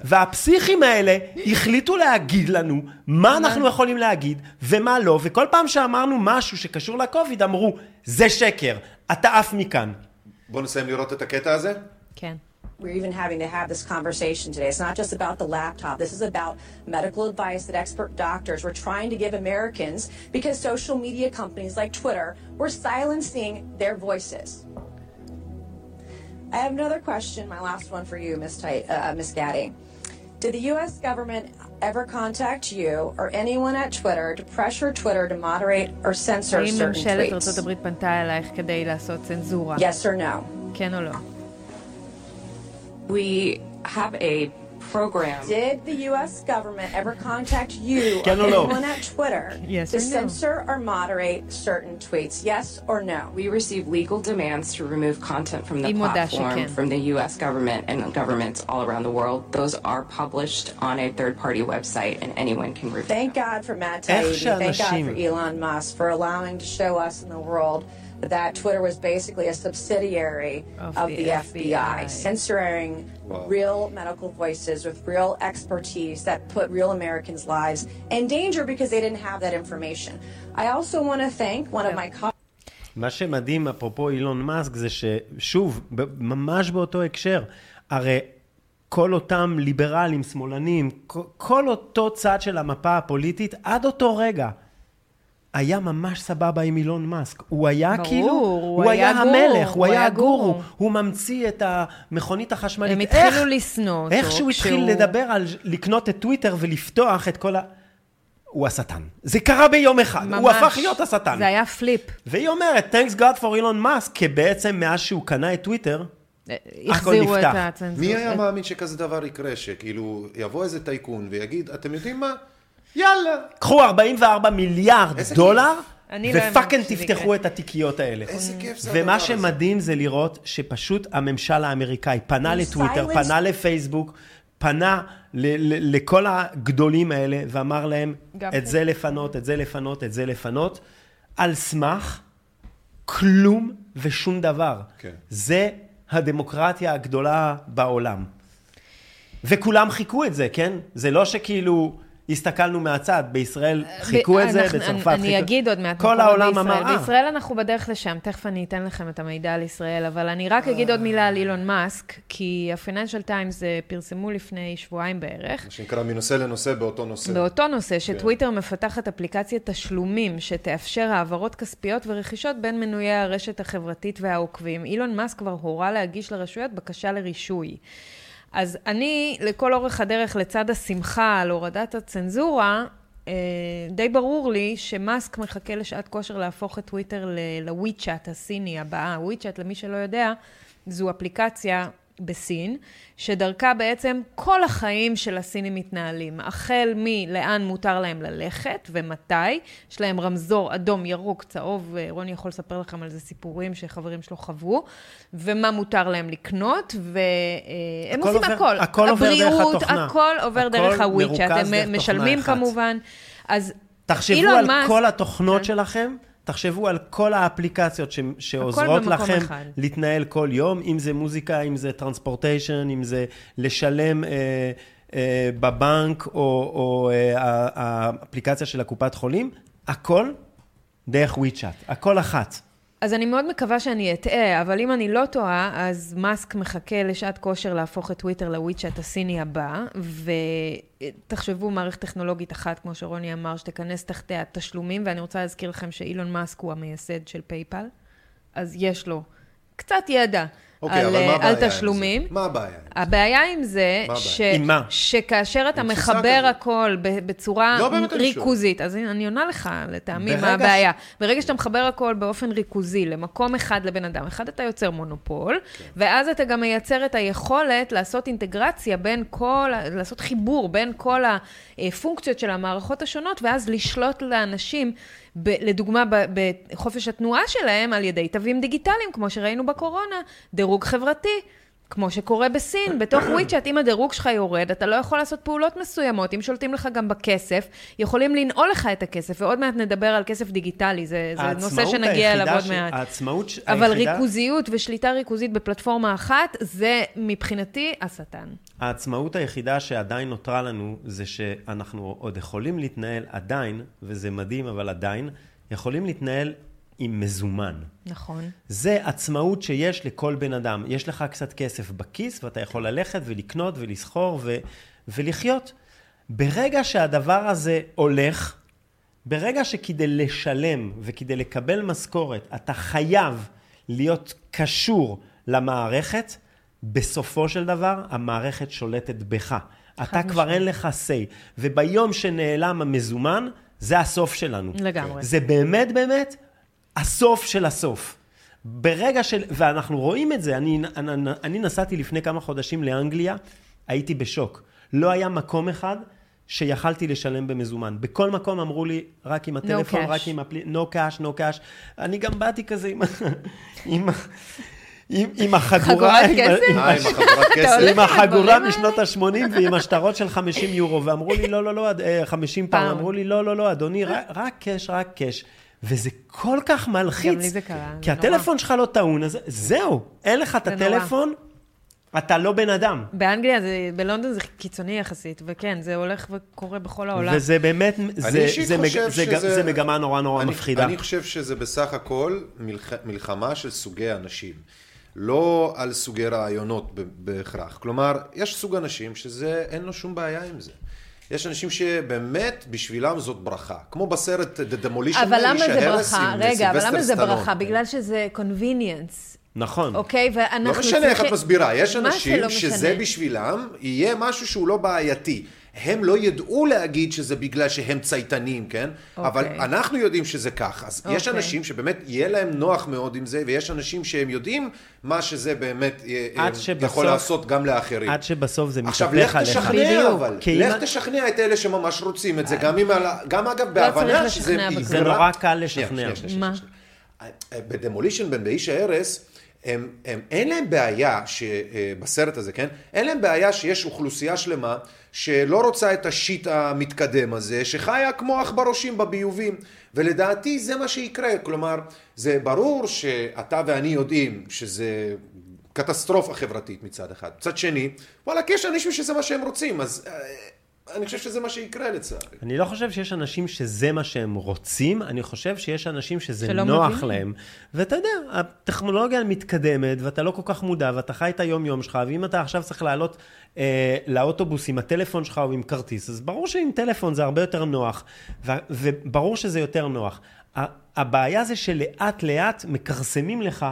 והפסיכים האלה החליטו להגיד לנו מה אנחנו יכולים להגיד ומה לא, וכל פעם שאמרנו משהו שקשור לקוביד, אמרו, זה שקר, אתה עף מכאן. בואו נסיים לראות את הקטע הזה. כן. we're even having to have this conversation today. It's not just about the laptop. This is about medical advice that expert doctors were trying to give Americans because social media companies like Twitter were silencing their voices. I have another question, my last one for you, Ms. T- uh, Ms. Gaddy. Did the U.S. government ever contact you or anyone at Twitter to pressure Twitter to moderate or censor certain tweets? Yes or no? we have a program. Did the U.S. government ever contact you or anyone at Twitter yes to no. censor or moderate certain tweets? Yes or no? We receive legal demands to remove content from the platform from the U.S. government and governments all around the world. Those are published on a third-party website, and anyone can review. Thank them. God for Matt Taibbi. Thank God for Elon Musk for allowing to show us in the world that Twitter was basically a subsidiary Of of, the the, FBI, FBI. censoring Wow. real medical voices with real expertise that put real Americans' lives in danger because they didn't have that information. I also want to thank one of my colleagues. מה שמדהים, אפרופו אילון מאסק, זה ששוב, ממש באותו הקשר, הרי כל אותם ליברלים, שמאלנים, כל אותו צד של המפה הפוליטית, עד אותו רגע, היה ממש סבבה עם אילון מאסק. הוא היה ברור, כאילו, הוא הוא היה היה גורו, המלך, הוא הוא היה הגורו, גורו. הוא ממציא את המכונית החשמלית. הם איך- התחילו לשנוא אותו. איך שהוא התחיל לדבר על לקנות את טוויטר ולפתוח את כל ה... הוא השטן. זה קרה ביום אחד, הוא ממש. הפך להיות השטן. זה היה flip. והיא אומרת, Thanks God for אילון מאסק, כי בעצם מאז שהוא קנה את טוויטר, החזירו את נפתח. מי היה מאמין שכזה דבר יקרה, שכאילו יבוא איזה טייקון ויגיד, אתם יודעים מה? יאללה. קחו 44 מיליארד דולר, לא ופאקינג תפתחו. את התיקיות האלה. איזה כיף זה הדבר ומה הזה. שמדהים זה לראות שפשוט הממשל האמריקאי פנה לטוויטר, פנה לפייסבוק, פנה לכל הגדולים האלה, ואמר להם, את זה לפנות, את זה לפנות, את זה לפנות, על סמך כלום ושום דבר. כן. זה הדמוקרטיה הגדולה בעולם. וכולם חיכו את זה, כן? זה לא שכאילו הסתכלנו מהצד, בישראל חיכו את זה, בצרפת חיכו... אני אגיד עוד מעט מה כל קורה העולם בישראל. אמר, אה, בישראל אנחנו בדרך לשם, תכף אני אתן לכם את המידע על ישראל, אבל אני רק אגיד עוד מילה על אילון מאסק, כי ה-Financial Times אה, פרסמו לפני שבועיים בערך, מה שנקרא מנושא לנושא באותו נושא. באותו נושא, שטוויטר מפתחת אפליקציית תשלומים שתאפשר העברות כספיות ורכישות בין מנויי הרשת החברתית והעוקבים. אילון מאסק כבר הורה להגיש לרשויות בקשה לרישוי. אז אני, לכל אורך הדרך, לצד השמחה על הורדת הצנזורה, אה, די ברור לי שמאסק מחכה לשעת כושר להפוך את טוויטר ל- לווי-צ'אט הסיני הבאה. וווי-צ'אט, למי שלא יודע, זו אפליקציה בסין, שדרכה בעצם כל החיים של הסינים מתנהלים. החל מלאן מותר להם ללכת ומתי, יש להם רמזור אדום, ירוק, צהוב, אה, רוני יכול לספר לכם על זה סיפורים שחברים שלו חוו, ומה מותר להם לקנות, והם הכל עושים עובר- הכל. הכל עובר דרך הבריאות, התוכנה. הכל עובר הכל דרך הוויצ'אט, הם משלמים תוכנה אחת. כמובן. אז תחשבו על מאסק- כל התוכנות כן. שלכם, תחשבו על כל האפליקציות ש- שעוזרות לכם אחד. להתנהל כל יום, אם זה מוזיקה, אם זה טרנספורטיישן, אם זה לשלם אה, אה, בבנק, או, או אה, האפליקציה של הקופת חולים, הכל דרך וויצ'אט, הכל אחת. אז אני מאוד מקווה שאני אטעה, אבל אם אני לא טועה, אז מאסק מחכה לשעת כושר להפוך את טוויטר לוויצ'אט הסיני הבא, ותחשבו מערכת טכנולוגית אחת, כמו שרוני אמר, שתכנס תחתיה תשלומים, ואני רוצה להזכיר לכם שאילון מאסק הוא המייסד של פייפל, אז יש לו קצת ידע אוקיי, על, מה אה, על? תשלומים. מה הבעיה? הבעיה עם זה? ש... עם מה? שכאשר אתה מחבר כזאת. הכל ב- בצורה לא. ריכוזית, אז אני עונה לך לטעמי ברגע מה ש- הבעיה. ברגע שאתה מחבר הכל באופן ריכוזי למקום אחד לבן אדם, אחד אתה יוצר מונופול, כן. ואז אתה גם מייצר את היכולת לעשות אינטגרציה בין כל, לעשות חיבור בין כל הפונקציות של המערכות השונות, ואז לשלוט לאנשים, ב, לדוגמה, ב- בחופש התנועה שלהם, על ידי תווים דיגיטליים, כמו שראינו בקורונה, דירוג חברתי. כמו שקורה בסין, בתוך וויצ'אט, אם הדירוג שלך יורד, אתה לא יכול לעשות פעולות מסוימות. אם שולטים לך גם בכסף, יכולים לנעול לך את הכסף, ועוד מעט נדבר על כסף דיגיטלי, זה, זה נושא שנגיע אליו עוד ש- מעט. העצמאות אבל היחידה- ריכוזיות ושליטה ריכוזית בפלטפורמה אחת, זה מבחינתי השטן. העצמאות היחידה שעדיין נותרה לנו, זה שאנחנו עוד יכולים להתנהל עדיין, וזה מדהים, אבל עדיין, יכולים להתנהל עם מזומן. נכון. זה עצמאות שיש לכל בן אדם. יש לך קצת כסף בכיס, ואתה יכול ללכת ולקנות ולסחור ו- ולחיות. ברגע שהדבר הזה הולך, ברגע שכדי לשלם וכדי לקבל משכורת, אתה חייב להיות קשור למערכת, בסופו של דבר המערכת שולטת בך. אתה כבר אין לך say. וביום שנעלם המזומן, זה הסוף שלנו. לגמרי. זה באמת באמת הסוף של הסוף. ברגע של... ואנחנו רואים את זה, אני, אני, אני נסעתי לפני כמה חודשים לאנגליה, הייתי בשוק. לא היה מקום אחד שיכלתי לשלם במזומן. בכל מקום אמרו לי, רק עם הטלפון, cash. רק עם הפלי... no cash, no cash. אני גם באתי כזה עם, עם, עם, עם החגורה. חגורת עם, כסף? עם, אה, עם עם החגורה משנות ה-80 ועם השטרות של 50 יורו, ואמרו לי, לא, לא, לא, אה, 50 פעם, פעם. אמרו לי, לא, לא, לא, אדוני, רק קאש, רק קאש. וזה כל כך מלחיץ. גם לי זה קרה, כי זה הטלפון שלך לא טעון, אז זהו, אין לך את זה נורא. הטלפון, אתה לא בן אדם. באנגליה, זה, בלונדון זה קיצוני יחסית, וכן, זה הולך וקורה בכל העולם. וזה באמת, זה, זה, מג- חושב זה, שזה- זה מגמה נורא נורא אני- מפחידה. אני חושב שזה בסך הכל מלח... מלחמה של סוגי אנשים. לא על סוגי רעיונות בהכרח. כלומר, יש סוג אנשים שזה, אין לו שום בעיה עם זה. יש אנשים שבאמת בשבילם זאת ברכה. כמו בסרט The Demolition אבל למה זה ברכה? רגע, אבל למה זה. ברכה? בגלל שזה convenience. נכון. אוקיי? ואנחנו לא משנה איך את צריכים- מסבירה, יש אנשים לא שזה? בשבילם יהיה משהו שהוא לא בעייתי. הם לא ידעו להגיד שזה בגלל שהם צייתנים, כן? אבל אוקיי. אנחנו יודעים שזה כך. אז יש אוקיי. אנשים שבאמת יהיה להם נוח מאוד עם זה, ויש אנשים שהם יודעים מה שזה באמת אה, אה, שבסוף- יכול לעשות גם לאחרים. עד שבסוף זה עכשיו, מתהפך לך עליך. תשכנע בדיוק. אבל. כי לך תשכנע את אלה שממש רוצים את זה, גם אם... על ה- גם אגב לא בהבנה שזה... זה נורא קל לשכנע. שנייה, שנייה? שנייה. בדמולישן בן באיש ההרס, הם, הם, אין להם בעיה, ש, אה, הזה, כן? אין להם בעיה שיש אוכלוסייה שלמה שלא רוצה את השיט המתקדם הזה, שחיה כמו עכברושים בביובים. ולדעתי זה מה שיקרה. כלומר, זה ברור שאתה ואני יודעים שזה קטסטרופה חברתית מצד אחד. מצד שני, וואלכ, יש אנשים שזה מה שהם רוצים, אז אה, אני חושב שזה מה שיקרה לצערי. אני לא חושב שיש אנשים שזה מה שהם רוצים, אני חושב שיש אנשים שזה נוח מבינים. להם. ואתה יודע, הטכנולוגיה מתקדמת, ואתה לא כל כך מודע, ואתה חי את היום-יום שלך, ואם אתה עכשיו צריך לעלות אה, לאוטובוס עם הטלפון שלך או עם כרטיס, אז ברור שעם טלפון זה הרבה יותר נוח, ו- וברור שזה יותר נוח. הבעיה זה שלאט לאט מכרסמים לך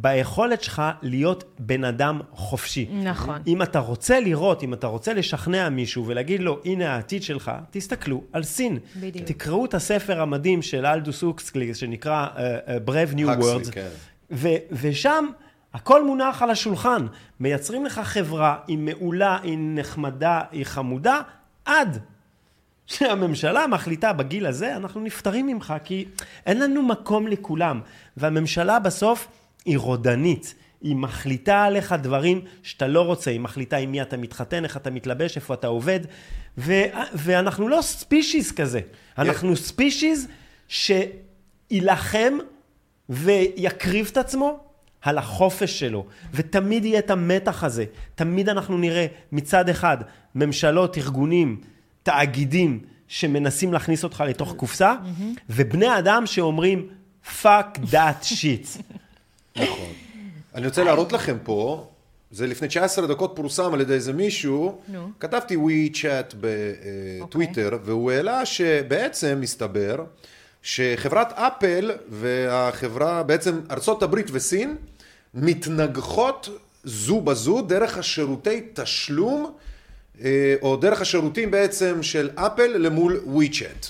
ביכולת שלך להיות בן אדם חופשי. נכון. אם אתה רוצה לראות, אם אתה רוצה לשכנע מישהו ולהגיד לו, הנה העתיד שלך, תסתכלו על סין. בדיוק. תקראו את הספר המדהים של אלדוס אוקסקלי, שנקרא uh, uh, Brave New Huxley, Words, כן. ו- ושם הכל מונח על השולחן. מייצרים לך חברה, היא מעולה, היא נחמדה, היא חמודה, עד שהממשלה מחליטה בגיל הזה, אנחנו נפטרים ממך, כי אין לנו מקום לכולם. והממשלה בסוף היא רודנית. היא מחליטה עליך דברים שאתה לא רוצה, היא מחליטה עם מי אתה מתחתן, איך אתה מתלבש, איפה אתה עובד, ו- ואנחנו לא ספישיז כזה, אנחנו ספישיז שיילחם ויקריב את עצמו על החופש שלו, ותמיד יהיה את המתח הזה, תמיד אנחנו נראה מצד אחד ממשלות, ארגונים, תאגידים שמנסים להכניס אותך לתוך קופסה, ובני אדם שאומרים fuck that shit. נכון. אני רוצה להראות לכם פה, זה לפני 19 דקות פורסם על ידי איזה מישהו, נו. כתבתי ווי צ'אט בטוויטר, והוא העלה שבעצם מסתבר שחברת אפל והחברה, בעצם ארצות הברית וסין, מתנגחות זו בזו דרך השירותי תשלום, אה, או דרך השירותים בעצם של אפל למול ווי צ'אט,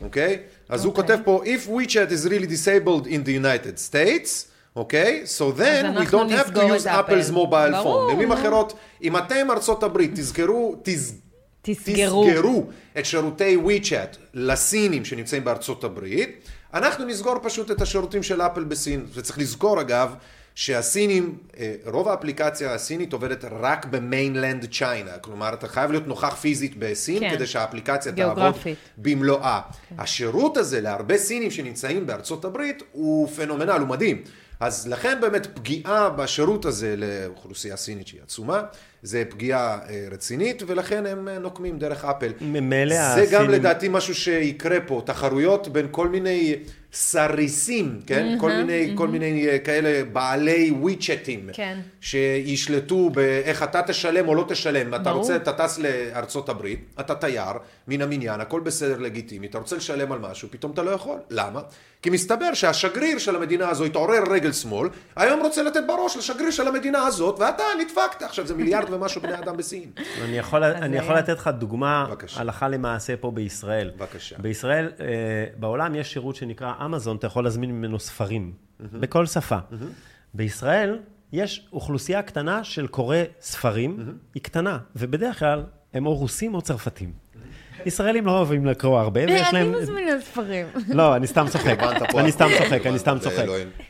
אוקיי? אז הוא כותב פה, If WeChat is really disabled in the United States, אוקיי? So then we don't have to use. Apple's mobile ברור, phone. במילים. אחרות, אם אתם ארצות הברית תזכרו, תז... תסגרו. תסגרו את שירותי WeChat לסינים שנמצאים בארצות הברית, אנחנו נסגור פשוט את השירותים של אפל בסין. וצריך לזכור אגב, שהסינים, אה, רוב האפליקציה הסינית עובדת רק במיינלנד צ'יינה, כלומר אתה חייב להיות נוכח פיזית בסין כן. כדי שהאפליקציה תעבוד גיאוגרפית. במלואה. השירות הזה להרבה סינים שנמצאים בארצות הברית הוא פנומנל, הוא מדהים. אז לכן באמת פגיעה בשירות הזה לאוכלוסייה סינית שהיא עצומה, זה פגיעה אה, רצינית, ולכן הם אה, נוקמים דרך אפל. ממילא זה גם הסינים- לדעתי משהו שיקרה פה, תחרויות בין כל מיני סריסים, כן? כל מיני, כל מיני אה, כאלה בעלי וויצ'טים. כן. שישלטו באיך אתה תשלם או לא תשלם. אתה ברור. רוצה, אתה טס לארצות הברית, אתה תייר, מן המניין, הכל בסדר לגיטימי, אתה רוצה לשלם על משהו, פתאום אתה לא יכול. למה? כי מסתבר שהשגריר של המדינה הזו התעורר רגל שמאל, היום רוצה לתת בראש לשגריר של המדינה הזאת, ואתה נדפקת. עכשיו זה מיליארד [laughs] ומשהו בני אדם בסין. אני יכול, אני יכול היה. לתת לך דוגמה הלכה למעשה פה בישראל. בבקשה. בישראל, אה, בעולם יש שירות שנקרא אמזון, אתה יכול להזמין ממנו ספרים, בכל שפה. בישראל יש אוכלוסייה קטנה של קוראי ספרים, היא קטנה, ובדרך כלל הם או רוסים או צרפתים. ישראלים לא אוהבים לקרוא הרבה, ויש אני להם... מזמינה ספרים. לא, אני סתם צוחק. [laughs] אני סתם. צוחק, אני סתם צוחק.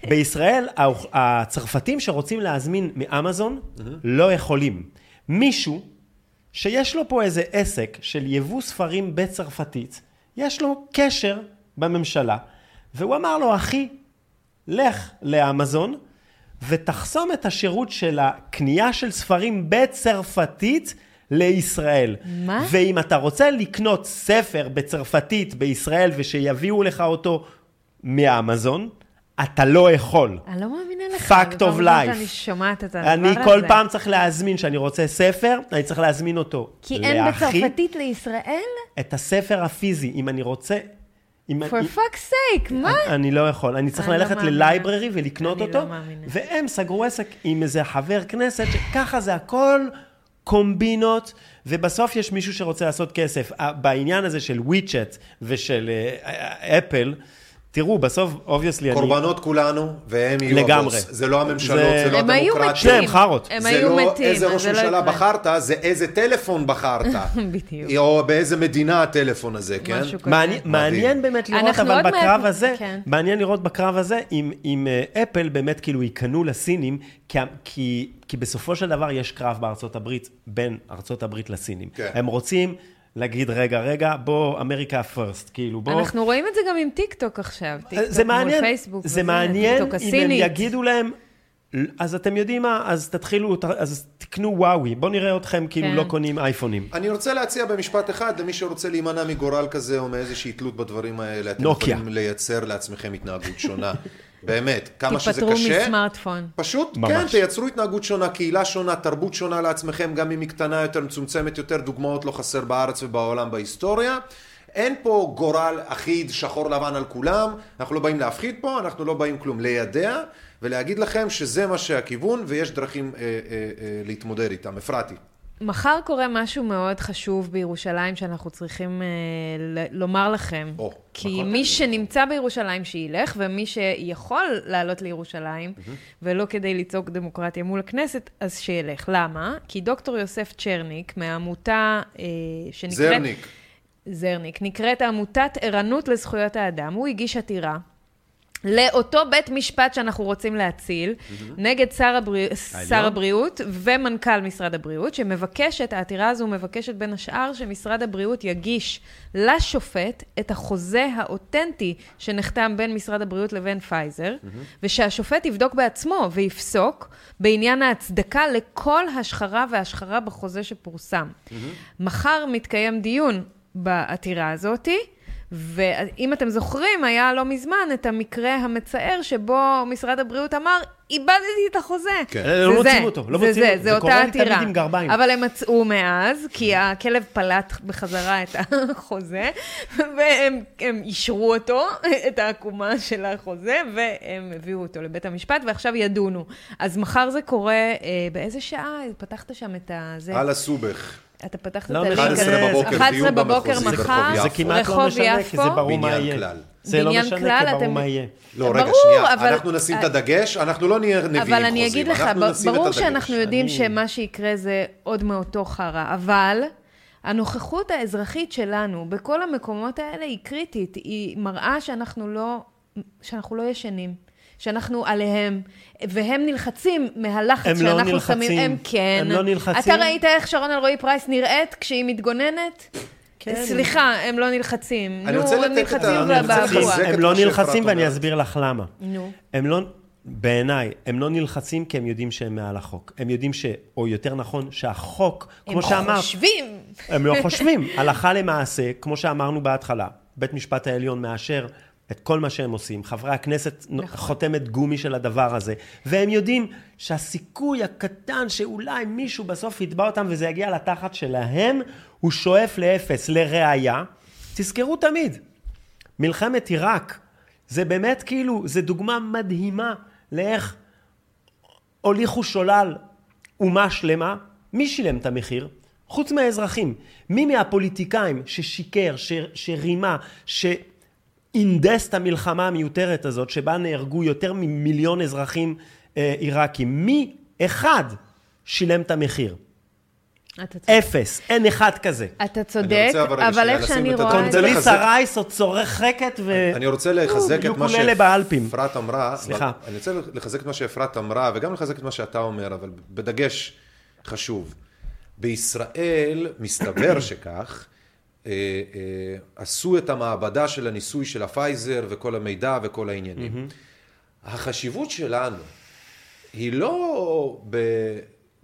בישראל, הצרפתים שרוצים להזמין מאמזון לא יכולים. מישהו שיש לו פה איזה עסק של יבוא ספרים בצרפתית, יש לו קשר בממשלה, והוא אמר לו, אחי, לך לאמזון ותחסום את השירות של הקנייה של ספרים בצרפתית לישראל. מה? ואם אתה רוצה לקנות ספר בצרפתית בישראל ושיביאו לך אותו מאמזון, אתה לא יכול. אני לא מאמינה לך. fact of life. שאני שומעת את הדבר הזה. אני כל פעם צריך להזמין, כשאני רוצה ספר, אני צריך להזמין אותו. כי אין בצרפתית לישראל? את הספר הפיזי, אם אני רוצה... For fuck's sake, מה? אני לא יכול, אני צריך לא ללכת. ללייבררי ולקנות אני אותו, לא מאמינה. והם סגרו עסק עם איזה חבר כנסת, שככה זה הכל קומבינות, ובסוף יש מישהו שרוצה לעשות כסף. בעניין הזה של וויצ'ט ושל אה, אפל, תראו, בסוף, obviously, אני... קורבנות כולנו, והם יהיו לגמרי. הבוס. זה לא הממשלות, זה- זה לא הם היו הדמוקרטיה. מתים. שניהם חארות. הם זה היו לא מתים, איזה ראש זה לא ממשלה יקרה. בחרת, זה איזה טלפון בחרת. [laughs] בדיוק. או באיזה מדינה הטלפון הזה, כן? משהו כזה. מעניין, מעניין באמת לראות, אבל מעט- בקרב הזה, כן. מעניין לראות בקרב הזה, אם, אם אה, אפל באמת כאילו ייכנעו לסינים, כי, כי, כי בסופו של דבר יש קרב בארצות הברית, בין ארצות הברית לסינים. כן. הם רוצים להגיד, רגע, רגע, בוא, America first, כאילו, בוא... אנחנו רואים את זה גם עם טיק טוק עכשיו. טיק טוק זה מול פייסבוק זה מעניין אם הם. יגידו להם, אז אתם יודעים מה, אז תתחילו, אז תקנו וואוי, בואו נראה אתכם כאילו כן. לא קונים אייפונים. אני רוצה להציע במשפט אחד למי שרוצה להימנע מגורל כזה או מאיזושהי תלות בדברים האלה. אתם נוקיה. יכולים לייצר לעצמכם התנהגות שונה. באמת, כמה שזה תיפטרו קשה. מסמארטפון. פשוט, ממש. כן, תייצרו התנהגות שונה, קהילה שונה, תרבות שונה לעצמכם, גם אם היא קטנה יותר, מצומצמת יותר, דוגמאות לא חסר בארץ ובעולם בהיסטוריה. אין פה גורל אחיד, שחור לבן על כולם, אנחנו לא באים להפחיד פה, אנחנו לא באים כלום, לידע ולהגיד לכם שזה מה שהכיוון ויש דרכים אה, אה, אה, להתמודד איתם. אפרתי. מחר קורה משהו מאוד חשוב בירושלים שאנחנו צריכים אה, ל- לומר לכם. או, כי נכון. מי שנמצא בירושלים שילך, ומי שיכול לעלות לירושלים, ולא כדי לצעוק דמוקרטיה מול הכנסת, אז שילך. למה? כי דוקטור יוסף צ'רניק, מהעמותה אה, שנקראת... זרניק. זרניק, נקראת עמותת ערנות לזכויות האדם. הוא הגיש עתירה לאותו בית משפט שאנחנו רוצים להציל, נגד שר, הברי... שר הבריאות ומנכ"ל משרד הבריאות, שמבקשת, העתירה הזו מבקשת בין השאר שמשרד הבריאות יגיש לשופט את החוזה האותנטי שנחתם בין משרד הבריאות לבין פייזר, ושהשופט יבדוק בעצמו ויפסוק בעניין ההצדקה לכל השחרה והשחרה בחוזה שפורסם. מחר מתקיים דיון בעתירה הזאתי. ואם אתם זוכרים, היה לא מזמן את המקרה המצער שבו משרד הבריאות אמר, איבדתי את החוזה. כן. זה לא זה, מוצאים אותו, לא זה מוצאים זה, אותו. זה זה אותה לי תמיד עתירה. עם גרביים. אבל הם מצאו מאז, כי הכלב פלט בחזרה את החוזה, והם הם אישרו אותו, את העקומה של החוזה, והם הביאו אותו לבית המשפט, ועכשיו ידונו. אז מחר זה קורה, אה, באיזה שעה? פתחת שם את הזה? על הסובך. אתה פתחת לא את. הלינק 11 הזה. בבוקר, 11 דיון בבוקר מחר. זה כמעט לא משנה, כי זה. ברור מה יהיה. כלל. זה לא משנה, כלל, כי ברור אתם- מה יהיה. לא, רגע, ברור, שנייה. אבל- אנחנו נשים את הדגש, אנחנו לא נהיה נביאים אבל אני חוזים, אגיד לך, ברור. שאנחנו יודעים אני- שמה שיקרה זה עוד מאותו חרא, אבל הנוכחות האזרחית שלנו בכל המקומות האלה היא קריטית, היא מראה שאנחנו לא, שאנחנו לא ישנים. שאנחנו עליהם, והם נלחצים מהלחץ הם לא שאנחנו נלחצים. שמים, הם כן. הם לא נלחצים. אתה ראית איך שרון אלרועי פרייס נראית כשהיא מתגוננת? כן. סליחה, הם לא נלחצים. אני נו, רוצה הם לתת את ה- את הם לא נלחצים ואני. אסביר לך למה. נו. הם לא, בעיניי, הם לא נלחצים כי הם יודעים שהם מעל החוק. הם יודעים ש... או יותר נכון, שהחוק, כמו הם שאמרת... חושבים. הם לא [laughs] חושבים. הלכה למעשה, כמו שאמרנו בהתחלה, בית משפט העליון מאשר את כל מה שהם עושים. חברי הכנסת נכון. חותמת גומי של הדבר הזה. והם יודעים שהסיכוי הקטן שאולי מישהו בסוף יתבע אותם וזה יגיע לתחת שלהם, הוא שואף לאפס. לראיה, תזכרו תמיד, מלחמת עיראק, זה באמת כאילו, זה דוגמה מדהימה לאיך הוליכו שולל אומה שלמה, מי שילם את המחיר? חוץ מהאזרחים. מי מהפוליטיקאים ששיקר, ש, שרימה, שהנדס את המלחמה המיותרת הזאת, שבה נהרגו יותר ממיליון אזרחים אה, עיראקים, מי אחד שילם את המחיר? אפס, אין אחד כזה. אתה צודק, אבל איך שאני רואה קונדליסה רייס עוד צורחקת ו... אני רוצה לחזק את מה. שאפרת אמרה. סליחה. אני רוצה לחזק את מה שאפרת אמרה, וגם לחזק את מה שאתה אומר, אבל בדגש חשוב. בישראל, מסתבר [coughs] שכך, עשו את המעבדה של הניסוי של הפייזר וכל המידע וכל העניינים. החשיבות שלנו היא לא ב...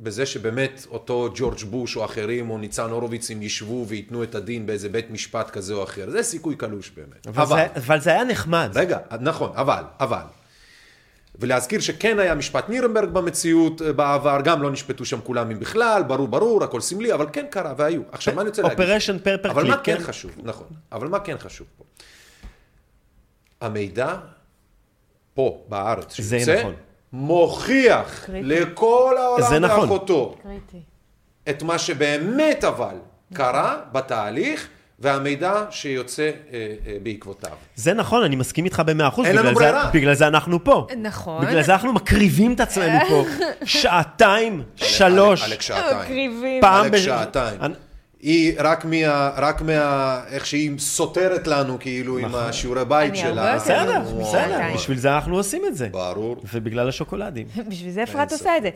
בזה שבאמת אותו ג'ורג' בוש או אחרים או ניצן הורוביץ הם ישבו וייתנו את הדין באיזה בית משפט כזה או אחר. זה סיכוי קלוש באמת. אבל, זה, אבל זה היה נחמד. רגע, נכון, אבל, אבל. ולהזכיר שכן היה משפט נירנברג במציאות אה, בעבר, גם לא נשפטו שם כולם אם בכלל, ברור ברור, הכל סמלי, אבל כן קרה והיו. עכשיו מה אני רוצה להגיד? Operation Paper אבל מה כן כן? חשוב, נכון, אבל מה כן חשוב פה? המידע פה, בארץ, זה שיוצא, נכון. מוכיח קריטי. לכל העולם נכון. ואחותו קריטי. את מה שבאמת אבל קרה בתהליך, והמידע שיוצא אה, אה, בעקבותיו. זה נכון, אני מסכים איתך במאה אחוז. אין לנו בגלל זה- ברירה. בגלל זה אנחנו פה. נכון. בגלל זה אנחנו מקריבים את עצמנו פה. [laughs] שעתיים, שלוש. עלק שעתיים. מקריבים. פעם עלק ב- שעתיים. אני- היא רק מה... רק מה... איך שהיא סותרת לנו, כאילו, עם השיעורי בית אני שלה. הרבה יותר בסדר. בסדר, בשביל זה אנחנו עושים את זה. ברור. ובגלל השוקולדים. [laughs] בשביל זה אפרת עושה את זה.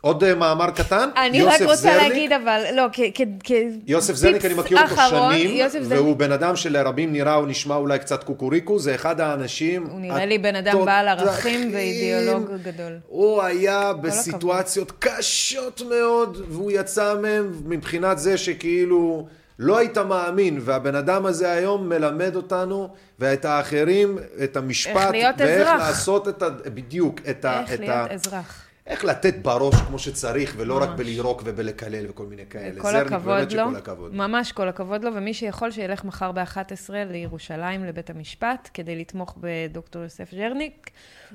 עוד אה, מאמר קטן. אני רק רוצה זרניק. להגיד, אבל, לא, כ... כ- יוסף זרניק, אני מכיר אותו אחרון, שנים, יוסף זרניק, והוא בן אדם שלרבים נראה, הוא נשמע אולי קצת קוקוריקו, זה אחד האנשים... הוא נראה לי בן אדם בעל ערכים. ואידיאולוג גדול. הוא היה בסיטואציות קשות מאוד, והוא יצא מהם מבחינת זה שכאילו לא היית מאמין, והבן אדם הזה היום מלמד אותנו, ואת האחרים, את המשפט, איך להיות ואיך אזרח. לעשות את ה... בדיוק, את ה... איך להיות ה... אזרח. איך לתת בראש כמו שצריך, ולא רק בלירוק ובלקלל וכל מיני כאלה. כל הכבוד באמת לו, שכל הכבוד. ממש כל הכבוד לו, ומי שיכול שילך מחר ב-11 לירושלים, לבית המשפט, כדי לתמוך בדוקטור יוסף ז'רניק.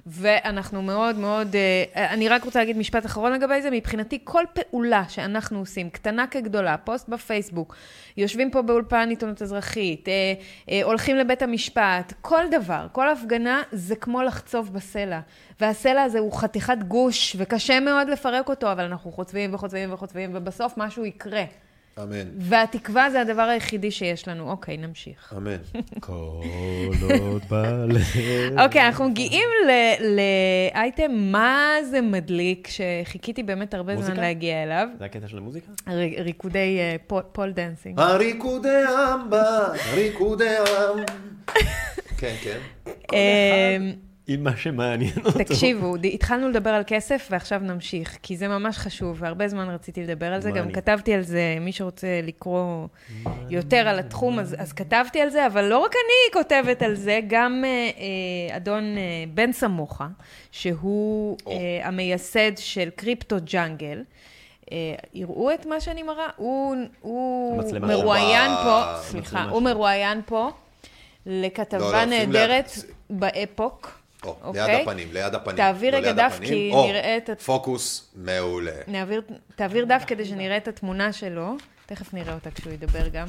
ואנחנו מאוד מאוד, אה, אני רק רוצה להגיד משפט אחרון לגבי זה, מבחינתי כל פעולה שאנחנו עושים, קטנה כגדולה, פוסט בפייסבוק, יושבים פה באולפן עיתונות אזרחית, אה, אה, הולכים לבית המשפט, כל דבר, כל הפגנה זה כמו לחצוב בסלע. והסלע הזה הוא חתיכת גוש, וקשה מאוד לפרק אותו, אבל אנחנו חוצבים וחוצבים וחוצבים, ובסוף משהו יקרה. אמן. והתקווה זה הדבר היחידי שיש לנו. אוקיי, נמשיך. אמן. [laughs] קולות בלב. אוקיי, אנחנו מגיעים לאייטם מה זה מדליק, שחיכיתי באמת הרבה זמן? להגיע אליו. זה הקטע של המוזיקה? ריקודי אה, pole- dancing. הריקודי אמבה, הריקודי עם. [laughs] כן, כן. עם מה שמעניין אותו. תקשיבו, התחלנו לדבר על כסף ועכשיו נמשיך, כי זה ממש חשוב, והרבה זמן רציתי לדבר על זה, גם. כתבתי על זה, מי שרוצה לקרוא יותר על התחום, אז, אז כתבתי על זה, אבל לא רק אני כותבת על זה, גם אה, אה, אדון אה, בן סמוכה, שהוא. אה, המייסד של קריפטו ג'אנגל. יראו את מה שאני מראה? הוא, הוא. מרואיין פה. סליחה, הוא. מרואיין פה לא, לכתבה לא, שים נהדרת. באפוק. או, אוקיי? ליד הפנים, ליד הפנים. תעביר לא רגע דף, הפנים. כי או, נראה את... הת- פוקוס מעולה. נעביר, תעביר דף כדי שנראה את התמונה שלו. תכף נראה אותה כשהוא ידבר גם.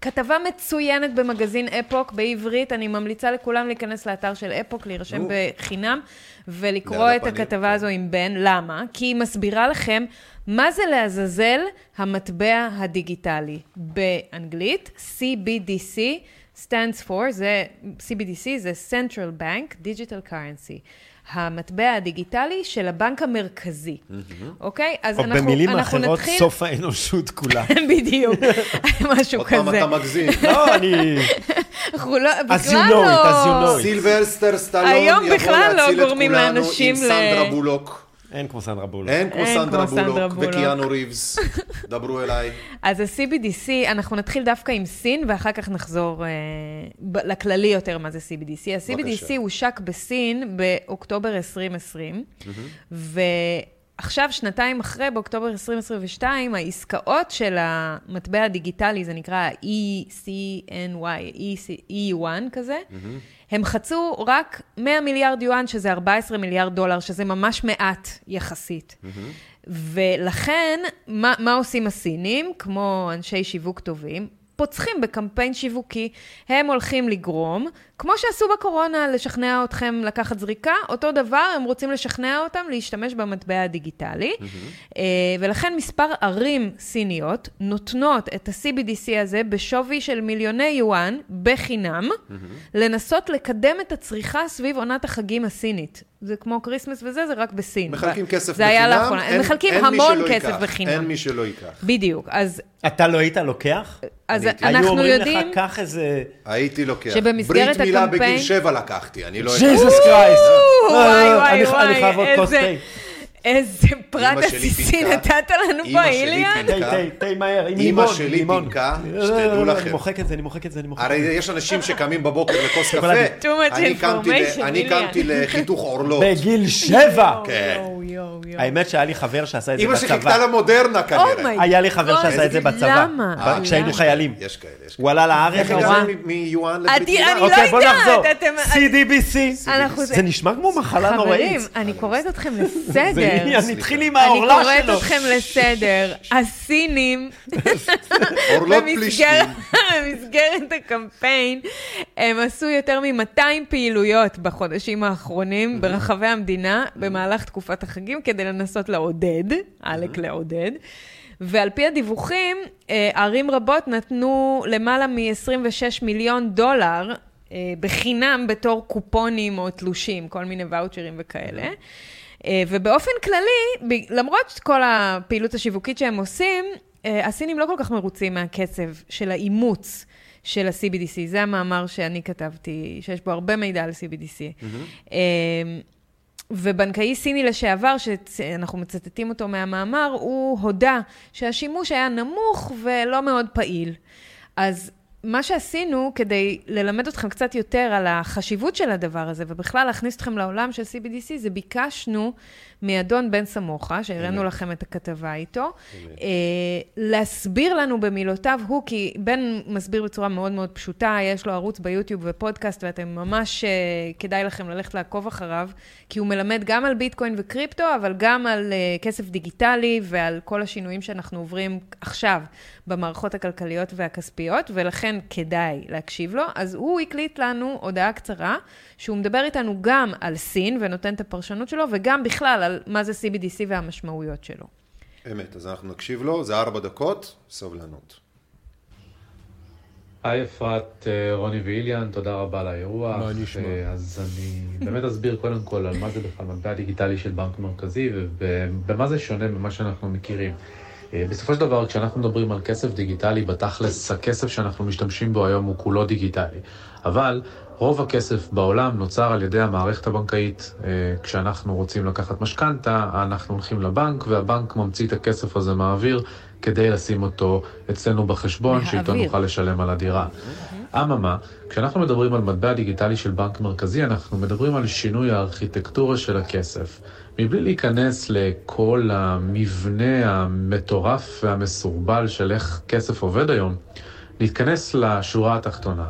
כתבה מצוינת במגזין אפוק בעברית, אני ממליצה לכולם להיכנס לאתר של אפוק, להירשם נו. בחינם ולקרוא את הפנים, הכתבה כן. הזו עם בן. למה? כי היא מסבירה לכם מה זה לעזאזל המטבע הדיגיטלי. באנגלית, CBDC stands for, זה, CBDC זה Central Bank Digital Currency. המטבע הדיגיטלי של הבנק המרכזי, אוקיי? אז או אנחנו, במילים אנחנו אחרות, נתחיל... סוף האנושות כולה. [laughs] בדיוק, [laughs] משהו עוד פעם כזה. אתה מגזים. לא, אני... [laughs] אנחנו לא, As you בכלל know it, as you לא... know it. סילברסטר סטלון בכלל לא להציל את כולנו עם סנדרה בולוק. אין כמו סנדרה בולו. אין כמו סנדרה בולוק בולוק. וקיאנו ריבס. [laughs] דברו אליי. אז ה-CBDC, אנחנו נתחיל דווקא עם סין, ואחר כך נחזור אה, ב- לכללי יותר מה זה CBDC. ה-CBDC. הושק בסין באוקטובר 2020, ועכשיו, שנתיים אחרי, באוקטובר 2022, העסקאות של המטבע הדיגיטלי, זה נקרא ECNY, EU1 כזה, הם חצו רק 100 מיליארד יואן, שזה 14 מיליארד דולר, שזה ממש מעט יחסית. ולכן, מה, מה עושים הסינים, כמו אנשי שיווק טובים? פוצחים בקמפיין שיווקי, הם הולכים לגרום, כמו שעשו בקורונה, לשכנע אתכם לקחת זריקה, אותו דבר, הם רוצים לשכנע אותם להשתמש במטבע הדיגיטלי. אה, ולכן מספר ערים סיניות נותנות את ה-CBDC הזה בשווי של מיליוני יואן, בחינם, לנסות לקדם את הצריכה סביב עונת החגים הסינית. זה כמו כריסמס וזה, זה רק בסין. מחלקים כסף זה היה בחינם, לאחרונה. הם אין- מחלקים אין מי המון שלא כסף ייקח, בחינם. אין מי שלא ייקח. בדיוק, אז, אתה לא היית לוקח? אז הייתי. היו אנחנו אומרים יודעים... לך, קח איזה... הייתי לוקח. שבמסגרת ברית מילה הקמפיין- בגיל שבע לקחתי, אני לא... ג'יזוס קרייסט! וואי, וואי, אני וואי, חייב עוד כוס איזה- תה. איזה פרט אמא שלי עסיסי. נתת לנו פה, אמא שלי איליאן. פינקה. תה, תה, תה מהר, עם אמא לימון, שלי עם לימון. פינקה, לא, לא, שתדעו לא, לכם. אני מוחק את זה, אני מוחק את זה, אני מוחק את הרי זה. יש אנשים שקמים בבוקר לכוס. קפה. Too much אני קמתי ל- information, אני איליאן. קמתי לחיתוך עורלות. בגיל שבע! כן. האמת שהיה לי חבר שעשה את זה אמא שחיכתה בצבא. למודרנה כנראה. אומייי. היה לי חבר שעשה את זה בצבא. למה? ב- כשהיינו? חיילים. יש כאלה, יש כאלה. הוא עלה לארץ. איך. הגענו מ- מיואן מילה? אני לא אוקיי, בוא יודעת, CDBC. אנחנו- זה נשמע כמו מחלה נוראית. חברים, אני קוראת אתכם זה לסדר. עניין, התחיל עם אני העורלה קוראת שלו. אתכם לסדר. הסינים, [laughs] [laughs] במסגרת- הקמפיין, הם עשו יותר מ-200 פעילויות בחודשים האחרונים ברחבי המדינה במהלך תקופת החגים כדי לנסות לעודד, עלק לעודד. ועל פי הדיווחים, אה, ערים רבות נתנו למעלה מ-26 מיליון דולר אה, בחינם בתור קופונים או תלושים, כל מיני ואוצ'רים וכאלה. אה, ובאופן כללי, למרות כל הפעילות השיווקית שהם עושים, אה, הסינים לא כל כך מרוצים מהקצב של האימוץ של ה-CBDC. זה המאמר שאני כתבתי, שיש בו הרבה מידע על CBDC. אה, ובנקאי סיני לשעבר, שאנחנו מצטטים אותו מהמאמר, הוא הודה שהשימוש היה נמוך ולא מאוד פעיל. אז מה שעשינו כדי ללמד אתכם קצת יותר על החשיבות של הדבר הזה, ובכלל להכניס אתכם לעולם של CBDC, זה ביקשנו מאדון בן סמוכה, שהראינו לכם את הכתבה איתו, אה, להסביר לנו במילותיו. הוא, כי בן מסביר בצורה מאוד מאוד פשוטה, יש לו ערוץ ביוטיוב ופודקאסט, ואתם ממש, אה, כדאי לכם ללכת לעקוב אחריו, כי הוא מלמד גם על ביטקוין וקריפטו, אבל גם על אה, כסף דיגיטלי ועל כל השינויים שאנחנו עוברים עכשיו במערכות הכלכליות והכספיות, ולכן כדאי להקשיב לו. אז הוא הקליט לנו הודעה קצרה, שהוא מדבר איתנו גם על סין ונותן את הפרשנות שלו, וגם בכלל על מה זה CBDC והמשמעויות שלו. אמת, אז אנחנו נקשיב לו, זה ארבע דקות, סבלנות. היי אפרת, אה, רוני ואיליאן, תודה רבה על האירוח. מה נשמע? אה, אז אני באמת אסביר קודם כל על מה זה בכלל מטבע דיגיטלי של בנק מרכזי ובמה זה שונה ממה שאנחנו מכירים. אה, בסופו של דבר, כשאנחנו מדברים על כסף דיגיטלי, בתכלס הכסף שאנחנו משתמשים בו היום הוא כולו דיגיטלי. אבל רוב הכסף בעולם נוצר על ידי המערכת הבנקאית. אה, כשאנחנו רוצים לקחת משכנתה, אנחנו הולכים לבנק, והבנק ממציא את הכסף הזה מהאוויר כדי לשים אותו אצלנו בחשבון, שאיתו. נוכל לשלם על הדירה. אממה, כשאנחנו מדברים על מטבע דיגיטלי של בנק מרכזי, אנחנו מדברים על שינוי הארכיטקטורה של הכסף. מבלי להיכנס לכל המבנה המטורף והמסורבל של איך כסף עובד היום, להתכנס לשורה התחתונה,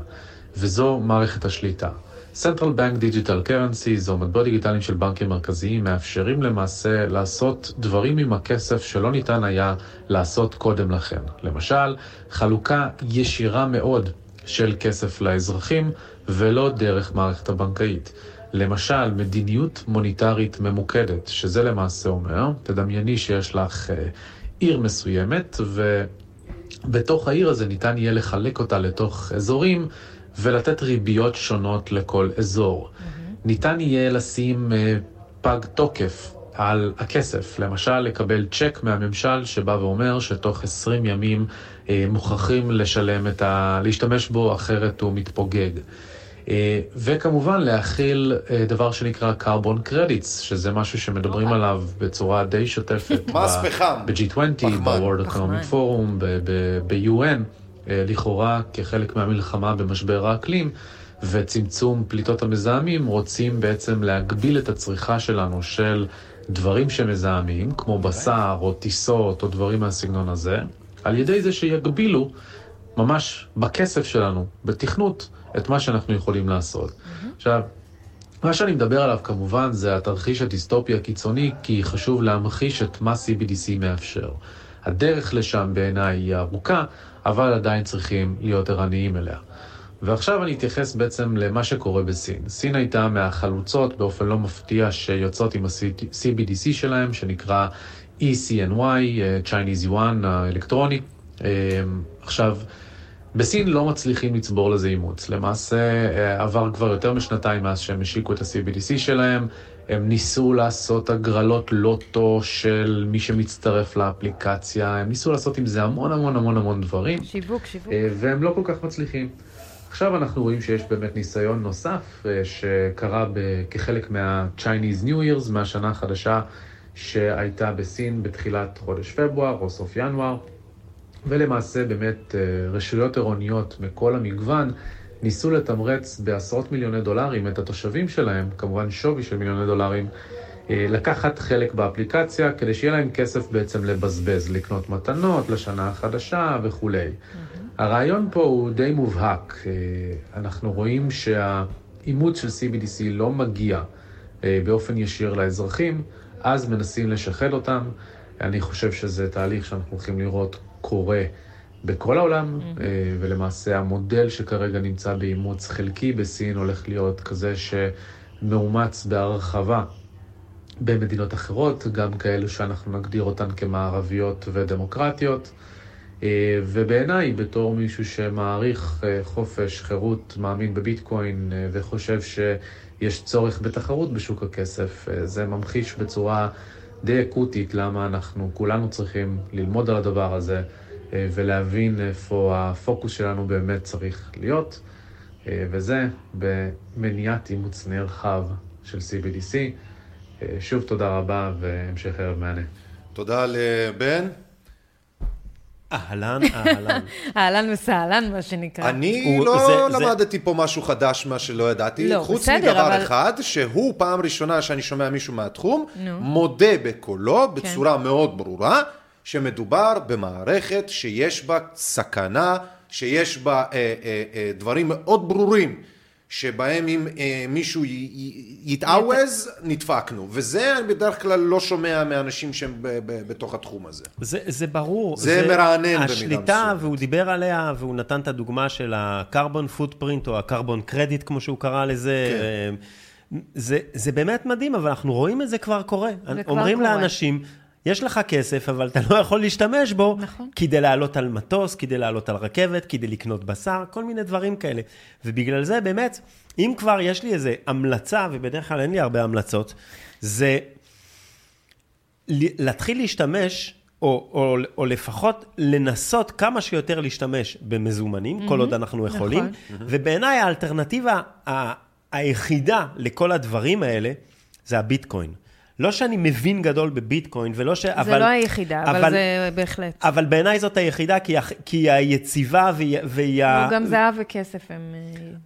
וזו מערכת השליטה. Central Bank Digital Currencies, או מטבעות דיגיטליים של בנקים מרכזיים, מאפשרים למעשה לעשות דברים עם הכסף שלא ניתן היה לעשות קודם לכן. למשל, חלוקה ישירה מאוד של כסף לאזרחים, ולא דרך מערכת הבנקאית. למשל, מדיניות מוניטרית ממוקדת, שזה למעשה אומר, תדמייני שיש לך אה, עיר מסוימת, ובתוך העיר הזה ניתן יהיה לחלק אותה לתוך אזורים ולתת ריביות שונות לכל אזור. ניתן יהיה לשים אה, פג תוקף על הכסף, למשל לקבל צ'ק מהממשל שבא ואומר שתוך 20 ימים מוכרחים לשלם את ה... להשתמש בו, אחרת הוא מתפוגג. אה, וכמובן להכיל אה, דבר שנקרא carbon credits, שזה משהו שמדברים עליו בצורה די שוטפת. [laughs] מס פחם. ב-G20, ב-World Economic Forum, ב-UN, אה, לכאורה כחלק מהמלחמה במשבר האקלים. וצמצום פליטות המזהמים, רוצים בעצם להגביל את הצריכה שלנו של דברים שמזהמים, כמו בשר או טיסות או דברים מהסגנון הזה, על ידי זה שיגבילו ממש בכסף שלנו, בתכנות, את מה שאנחנו יכולים לעשות. עכשיו, מה שאני מדבר עליו כמובן זה התרחיש הדיסטופי הקיצוני, כי חשוב להמחיש את מה CBDC מאפשר. הדרך לשם בעיניי היא ארוכה, אבל עדיין צריכים להיות ערניים אליה. ועכשיו אני אתייחס בעצם למה שקורה בסין. סין הייתה מהחלוצות באופן לא מפתיע שיוצאות עם ה-CBDC שלהם, שנקרא ECNY, אה, Chinese Yuan האלקטרוני. אה, עכשיו, בסין לא מצליחים לצבור לזה אימוץ. למעשה, אה, עבר כבר יותר משנתיים מאז שהם השיקו את ה-CBDC שלהם. הם ניסו לעשות הגרלות לוטו של מי שמצטרף לאפליקציה, הם ניסו לעשות עם זה המון המון המון המון דברים. שיווק, שיווק. והם לא כל כך מצליחים. עכשיו אנחנו רואים שיש באמת ניסיון נוסף שקרה כחלק מה-Chinese New Year's, מהשנה החדשה שהייתה בסין בתחילת חודש פברואר או סוף ינואר, ולמעשה באמת אה, רשויות עירוניות מכל המגוון ניסו לתמרץ בעשרות מיליוני דולרים את התושבים שלהם, כמובן שווי של מיליוני דולרים, אה, לקחת חלק באפליקציה כדי שיהיה להם כסף בעצם לבזבז, לקנות מתנות לשנה החדשה וכולי. הרעיון פה הוא די מובהק. אה, אנחנו רואים שהאימוץ של CBDC לא מגיע באופן ישיר לאזרחים, אז מנסים לשחד אותם. אני חושב שזה תהליך שאנחנו הולכים לראות קורה בכל העולם, אה, ולמעשה המודל שכרגע נמצא באימוץ חלקי בסין הולך להיות כזה שמאומץ בהרחבה במדינות אחרות, גם כאלו שאנחנו נגדיר אותן כמערביות ודמוקרטיות. אה, ובעיניי, בתור מישהו שמעריך אה, חופש, חירות, מאמין בביטקוין וחושב שיש צורך בתחרות בשוק הכסף, אה, זה ממחיש בצורה די אקוטית למה אנחנו כולנו צריכים ללמוד על הדבר הזה אה, ולהבין איפה הפוקוס שלנו באמת צריך להיות, אה, וזה במניעת אימוץ נרחב של CBDC. שוב תודה רבה והמשך ערב מהנה. תודה לבן. אהלן, [laughs] אהלן. אהלן וסהלן, מה שנקרא. אני הוא- לא זה- זה- למדתי פה משהו חדש, מה שלא ידעתי, לא, חוץ בסדר, מדבר אבל- אחד, שהוא פעם ראשונה שאני שומע מישהו מהתחום, נו. מודה בקולו, כן. בצורה מאוד ברורה, שמדובר במערכת שיש בה סכנה, שיש בה אה, אה, אה, דברים מאוד ברורים. שבהם אם אה, מישהו י- י- יתעווז, נדפקנו. וזה אני בדרך כלל לא שומע מאנשים שהם ב- ב- בתוך התחום הזה. זה, זה ברור. זה מרענן במידה השליטה, מסוימת. והוא דיבר עליה, והוא נתן את הדוגמה של הקרבון פוטפרינט, או הקרבון קרדיט, כמו שהוא קרא לזה. כן. זה, זה באמת מדהים, אבל אנחנו רואים את זה כבר קורה. זה כבר אומרים קורה. יש לך כסף, אבל אתה לא יכול להשתמש בו, נכון. כדי לעלות על מטוס, כדי לעלות על רכבת, כדי לקנות בשר, כל מיני דברים כאלה. ובגלל זה באמת, אם כבר יש לי איזו המלצה, ובדרך כלל אין לי הרבה המלצות, זה להתחיל להשתמש, או, או, או לפחות לנסות כמה שיותר להשתמש במזומנים, כל עוד אנחנו יכולים. נכון. ובעיניי האלטרנטיבה ה- היחידה לכל הדברים האלה, זה הביטקוין. לא שאני מבין גדול בביטקוין, ולא ש... זה אבל, לא היחידה, אבל זה בהחלט. אבל בעיניי זאת היחידה, כי, היא הח- כי היא היציבה והיא... והיא ה- גם זהב וכסף הם...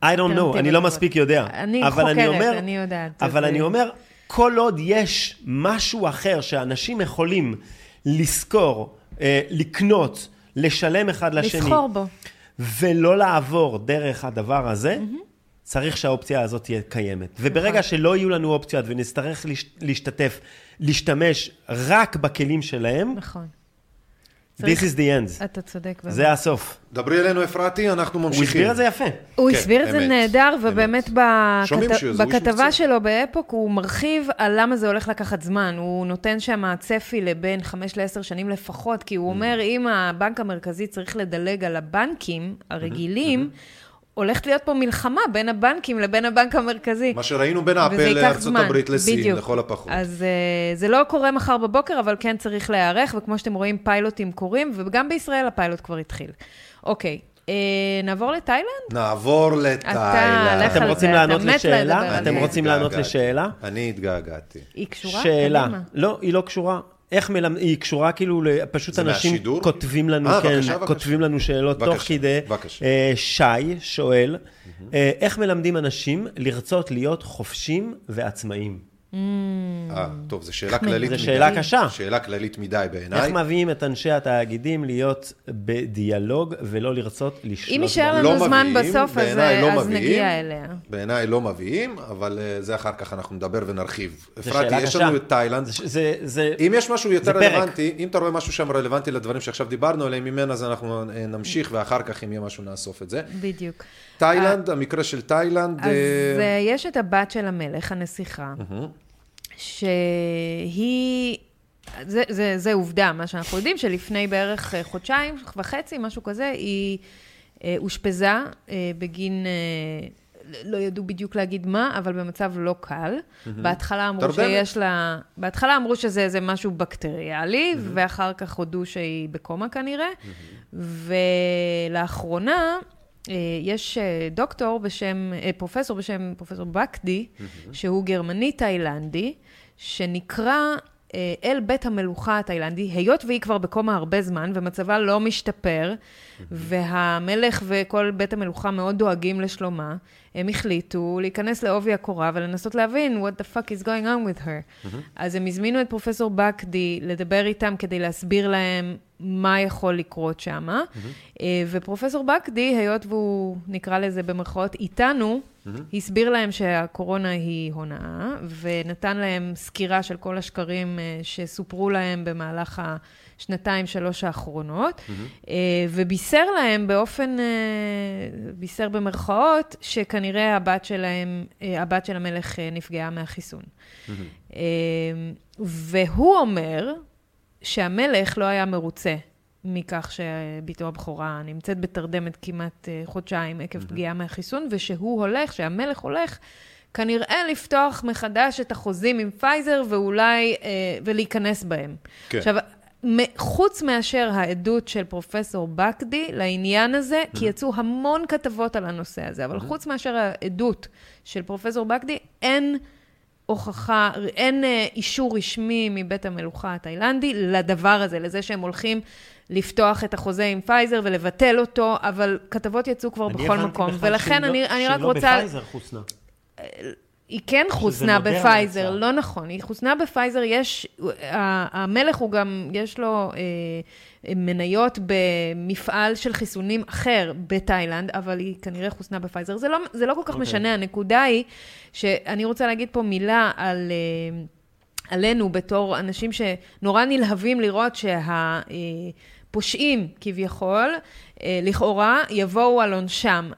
אה, I don't know, אני לא מספיק יודע. אני אבל אני חוקרת, אומר, אני יודעת. אבל אז, אני אה, אומר, כל עוד יש משהו אחר שאנשים יכולים לשכור, אה, לקנות, לשלם אחד לשני, לסחור בו. ולא לעבור דרך הדבר הזה, צריך שהאופציה הזאת תהיה קיימת. וברגע נכון. שלא יהיו לנו אופציות ונצטרך להש- להשתתף, להשתמש רק בכלים שלהם, נכון. this is the end. אתה צודק. באמת. זה הסוף. דברי אלינו אפרתי, אנחנו הוא ממשיכים. הסביר את זה יפה. הוא כן, הסביר את זה נהדר, ובאמת בכת... בכתבה. שלו באפוק הוא מרחיב על למה זה הולך לקחת זמן. הוא נותן שם צפי לבין חמש לעשר שנים לפחות, כי הוא Mm. אומר, אם הבנק המרכזי צריך לדלג על הבנקים הרגילים, הולכת להיות פה מלחמה בין הבנקים לבין הבנק המרכזי. מה שראינו בין וזה אפל ייקח לארצות הברית לסין, בדיוק. לכל הפחות. אז uh, זה לא קורה מחר בבוקר, אבל כן צריך להיערך, וכמו שאתם רואים, פיילוטים קורים, וגם בישראל הפיילוט כבר התחיל. אוקיי, uh, נעבור לתאילנד? נעבור לתאילנד. אתם רוצים לענות לשאלה? אתם. רוצים לענות. לשאלה? אני התגעגעתי. היא קשורה? שאלה. לא, היא לא קשורה. איך מלמד... היא קשורה כאילו, ל- פשוט זה אנשים מהשידור? כותבים לנו, אה, כן, בבקשה, בבקשה. כותבים לנו שאלות בבקשה, תוך כדי. בבקשה. אה, שי שואל, אה, איך מלמדים אנשים לרצות להיות חופשים ועצמאיים? אה, טוב, זו שאלה כללית זו מדי. שאלה קשה. שאלה כללית מדי בעיניי. איך מביאים את אנשי התאגידים להיות בדיאלוג ולא לרצות לשלוט? אם יישאר? לנו לא זמן מביאים, בסוף, אז, לא אז מביאים. נגיע אליה. בעיניי לא מביאים, אבל אה, זה אחר כך אנחנו נדבר ונרחיב. זו אפרתי, יש קשה. לנו את תאילנד. זה- זה... זה... אם יש משהו יותר. רלוונטי, אם אתה רואה משהו שם רלוונטי לדברים שעכשיו דיברנו עליהם ממנה, אז אנחנו אה, נמשיך, ואחר כך אם יהיה משהו נאסוף את זה. בדיוק. תאילנד, המקרה של תאילנד... אז אה, אה, יש את הבת של המלך, הנסיכה, שהיא... זה, זה, זה עובדה, מה שאנחנו יודעים, שלפני בערך אה, חודשיים וחצי, משהו כזה, היא אה, אושפזה אה, בגין, לא ידעו בדיוק להגיד מה, אבל במצב לא קל. בהתחלה אמרו תרדמת. שיש לה... בהתחלה אמרו שזה איזה משהו בקטריאלי, ואחר כך הודו שהיא בקומה כנראה. ולאחרונה, אה, יש דוקטור בשם, פרופסור בשם פרופסור בקדי, שהוא גרמני תאילנדי, שנקרא אה, אל בית המלוכה התאילנדי, היות והיא כבר בקומה הרבה זמן ומצבה לא משתפר, והמלך וכל בית המלוכה מאוד דואגים לשלומה, הם החליטו להיכנס לעובי הקורה ולנסות להבין what the fuck is going on with her. אז הם הזמינו את פרופסור בקדי לדבר איתם כדי להסביר להם מה יכול לקרות שם. אה, ופרופסור בקדי, היות והוא, נקרא לזה במרכאות, איתנו, הסביר להם שהקורונה היא הונאה, ונתן להם סקירה של כל השקרים אה, שסופרו להם במהלך השנתיים, שלוש האחרונות, אה, ובישר להם באופן, אה, בישר במרכאות, שכנראה הבת שלהם, הבת של המלך נפגעה מהחיסון. אה, והוא אומר שהמלך לא היה מרוצה מכך שבתו הבכורה נמצאת בתרדמת כמעט אה, חודשיים עקב פגיעה מהחיסון, ושהוא הולך, שהמלך הולך, כנראה לפתוח מחדש את החוזים עם פייזר ואולי, אה, ולהיכנס בהם. כן. עכשיו, חוץ מאשר העדות של פרופסור בקדי לעניין הזה, כי יצאו המון כתבות על הנושא הזה, אבל חוץ מאשר העדות של פרופסור בקדי, אין הוכחה, אין אה, אישור רשמי מבית המלוכה התאילנדי לדבר הזה, לזה שהם הולכים לפתוח את החוזה עם פייזר ולבטל אותו, אבל כתבות יצאו כבר בכל מקום. ולכן אני, אני רק רוצה... שהיא לא בפייזר חוסנה. היא כן חוסנה בפייזר, יצא. לא נכון. היא חוסנה בפייזר, יש, המלך הוא גם, יש לו אה, מניות במפעל של חיסונים אחר בתאילנד, אבל היא כנראה חוסנה בפייזר. זה לא, זה לא כל כך אוקיי. משנה, הנקודה היא שאני רוצה להגיד פה מילה על... אה, עלינו בתור אנשים שנורא נלהבים לראות שהפושעים כביכול, אה, לכאורה, יבואו על עונשם.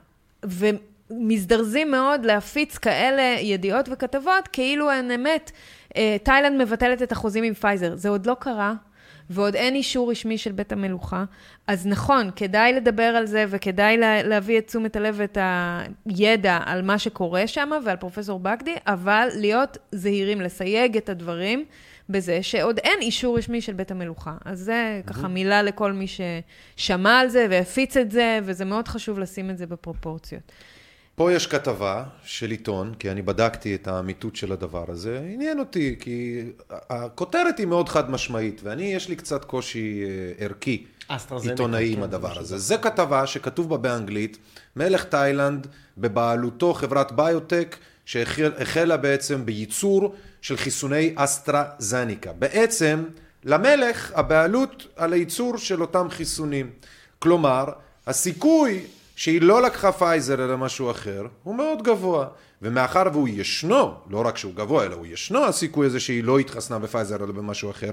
ומזדרזים מאוד להפיץ כאלה ידיעות וכתבות כאילו הן אמת. אה, תאילנד מבטלת את החוזים עם פייזר. זה עוד לא קרה. ועוד אין אישור רשמי של בית המלוכה. אז נכון, כדאי לדבר על זה וכדאי לה, להביא את תשומת הלב ואת הידע על מה שקורה שם ועל פרופסור בגדי, אבל להיות זהירים, לסייג את הדברים בזה שעוד אין אישור רשמי של בית המלוכה. אז זה ככה מילה לכל מי ששמע על זה והפיץ את זה, וזה מאוד חשוב לשים את זה בפרופורציות. פה יש כתבה של עיתון, כי אני בדקתי את האמיתות של הדבר הזה, עניין אותי, כי הכותרת היא מאוד חד משמעית, ואני, יש לי קצת קושי אה, ערכי, עיתונאי עם כן, הדבר הזה. זה כתבה שכתוב בה באנגלית, מלך תאילנד, בבעלותו חברת ביוטק, שהחלה בעצם בייצור של חיסוני אסטרהזניקה. בעצם, למלך הבעלות על הייצור של אותם חיסונים. כלומר, הסיכוי שהיא לא לקחה פייזר אלא משהו אחר, הוא מאוד גבוה. ומאחר והוא ישנו, לא רק שהוא גבוה, אלא הוא ישנו הסיכוי הזה שהיא לא התחסנה בפייזר אלא במשהו אחר,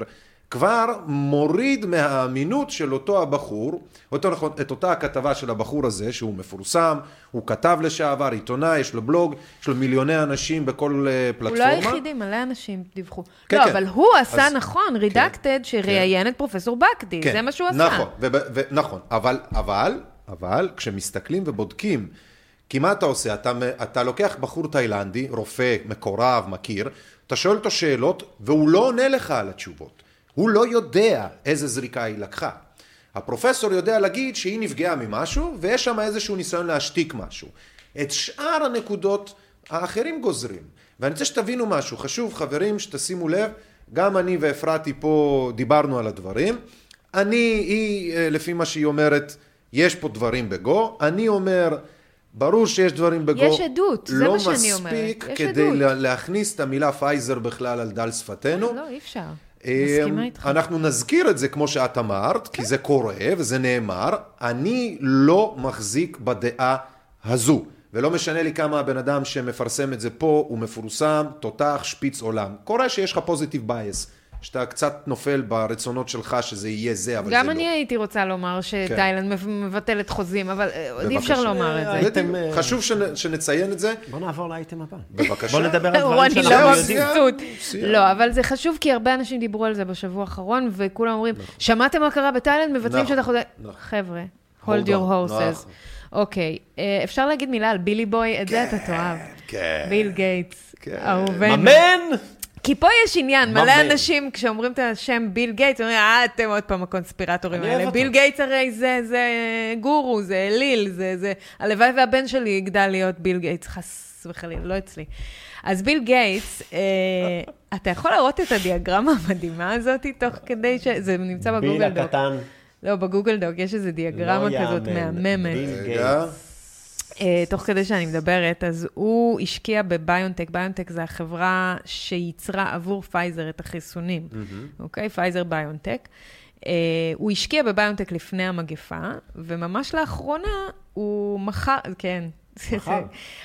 כבר מוריד מהאמינות של אותו הבחור, אותו נכון, את אותה הכתבה של הבחור הזה, שהוא מפורסם, הוא כתב לשעבר, עיתונאי, יש לו בלוג, יש לו מיליוני אנשים בכל אה, הוא פלטפורמה. לא היחידי, מלא אנשים דיווחו. כן, לא, כן. אבל הוא עשה אז- נכון, רידקטד, שראיין את פרופסור בקדי, כן, זה מה שהוא עשה. נכון, ו- ו- נכון, אבל, אבל, אבל, כשמסתכלים ובודקים, כי מה אתה עושה? אתה, אתה לוקח בחור תאילנדי, רופא, מקורב, מכיר, אתה שואל אותו שאלות, והוא לא עונה לך על התשובות. הוא לא יודע איזה זריקה היא לקחה. הפרופסור יודע להגיד שהיא נפגעה ממשהו, ויש שם איזשהו ניסיון להשתיק משהו. את שאר הנקודות האחרים גוזרים. ואני רוצה שתבינו משהו, חשוב חברים שתשימו לב, גם אני ואפרתי פה דיברנו על הדברים. אני, היא, אה, לפי מה שהיא אומרת, יש פה דברים בגו. אני אומר, ברור שיש דברים בגו. יש עדות, זה לא מה שאני אומרת. מספיק יש כדי עדות. לה- להכניס את המילה פייזר בכלל על דל שפתנו. לא, אי אפשר. אמ, מסכימה איתך. אנחנו נזכיר את זה כמו שאת אמרת, כי זה קורה וזה נאמר. אני לא מחזיק בדעה הזו. ולא משנה לי כמה הבן אדם שמפרסם את זה פה הוא מפורסם, תותח, שפיץ עולם. קורה שיש לך positive bias, שאתה קצת נופל ברצונות שלך שזה יהיה זה, אבל גם זה אני לא. הייתי רוצה לומר שתאילנד מב- מבטלת חוזים, אבל אה, אי. אפשר לומר את זה. בדיוק. חשוב שנ- שנציין את זה. בוא נעבור לאייטם הבא. בבקשה. בוא נדבר על דברים רוני שאנחנו לא יודעים. לא, אבל זה חשוב כי הרבה אנשים דיברו על זה בשבוע האחרון, וכולם אומרים, שמעתם מה קרה בתאילנד? מבטלים נכון, שאת החוזה... נכון. חבר'ה, hold Hold your horses. נכון. אוקיי, אה, אפשר להגיד מילה על בילי בוי? את זה אתה תאהב. כן. ביל גייטס, כן. אהובנו. אמן! כי פה יש עניין, מלא. אנשים, כשאומרים את השם ביל גייטס, אומרים, אה, אתם עוד פעם הקונספירטורים האלה. ביל. גייטס הרי זה, זה גורו, זה אליל, זה, זה... הלוואי והבן שלי יגדל להיות ביל גייטס, חס וחלילה, לא אצלי. אז ביל גייטס, אה, [laughs] אתה יכול להראות את הדיאגרמה המדהימה הזאת תוך כדי ש... זה נמצא ביל בגוגל דוק. הקטן. לא, בגוגל דוק יש איזו דיאגרמה לא כזאת יאמן. מהממת. ביל. גייטס. אה, תוך כדי שאני מדברת, אז הוא השקיע בביונטק, ביונטק זה החברה שייצרה עבור פייזר את החיסונים, אוקיי? פייזר ביונטק. אה, הוא השקיע בביונטק לפני המגפה, וממש לאחרונה הוא מכר, כן. [laughs]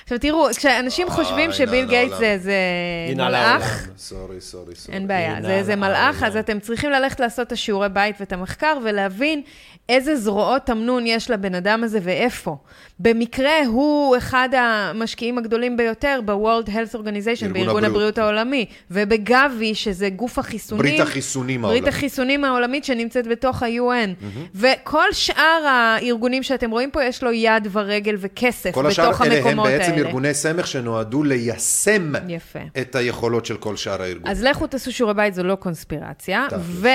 עכשיו תראו, כשאנשים חושבים שביל לא, גייטס לא, זה לא. איזה מלאך, sorry, sorry, sorry. אין בעיה, זה איזה מלאך. אז אתם צריכים ללכת לעשות את השיעורי בית ואת המחקר ולהבין איזה זרועות תמנון יש לבן אדם הזה ואיפה. במקרה הוא אחד המשקיעים הגדולים ביותר ב-World Health Organization, ארגון בארגון הבריאות. הבריאות העולמי, ובגאבי, שזה גוף החיסונים. ברית החיסונים ברית העולמית. החיסונים העולמית שנמצאת בתוך ה-UN. וכל שאר הארגונים שאתם רואים פה, יש לו יד ורגל וכסף כל השאר בתוך אלה הם המקומות האלה. בעצם ארגוני סמך שנועדו ליישם יפה. את היכולות של כל שאר הארגונים. אז לכו תעשו שיעורי בית, זו לא קונספירציה. ו...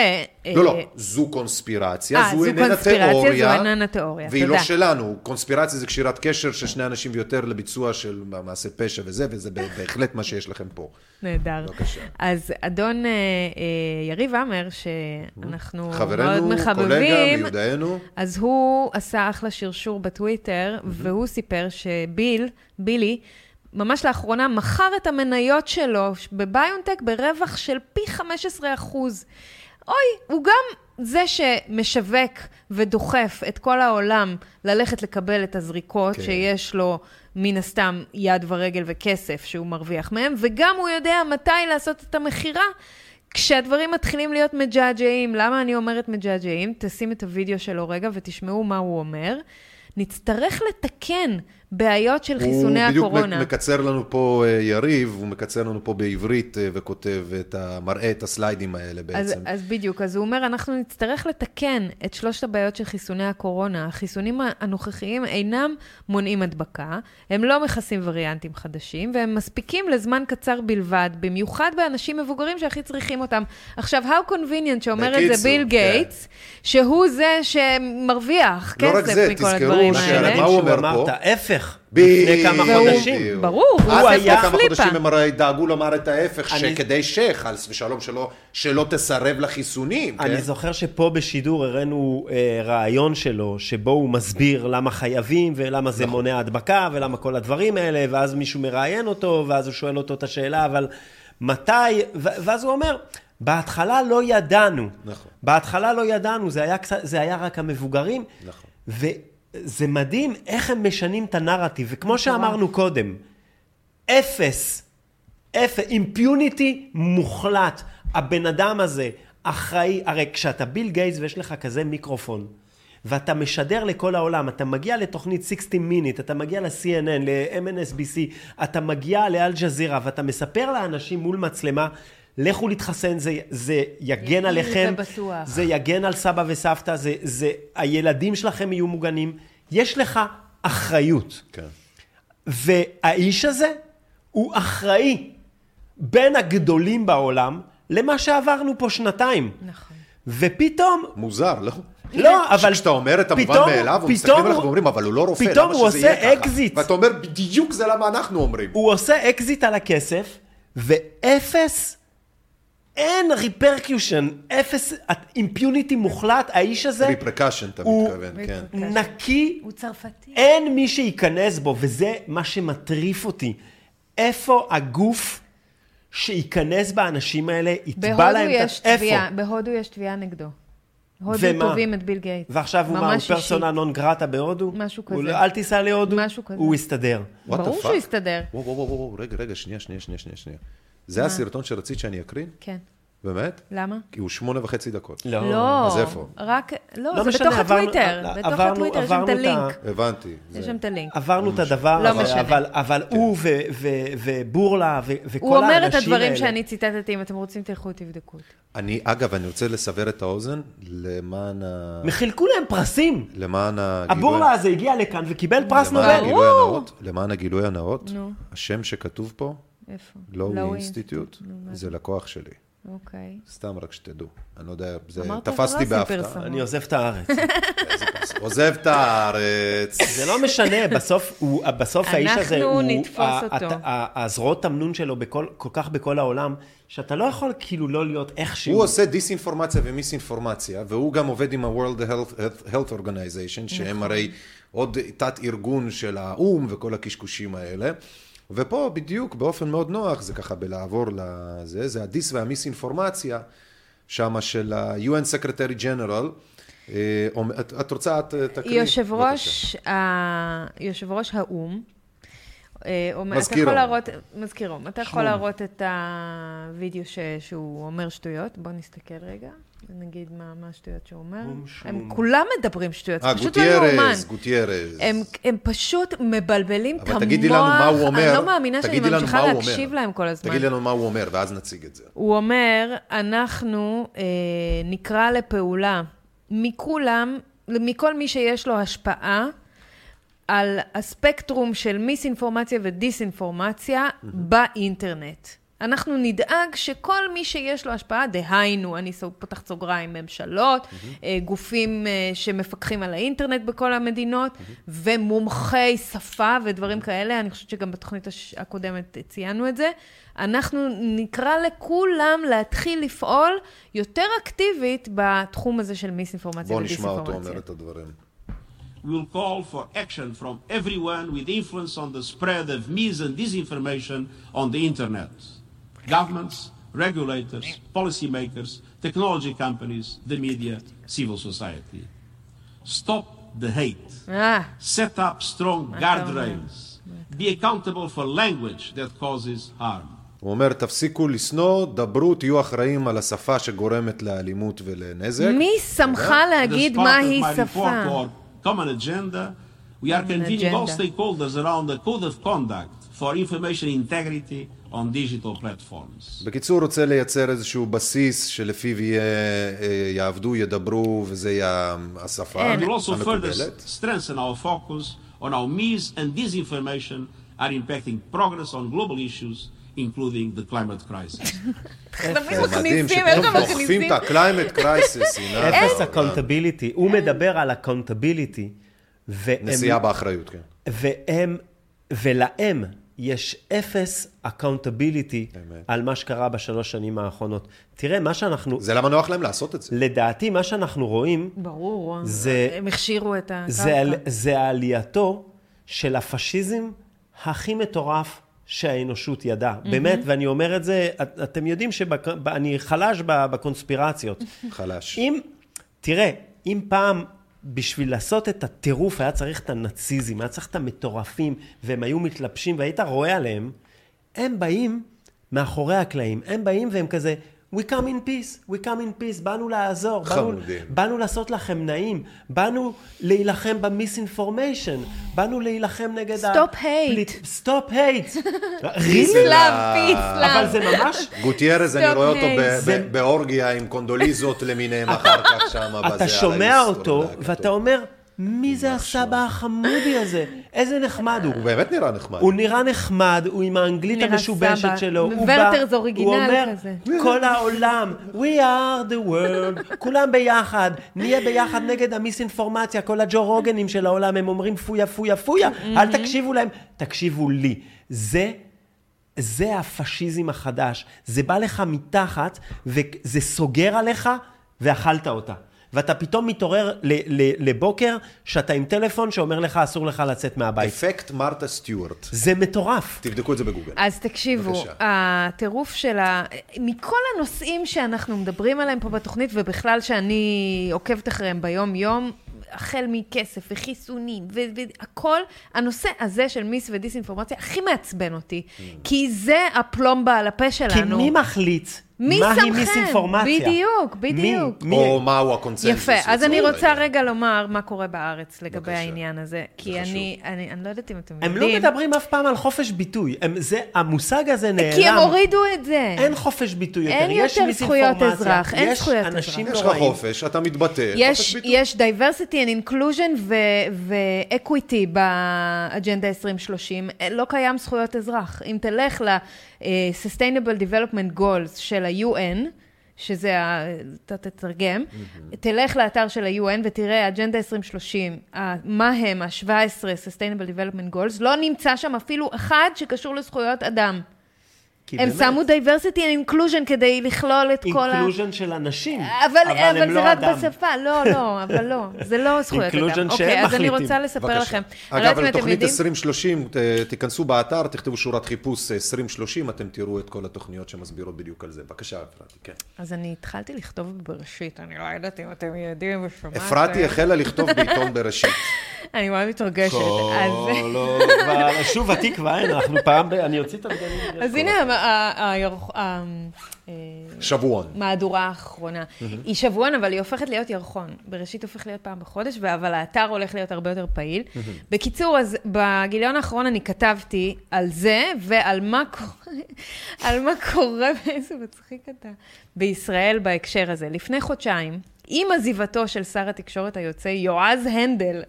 לא, לא, אה, זו קונספירציה, אה, זו זו איננה קונספירציה, תיאוריה. זו איננה תיאוריה, והיא תודה. לא שלנו, קונספירציה זה לקשירת קשר של שני אנשים ויותר לביצוע של מעשה פשע וזה, וזה בהחלט מה שיש לכם פה. נהדר. בבקשה. אז אדון אה, אה, יריב עמר, שאנחנו מאוד חברנו, מחבבים, קולגה, מיודענו. אז הוא עשה אחלה שרשור בטוויטר, והוא סיפר שביל, בילי, ממש לאחרונה מכר את המניות שלו בביונטק ברווח של פי 15 אחוז. אוי, הוא גם זה שמשווק ודוחף את כל העולם ללכת לקבל את הזריקות, כן. שיש לו מן הסתם יד ורגל וכסף שהוא מרוויח מהם, וגם הוא יודע מתי לעשות את המכירה. כשהדברים מתחילים להיות מג'עג'עים, למה אני אומרת מג'עג'עים? תשים את הוידאו שלו רגע ותשמעו מה הוא אומר. נצטרך לתקן בעיות של חיסוני הוא בדיוק הקורונה. מקצר לנו פה, אה, יריב, הוא מקצר לנו פה בעברית אה, וכותב את ה... מראה את הסליידים האלה אז, בעצם. אז בדיוק, אז הוא אומר, אנחנו נצטרך לתקן את שלושת הבעיות של חיסוני הקורונה. החיסונים הנוכחיים אינם מונעים הדבקה, הם לא מכסים וריאנטים חדשים, והם מספיקים לזמן קצר בלבד, במיוחד באנשים מבוגרים שהכי צריכים אותם. עכשיו, how convenient שאומר את זה ביל כן. גייטס, שהוא זה שמרוויח לא רק כסף זה, מכל תזכרו הדברים האלה. מה הוא אומר אמר פה? את ההפך בדיוק. לפני כמה חודשים. ברור, הוא אז היה לפני כמה פליפה. חודשים הם הרי דאגו לומר את ההפך, אני- שכדי שחס ושלום שלא, תסרב לחיסונים, כן? אני זוכר שפה בשידור הראינו אה, רעיון שלו, שבו הוא מסביר למה חייבים, ולמה זה נכון. מונע הדבקה, ולמה כל הדברים האלה, ואז מישהו מראיין אותו, ואז הוא שואל אותו את השאלה, אבל מתי, ואז הוא אומר, בהתחלה לא ידענו. נכון. בהתחלה לא ידענו, זה היה, קצת, זה היה רק המבוגרים. נכון. וזה מדהים איך הם משנים את הנרטיב, וכמו שאמרנו קודם, אפס, אפס, impunity מוחלט. הבן אדם הזה אחראי, הרי כשאתה ביל גייטס ויש לך כזה מיקרופון, ואתה משדר לכל העולם, אתה מגיע לתוכנית 60 Minutes, אתה מגיע ל-CNN, ל- MSNBC, אתה מגיע לאל-ג'זירה, ואתה מספר לאנשים מול מצלמה, לכו להתחסן, זה, זה יגן עליכם, ובטוח. זה יגן על סבא וסבתא, זה, זה, הילדים שלכם יהיו מוגנים. יש לך אחריות. כן. והאיש הזה הוא אחראי בין הגדולים בעולם למה שעברנו פה שנתיים. נכון. ופתאום, מוזר, לא? לא, אבל כשאתה אומר את המובן פתאום- מאליו, פתאום מסתכלים עליך הוא- ואומרים, אבל הוא לא רופא, פתאום למה הוא שזה עושה יהיה ככה? אקזיט. ואתה אומר, בדיוק זה למה אנחנו אומרים. הוא עושה אקזיט על הכסף, ואפס, אין repercussion, אפס impunity מוחלט, האיש הזה repercussion, אתה הוא- מתכוון, כן. נקי, הוא צרפתי. אין מי שייכנס בו, וזה מה שמטריף אותי. איפה הגוף שייכנס באנשים האלה, יתבע בהודו להם את. איפה? תביעה, בהודו יש תביעה נגדו. הודו ומה? תובעים את ביל גייטס. ועכשיו הוא מה, הוא. פרסונה נון גרטה בהודו? משהו הוא כזה. לא- אל תיסע להודו? משהו כזה. הוא יסתדר. ברור? שהוא יסתדר. וואו, וואו, וואו, רגע, רגע, שנייה, שנייה, שנייה, שנייה. זה מה? הסרטון שרצית שאני אקרין? כן. באמת? למה? כי הוא שמונה וחצי דקות. לא. אז איפה? רק, לא, לא זה משנה, בתוך עברנו- הטוויטר. עברנו- בתוך הטוויטר יש שם את עברנו הלינק. הבנתי. יש זה- שם את הלינק. עברנו את הדבר לא משנה. אבל, אבל הוא ו, ו, ובורלה ו, וכל הוא אומר האנשים את הדברים האלה. שאני ציטטתי, אם אתם רוצים תלכו תבדקו אותי. אני, אגב, אני רוצה לסבר את האוזן למען ה... חילקו להם פרסים. למען הגילוי... הבורלה הזה הגיע לכאן וקיבל פרס למען נובל. הגילוי הנאות, למען הגילוי הנאות. השם שכתוב פה, איפה? לואו לואו אינסטיטוט, זה לקוח שלי. אוקיי. סתם רק שתדעו. אני לא יודע, זה תפסתי לא בהפתעה. אני עוזב את הארץ. [laughs] עוזב את הארץ. זה לא משנה, בסוף, הוא, בסוף האיש הזה, אנחנו נתפוס אותו. הזרועות תמנון שלו בכל, כל כך בכל העולם, שאתה לא יכול כאילו לא להיות איכשהו. הוא עושה דיסאינפורמציה ומיסאינפורמציה, והוא גם עובד עם ה-World Health, Health Organization, שהם נכון. הרי עוד תת-ארגון של האו"ם וכל הקשקושים האלה. ופה בדיוק באופן מאוד נוח, זה ככה בלעבור לזה, זה הדיס והמיסאינפורמציה, שמה של ה-UN Secretary General. אה, את, את רוצה, את תקריא? יושב. ראש, ה... יושב ראש האו"ם, אה, מזכיר האו"ם. מזכיר האו"ם, אתה יכול. להראות את הווידאו ש... שהוא אומר שטויות, בוא נסתכל רגע, נגיד מה, מה השטויות שהוא אומר. או"ם הם. כולם מדברים שטויות, אה, זה פשוט לא יאומן. גוטיירז, גוטיירז. הם, הם פשוט מבלבלים את אבל המוח. תגידי לנו מה הוא אומר. אני לא מאמינה שאני ממשיכה להקשיב. להם כל הזמן. תגידי לנו מה הוא אומר, ואז נציג את זה. הוא אומר, אנחנו אה, נקרא לפעולה מכולם, מכל מי שיש לו השפעה על הספקטרום של מיסאינפורמציה ודיסאינפורמציה באינטרנט. אנחנו נדאג שכל מי שיש לו השפעה, דהיינו, אני פותחת סוגריים, ממשלות, אה, גופים אה, שמפקחים על האינטרנט בכל המדינות, ומומחי שפה ודברים כאלה, אני חושבת שגם בתוכנית הקודמת ציינו את זה. אנחנו נקרא לכולם להתחיל לפעול יותר אקטיבית בתחום הזה של מיסאינפורמציה בואו נשמע אותו ודיסאינפורמציה. אומר את הדברים. We will call for action from everyone with influence on the spread of mis and disinformation on the internet. Governments, regulators, policymakers, technology companies, the media, civil society. Stop the hate. אה, Set up strong אתה אומר? guardrails. Be accountable for language that causes harm. הוא אומר, תפסיקו לשנוא, דברו, תהיו אחראים על השפה שגורמת לאלימות ולנזק. מי שמך להגיד As part of מהי my שפה? report to our common agenda, we are Common convening all agenda. stakeholders around a code of conduct for information integrity on digital platforms. בקיצור, רוצה לייצר איזשהו בסיס שלפיו יהיה, אה, יעבדו, ידברו, וזה יהיה השפה המקובלת. s- strengthen our focus on how mis and disinformation are impacting progress on global issues, including the climate crisis. [laughs] תמיד מדהים מכניסים, איך שפתאום הם דוחפים מכניסים? את ה-climate crisis, [laughs] הנה. אפס accountability. הוא מדבר על accountability. נשיאה באחריות, כן. והם, ולהם יש אפס accountability על מה שקרה בשלוש שנים האחרונות. תראה, מה שאנחנו... זה למה נוח להם לעשות את זה. לדעתי, מה שאנחנו רואים, ברור, זה- הם הכשירו את זה, על- הקרקע. זה העלייתו של הפשיזם הכי מטורף שהאנושות ידעה. באמת, ואני אומר את זה, את- אתם יודעים שאני חלש בקונספירציות. חלש. אם, תראה, אם פעם בשביל לעשות את הטירוף היה צריך את הנאציזם, היה צריך את המטורפים, והם היו מתלבשים והיית רואה עליהם, הם באים מאחורי הקלעים, הם באים והם כזה, We come in peace, we come in peace, באנו לעזור, באנו. באנו לעשות לכם נעים, באנו להילחם ב misinformation, באנו להילחם נגד Stop hate. Stop hate. [laughs] Peace, love, peace, love. אבל זה ממש... גוטרש, אני Stop רואה אותו באורגיה עם קונדוליזות למיניהם אחר כך שם. אתה שומע אותו. ואתה אומר, מי זה הסבא החמודי הזה? איזה נחמד הוא. הוא באמת נראה נחמד. הוא נראה נחמד, הוא עם האנגלית המשובשת. שלו. הוא ורטרס בא- הוא אומר. כל העולם, we are the world, כולם ביחד, נהיה ביחד נגד המיסאינפורמציה, כל הג'ו רוגנים של העולם, הם אומרים פויה, פויה, פויה, אל תקשיבו להם, תקשיבו לי. זה... זה הפשיזם החדש. זה בא לך מתחת, וזה סוגר עליך, ואכלת אותה. ואתה פתאום מתעורר ל- ל- לבוקר, שאתה עם טלפון שאומר לך, אסור לך לצאת מהבית. אפקט מרתה סטיוארט. זה מטורף. תבדקו את זה בגוגל. אז תקשיבו, בבקשה. הטירוף של ה... מכל הנושאים שאנחנו מדברים עליהם פה בתוכנית, ובכלל שאני עוקבת אחריהם ביום-יום, החל מכסף וחיסונים והכל, הנושא הזה של מיס ודיסאינפורמציה הכי מעצבן אותי, כי זה הפלומבה על הפה שלנו. כי מי מחליט מי מהי שמכם? מיסאינפורמציה? בדיוק, בדיוק. מי? מי? או מהו הקונצנזוס. יפה, אז אני רוצה. רגע לומר מה קורה בארץ לגבי בבקשה. העניין הזה, כי אני, אני, אני לא יודעת אם אתם הם יודעים. לא מדברים אף פעם על חופש ביטוי. הם, זה, המושג הזה נעלם. כי הם הורידו את זה. אין חופש ביטוי יותר. אין יש יותר זכויות אזרח, אין יש זכויות אנשים אזרח. יש לך. חופש, אתה מתבטא. יש, חופש ביטוי. יש diversity and inclusion ו-equity באג'נדה 2030, לא קיים זכויות אזרח. אם תלך ל-Sustainable Development Goals של ה-UN, שזה, ה- אתה תתרגם, תלך לאתר של ה-UN ותראה, אג'נדה 2030, ה- מה הם ה-17 Sustainable Development Goals, לא נמצא שם אפילו אחד שקשור לזכויות אדם. כי הם באמת, שמו diversity and inclusion כדי לכלול את כל ה... אינקלוז'ן של אנשים. אבל, אבל, הם זה לא רק אדם. בשפה, לא, לא, אבל לא, זה לא [laughs] זכויות Inclusion אדם. שהם אוקיי, אז אני מחליטים. רוצה לספר בבקשה. לכם. לא אגב, יודעת אם על אתם תוכנית יודעים, 2030, ת- תיכנסו באתר, תכתבו שורת חיפוש אה, 2030, אתם תראו את כל התוכניות שמסבירות בדיוק על זה. בבקשה, אפרתי, כן. אז אני התחלתי לכתוב בבראשית, אני לא יודעת אם אתם יודעים ושומעת. אפרתי החלה לכתוב בעיתון בראשית. [laughs] אני מאוד מתרגשת. אז- לא, כבר, [laughs] שוב התקווה, אנחנו פעם, ב- אני אוציא את הבגדים. אז הנה שבועון. מהדורה האחרונה. היא שבועון, אבל היא הופכת להיות ירחון. בראשית הופך להיות פעם בחודש, אבל האתר הולך להיות הרבה יותר פעיל. בקיצור, אז בגיליון האחרון אני כתבתי על זה, ועל מה [laughs] קורה, על מה קורה, איזה מצחיק אתה, בישראל בהקשר הזה. לפני חודשיים, עם עזיבתו של שר התקשורת היוצא יועז הנדל,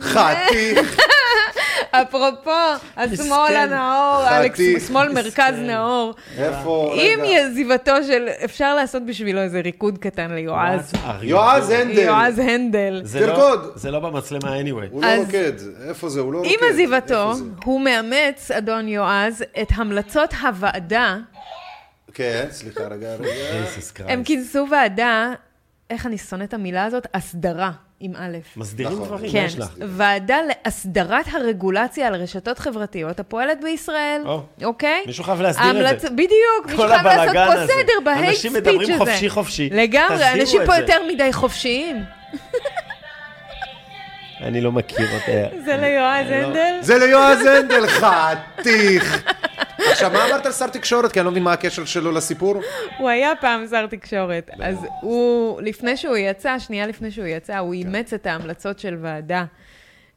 [laughs] חתיך. אפרופו, השמאל. הנאור, אלכס. שמאל מרכז נאור. איפה, עם רגע. עזיבתו של, אפשר לעשות בשבילו איזה ריקוד קטן ליועז. יועז הנדל. יועז הנדל. זה לא- תרקוד. זה לא במצלמה anyway. הוא לא רוקד. איפה זה? הוא לא רוקד. עם עזיבתו? הוא מאמץ, אדון יועז, את המלצות הוועדה. כן, סליחה, רגע, רגע. הם כינסו ועדה, איך אני שונאת את המילה הזאת? הסדרה, עם א'. מסדירים נכון. דברים, כן, יש לך. ועדה להסדרת הרגולציה על רשתות חברתיות הפועלת בישראל, או. אוקיי? מישהו חייב להסדיר את זה. בדיוק, מישהו כל חייב לעשות הבלגן פה הזה. סדר בהייט אנשים ספיץ' מדברים הזה. חופשי חופשי. לגמרי, אנשים פה. יותר מדי חופשיים. [laughs] אני לא מכיר אותה. [laughs] זה ליועז לא. הנדל? זה ליועז הנדל, חתיך. עכשיו, מה אמרת על שר תקשורת? כי אני לא מבין מה הקשר שלו לסיפור. הוא היה פעם שר תקשורת, אז הוא, לפני שהוא יצא, שנייה לפני שהוא יצא, הוא אימץ את ההמלצות של ועדה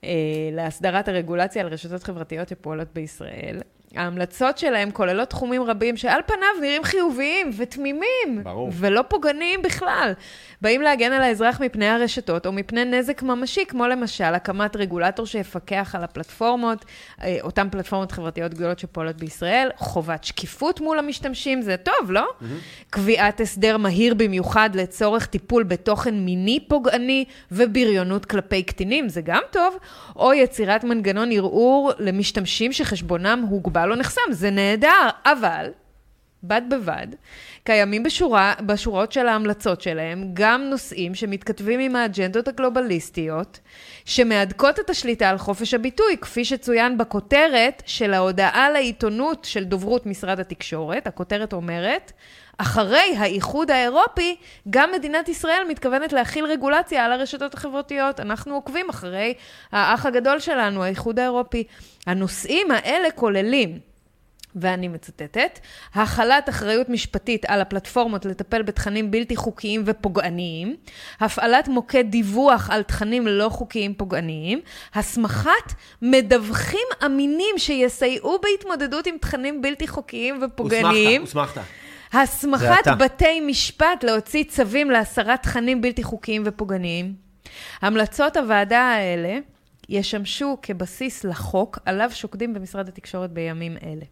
אה, להסדרת הרגולציה על רשתות חברתיות שפועלות בישראל. ההמלצות שלהם כוללות תחומים רבים שעל פניו נראים חיוביים ותמימים, ברור. ולא פוגעניים בכלל. באים להגן על האזרח מפני הרשתות או מפני נזק ממשי, כמו למשל הקמת רגולטור שיפקח על הפלטפורמות, אה, אותן פלטפורמות חברתיות גדולות שפועלות בישראל, חובת שקיפות מול המשתמשים, זה טוב, לא? קביעת הסדר מהיר במיוחד לצורך טיפול בתוכן מיני פוגעני ובריונות כלפי קטינים, זה גם טוב, או יצירת מנגנון ערעור למשתמשים שחשבונם הוגבל או נחסם, זה נהדר, אבל... בד בבד, קיימים בשורה, בשורות של ההמלצות שלהם גם נושאים שמתכתבים עם האג'נדות הגלובליסטיות, שמהדקות את השליטה על חופש הביטוי, כפי שצוין בכותרת של ההודעה לעיתונות של דוברות משרד התקשורת. הכותרת אומרת, אחרי האיחוד האירופי, גם מדינת ישראל מתכוונת להכיל רגולציה על הרשתות החברתיות. אנחנו עוקבים אחרי האח הגדול שלנו, האיחוד האירופי. הנושאים האלה כוללים ואני מצטטת, החלת אחריות משפטית על הפלטפורמות לטפל בתכנים בלתי חוקיים ופוגעניים, הפעלת מוקד דיווח על תכנים לא חוקיים פוגעניים, הסמכת מדווחים אמינים שיסייעו בהתמודדות עם תכנים בלתי חוקיים ופוגעניים. הוסמכת, הוסמכת. הסמכת. בתי משפט להוציא צווים להסרת תכנים בלתי חוקיים ופוגעניים. המלצות הוועדה האלה ישמשו כבסיס לחוק עליו שוקדים במשרד התקשורת בימים אלה.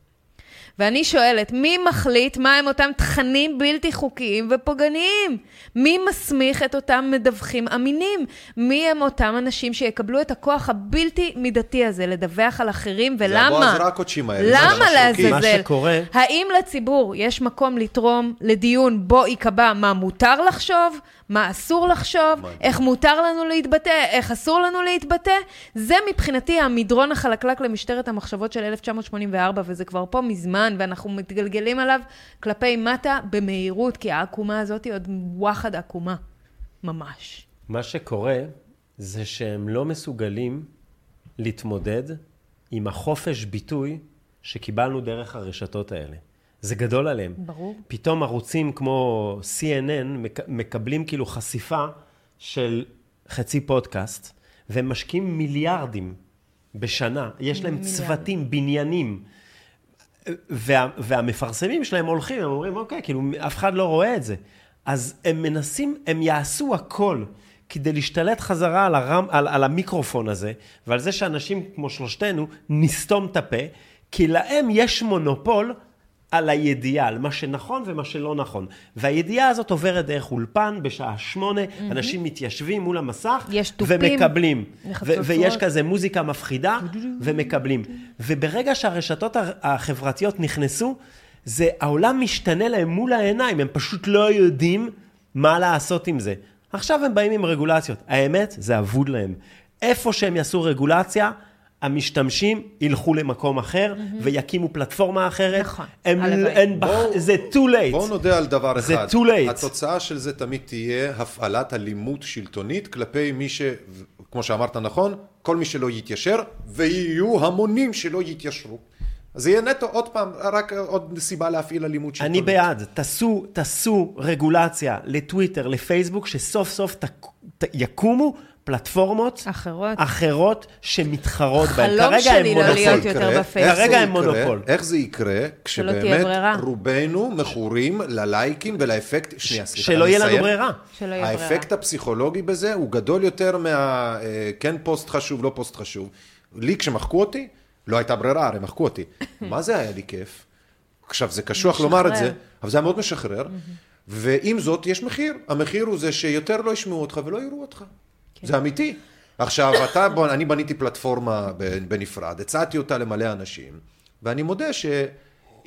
ואני שואלת, מי מחליט מה הם אותם תכנים בלתי חוקיים ופוגעניים? מי מסמיך את אותם מדווחים אמינים? מי הם אותם אנשים שיקבלו את הכוח הבלתי מידתי הזה לדווח על אחרים, זה ולמה? הבועז רקוצ'ים האלה. למה זה לעזאזל? שקורה- האם לציבור יש מקום לתרום לדיון בו ייקבע מה מותר לחשוב, מה אסור לחשוב, איך מותר לנו להתבטא, איך אסור לנו להתבטא? זה מבחינתי המדרון החלקלק למשטרת המחשבות של 1984, וזה כבר פה מזמן, ואנחנו מתגלגלים עליו כלפי מטה במהירות, כי העקומה הזאת היא עוד וואחד עקומה. ממש. מה שקורה זה שהם לא מסוגלים להתמודד עם החופש ביטוי שקיבלנו דרך הרשתות האלה. זה גדול עליהם. ברור. פתאום ערוצים כמו CNN מק- מקבלים כאילו חשיפה של חצי פודקאסט, והם משקיעים מיליארדים בשנה. יש להם מיליארדים. צוותים, בניינים. וה, והמפרסמים שלהם הולכים, הם אומרים, אוקיי, כאילו, אף אחד לא רואה את זה. אז הם מנסים, הם יעשו הכל כדי להשתלט חזרה על, הרם, על, על המיקרופון הזה, ועל זה שאנשים כמו שלושתנו נסתום את הפה, כי להם יש מונופול על הידיעה, על מה שנכון ומה שלא נכון. והידיעה הזאת עוברת דרך אולפן בשעה שמונה, אנשים מתיישבים מול המסך, יש תופים ומקבלים. ו-. ויש כזה מוזיקה מפחידה, ומקבלים. וברגע שהרשתות הח- החברתיות נכנסו, זה, העולם משתנה להם מול העיניים, הם פשוט לא יודעים מה לעשות עם זה. עכשיו הם באים עם רגולציות. האמת, זה אבוד להם. איפה שהם יעשו רגולציה, המשתמשים ילכו למקום אחר ויקימו פלטפורמה אחרת. נכון, הם, הלוואי. אין, בח... זה too late. בואו נודה על דבר זה אחד. too late. התוצאה של זה תמיד תהיה הפעלת אלימות שלטונית כלפי מי ש... כמו שאמרת נכון, כל מי שלא יתיישר, ויהיו המונים שלא יתיישרו. אז זה יהיה נטו, עוד פעם, רק עוד סיבה להפעיל אלימות שלטונית. אני בעד, תעשו, תעשו רגולציה לטוויטר, לפייסבוק, שסוף סוף ת, ת, יקומו פלטפורמות אחרות. אחרות שמתחרות בהן. כרגע שלי לא. להיות יותר? בפייסבוק. כרגע הם? מונופול. איך זה יקרה כשבאמת. רובנו מכורים ללייקים ולאפקט, שנייה, סליחה, שלא יהיה לנו. ברירה. שלא יהיה ברירה. האפקט הפסיכולוגי בזה הוא גדול יותר מה... אה, כן פוסט חשוב, לא פוסט חשוב. לי כשמחקו אותי, לא הייתה ברירה, הרי מחקו אותי. [laughs] מה זה היה לי כיף? עכשיו, זה קשוח לומר את זה. אבל זה היה מאוד משחרר. ועם זאת, יש מחיר. המחיר הוא זה שיותר לא ישמעו אותך ולא יראו אותך. זה אמיתי. עכשיו, אתה, בוא, אני בניתי פלטפורמה בנפרד, הצעתי אותה למלא אנשים, ואני מודה ש...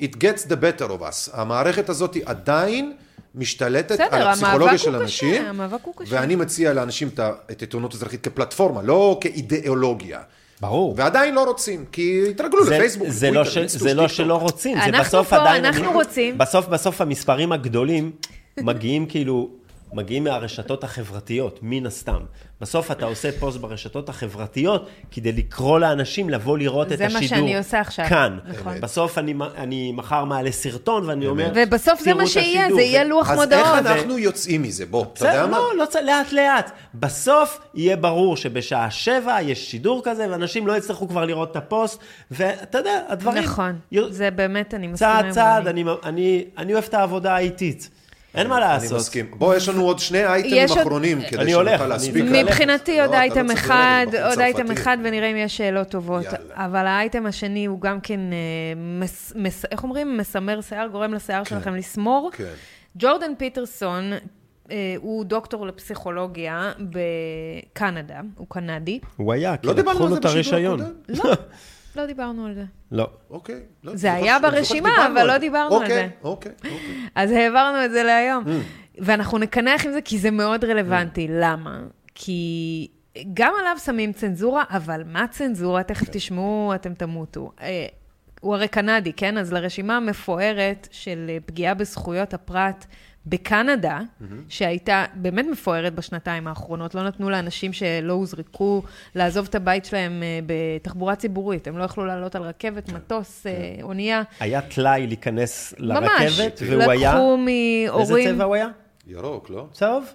it gets the better of us. המערכת הזאת היא עדיין משתלטת בסדר, על הפסיכולוגיה של אנשים, המאבק הוא קשה. ואני מציע לאנשים את עיתונות אזרחית כפלטפורמה, לא כאידיאולוגיה. ברור. ועדיין לא רוצים, כי התרגלו זה- לפייסבוק, זה לא ש- זה לא. שלא רוצים, זה אנחנו בסוף פה, עדיין... אנחנו רוצים. בסוף, בסוף המספרים הגדולים מגיעים כאילו, מגיעים מהרשתות החברתיות, מן הסתם. בסוף אתה עושה פוסט ברשתות החברתיות כדי לקרוא לאנשים לבוא לראות את זה מה השידור. שאני עושה עכשיו. כאן. נכון. בסוף אני, אני מחר מעלה סרטון ואני אומר, ובסוף זה "תראו מה שיהיה, השידור." זה יהיה לוח אז מודעות. איך אנחנו יוצאים מזה? בוא, אתה יודע מה? לא, לא צריך, לאט לאט. בסוף יהיה ברור שבשעה שבע יש שידור כזה, ואנשים לא יצטרכו כבר לראות את הפוסט, ואתה יודע, הדברים... נכון, יו- זה באמת, אני מסכימה עם צעד צעד, רוני. אני, אני, אני אוהב את העבודה האיטית. אין מה לעשות. אני מסכים. בוא, יש לנו עוד שני אייטמים עוד- אחרונים, כדי שנוכל להספיק. מבחינתי עוד לא, אתה אייטם לא אחד, עוד אייטם. אחד, ונראה אם יש שאלות טובות. יאללה. אבל האייטם השני הוא גם כן, אה, מס- מס- איך אומרים? מסמר שיער, גורם לשיער שלכם לסמור. כן. ג'ורדן פיטרסון אה, הוא דוקטור לפסיכולוגיה בקנדה, הוא קנדי. הוא היה, כי לא דיברנו לקחו על לו זה את הרישיון. הקודם? [laughs] לא דיברנו על זה. לא. אוקיי. לא, זה היה ברשימה, אבל על לא. דיברנו על אוקיי, זה. אוקיי, אוקיי. אז העברנו את זה להיום. Mm. ואנחנו נקנח עם זה כי זה מאוד רלוונטי. למה? כי גם עליו שמים צנזורה, אבל מה צנזורה? תכף כן. תשמעו, אתם תמותו. אה, הוא הרי קנדי, כן? אז לרשימה המפוארת של אה, פגיעה בזכויות הפרט בקנדה, שהייתה באמת מפוארת בשנתיים האחרונות, לא נתנו לאנשים שלא הוזרקו לעזוב את הבית שלהם אה, בתחבורה ציבורית. הם לא יכלו לעלות על רכבת, מטוס, אה, אונייה. היה טלאי להיכנס ממש. לרכבת, והוא היה... לקחו מהורים... איזה צבע הוא היה? ירוק, לא? צהוב?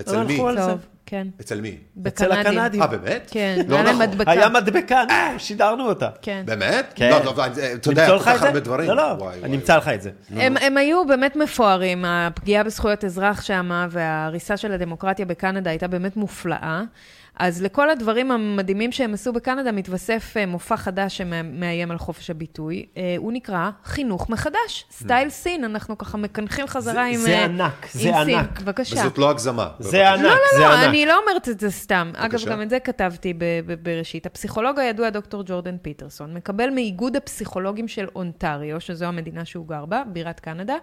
אצל לא מי? טוב, כן. אצל מי? אצל בקנדים. הקנדים. אה, באמת? כן, לא נכון. מדבקה. היה מדבקה, נו, שידרנו אותה. כן. באמת? כן. לא, לא, אתה יודע, נמצא כל לך את כך זה? הרבה דברים. לא, לא, וואי, אני אמצא לך את זה. הם, הם היו באמת מפוארים, הפגיעה בזכויות אזרח שם וההריסה של הדמוקרטיה בקנדה הייתה באמת מופלאה. אז לכל הדברים המדהימים שהם עשו בקנדה מתווסף אה, מופע חדש שמאיים על חופש הביטוי. אה, הוא נקרא חינוך מחדש, style סין, אנחנו ככה מקנחים חזרה זה- עם... זה אה, ענק, עם זה סין. ענק. בבקשה. וזאת לא הגזמה. זה ענק, לא, לא, זה לא, ענק. אני לא אומרת את זה סתם. אגב. גם את זה כתבתי ב- ב- בראשית. הפסיכולוג הידוע, דוקטור ג'ורדן פיטרסון, מקבל מאיגוד הפסיכולוגים של אונטריו, שזו המדינה שהוא גר בה, בירת קנדה,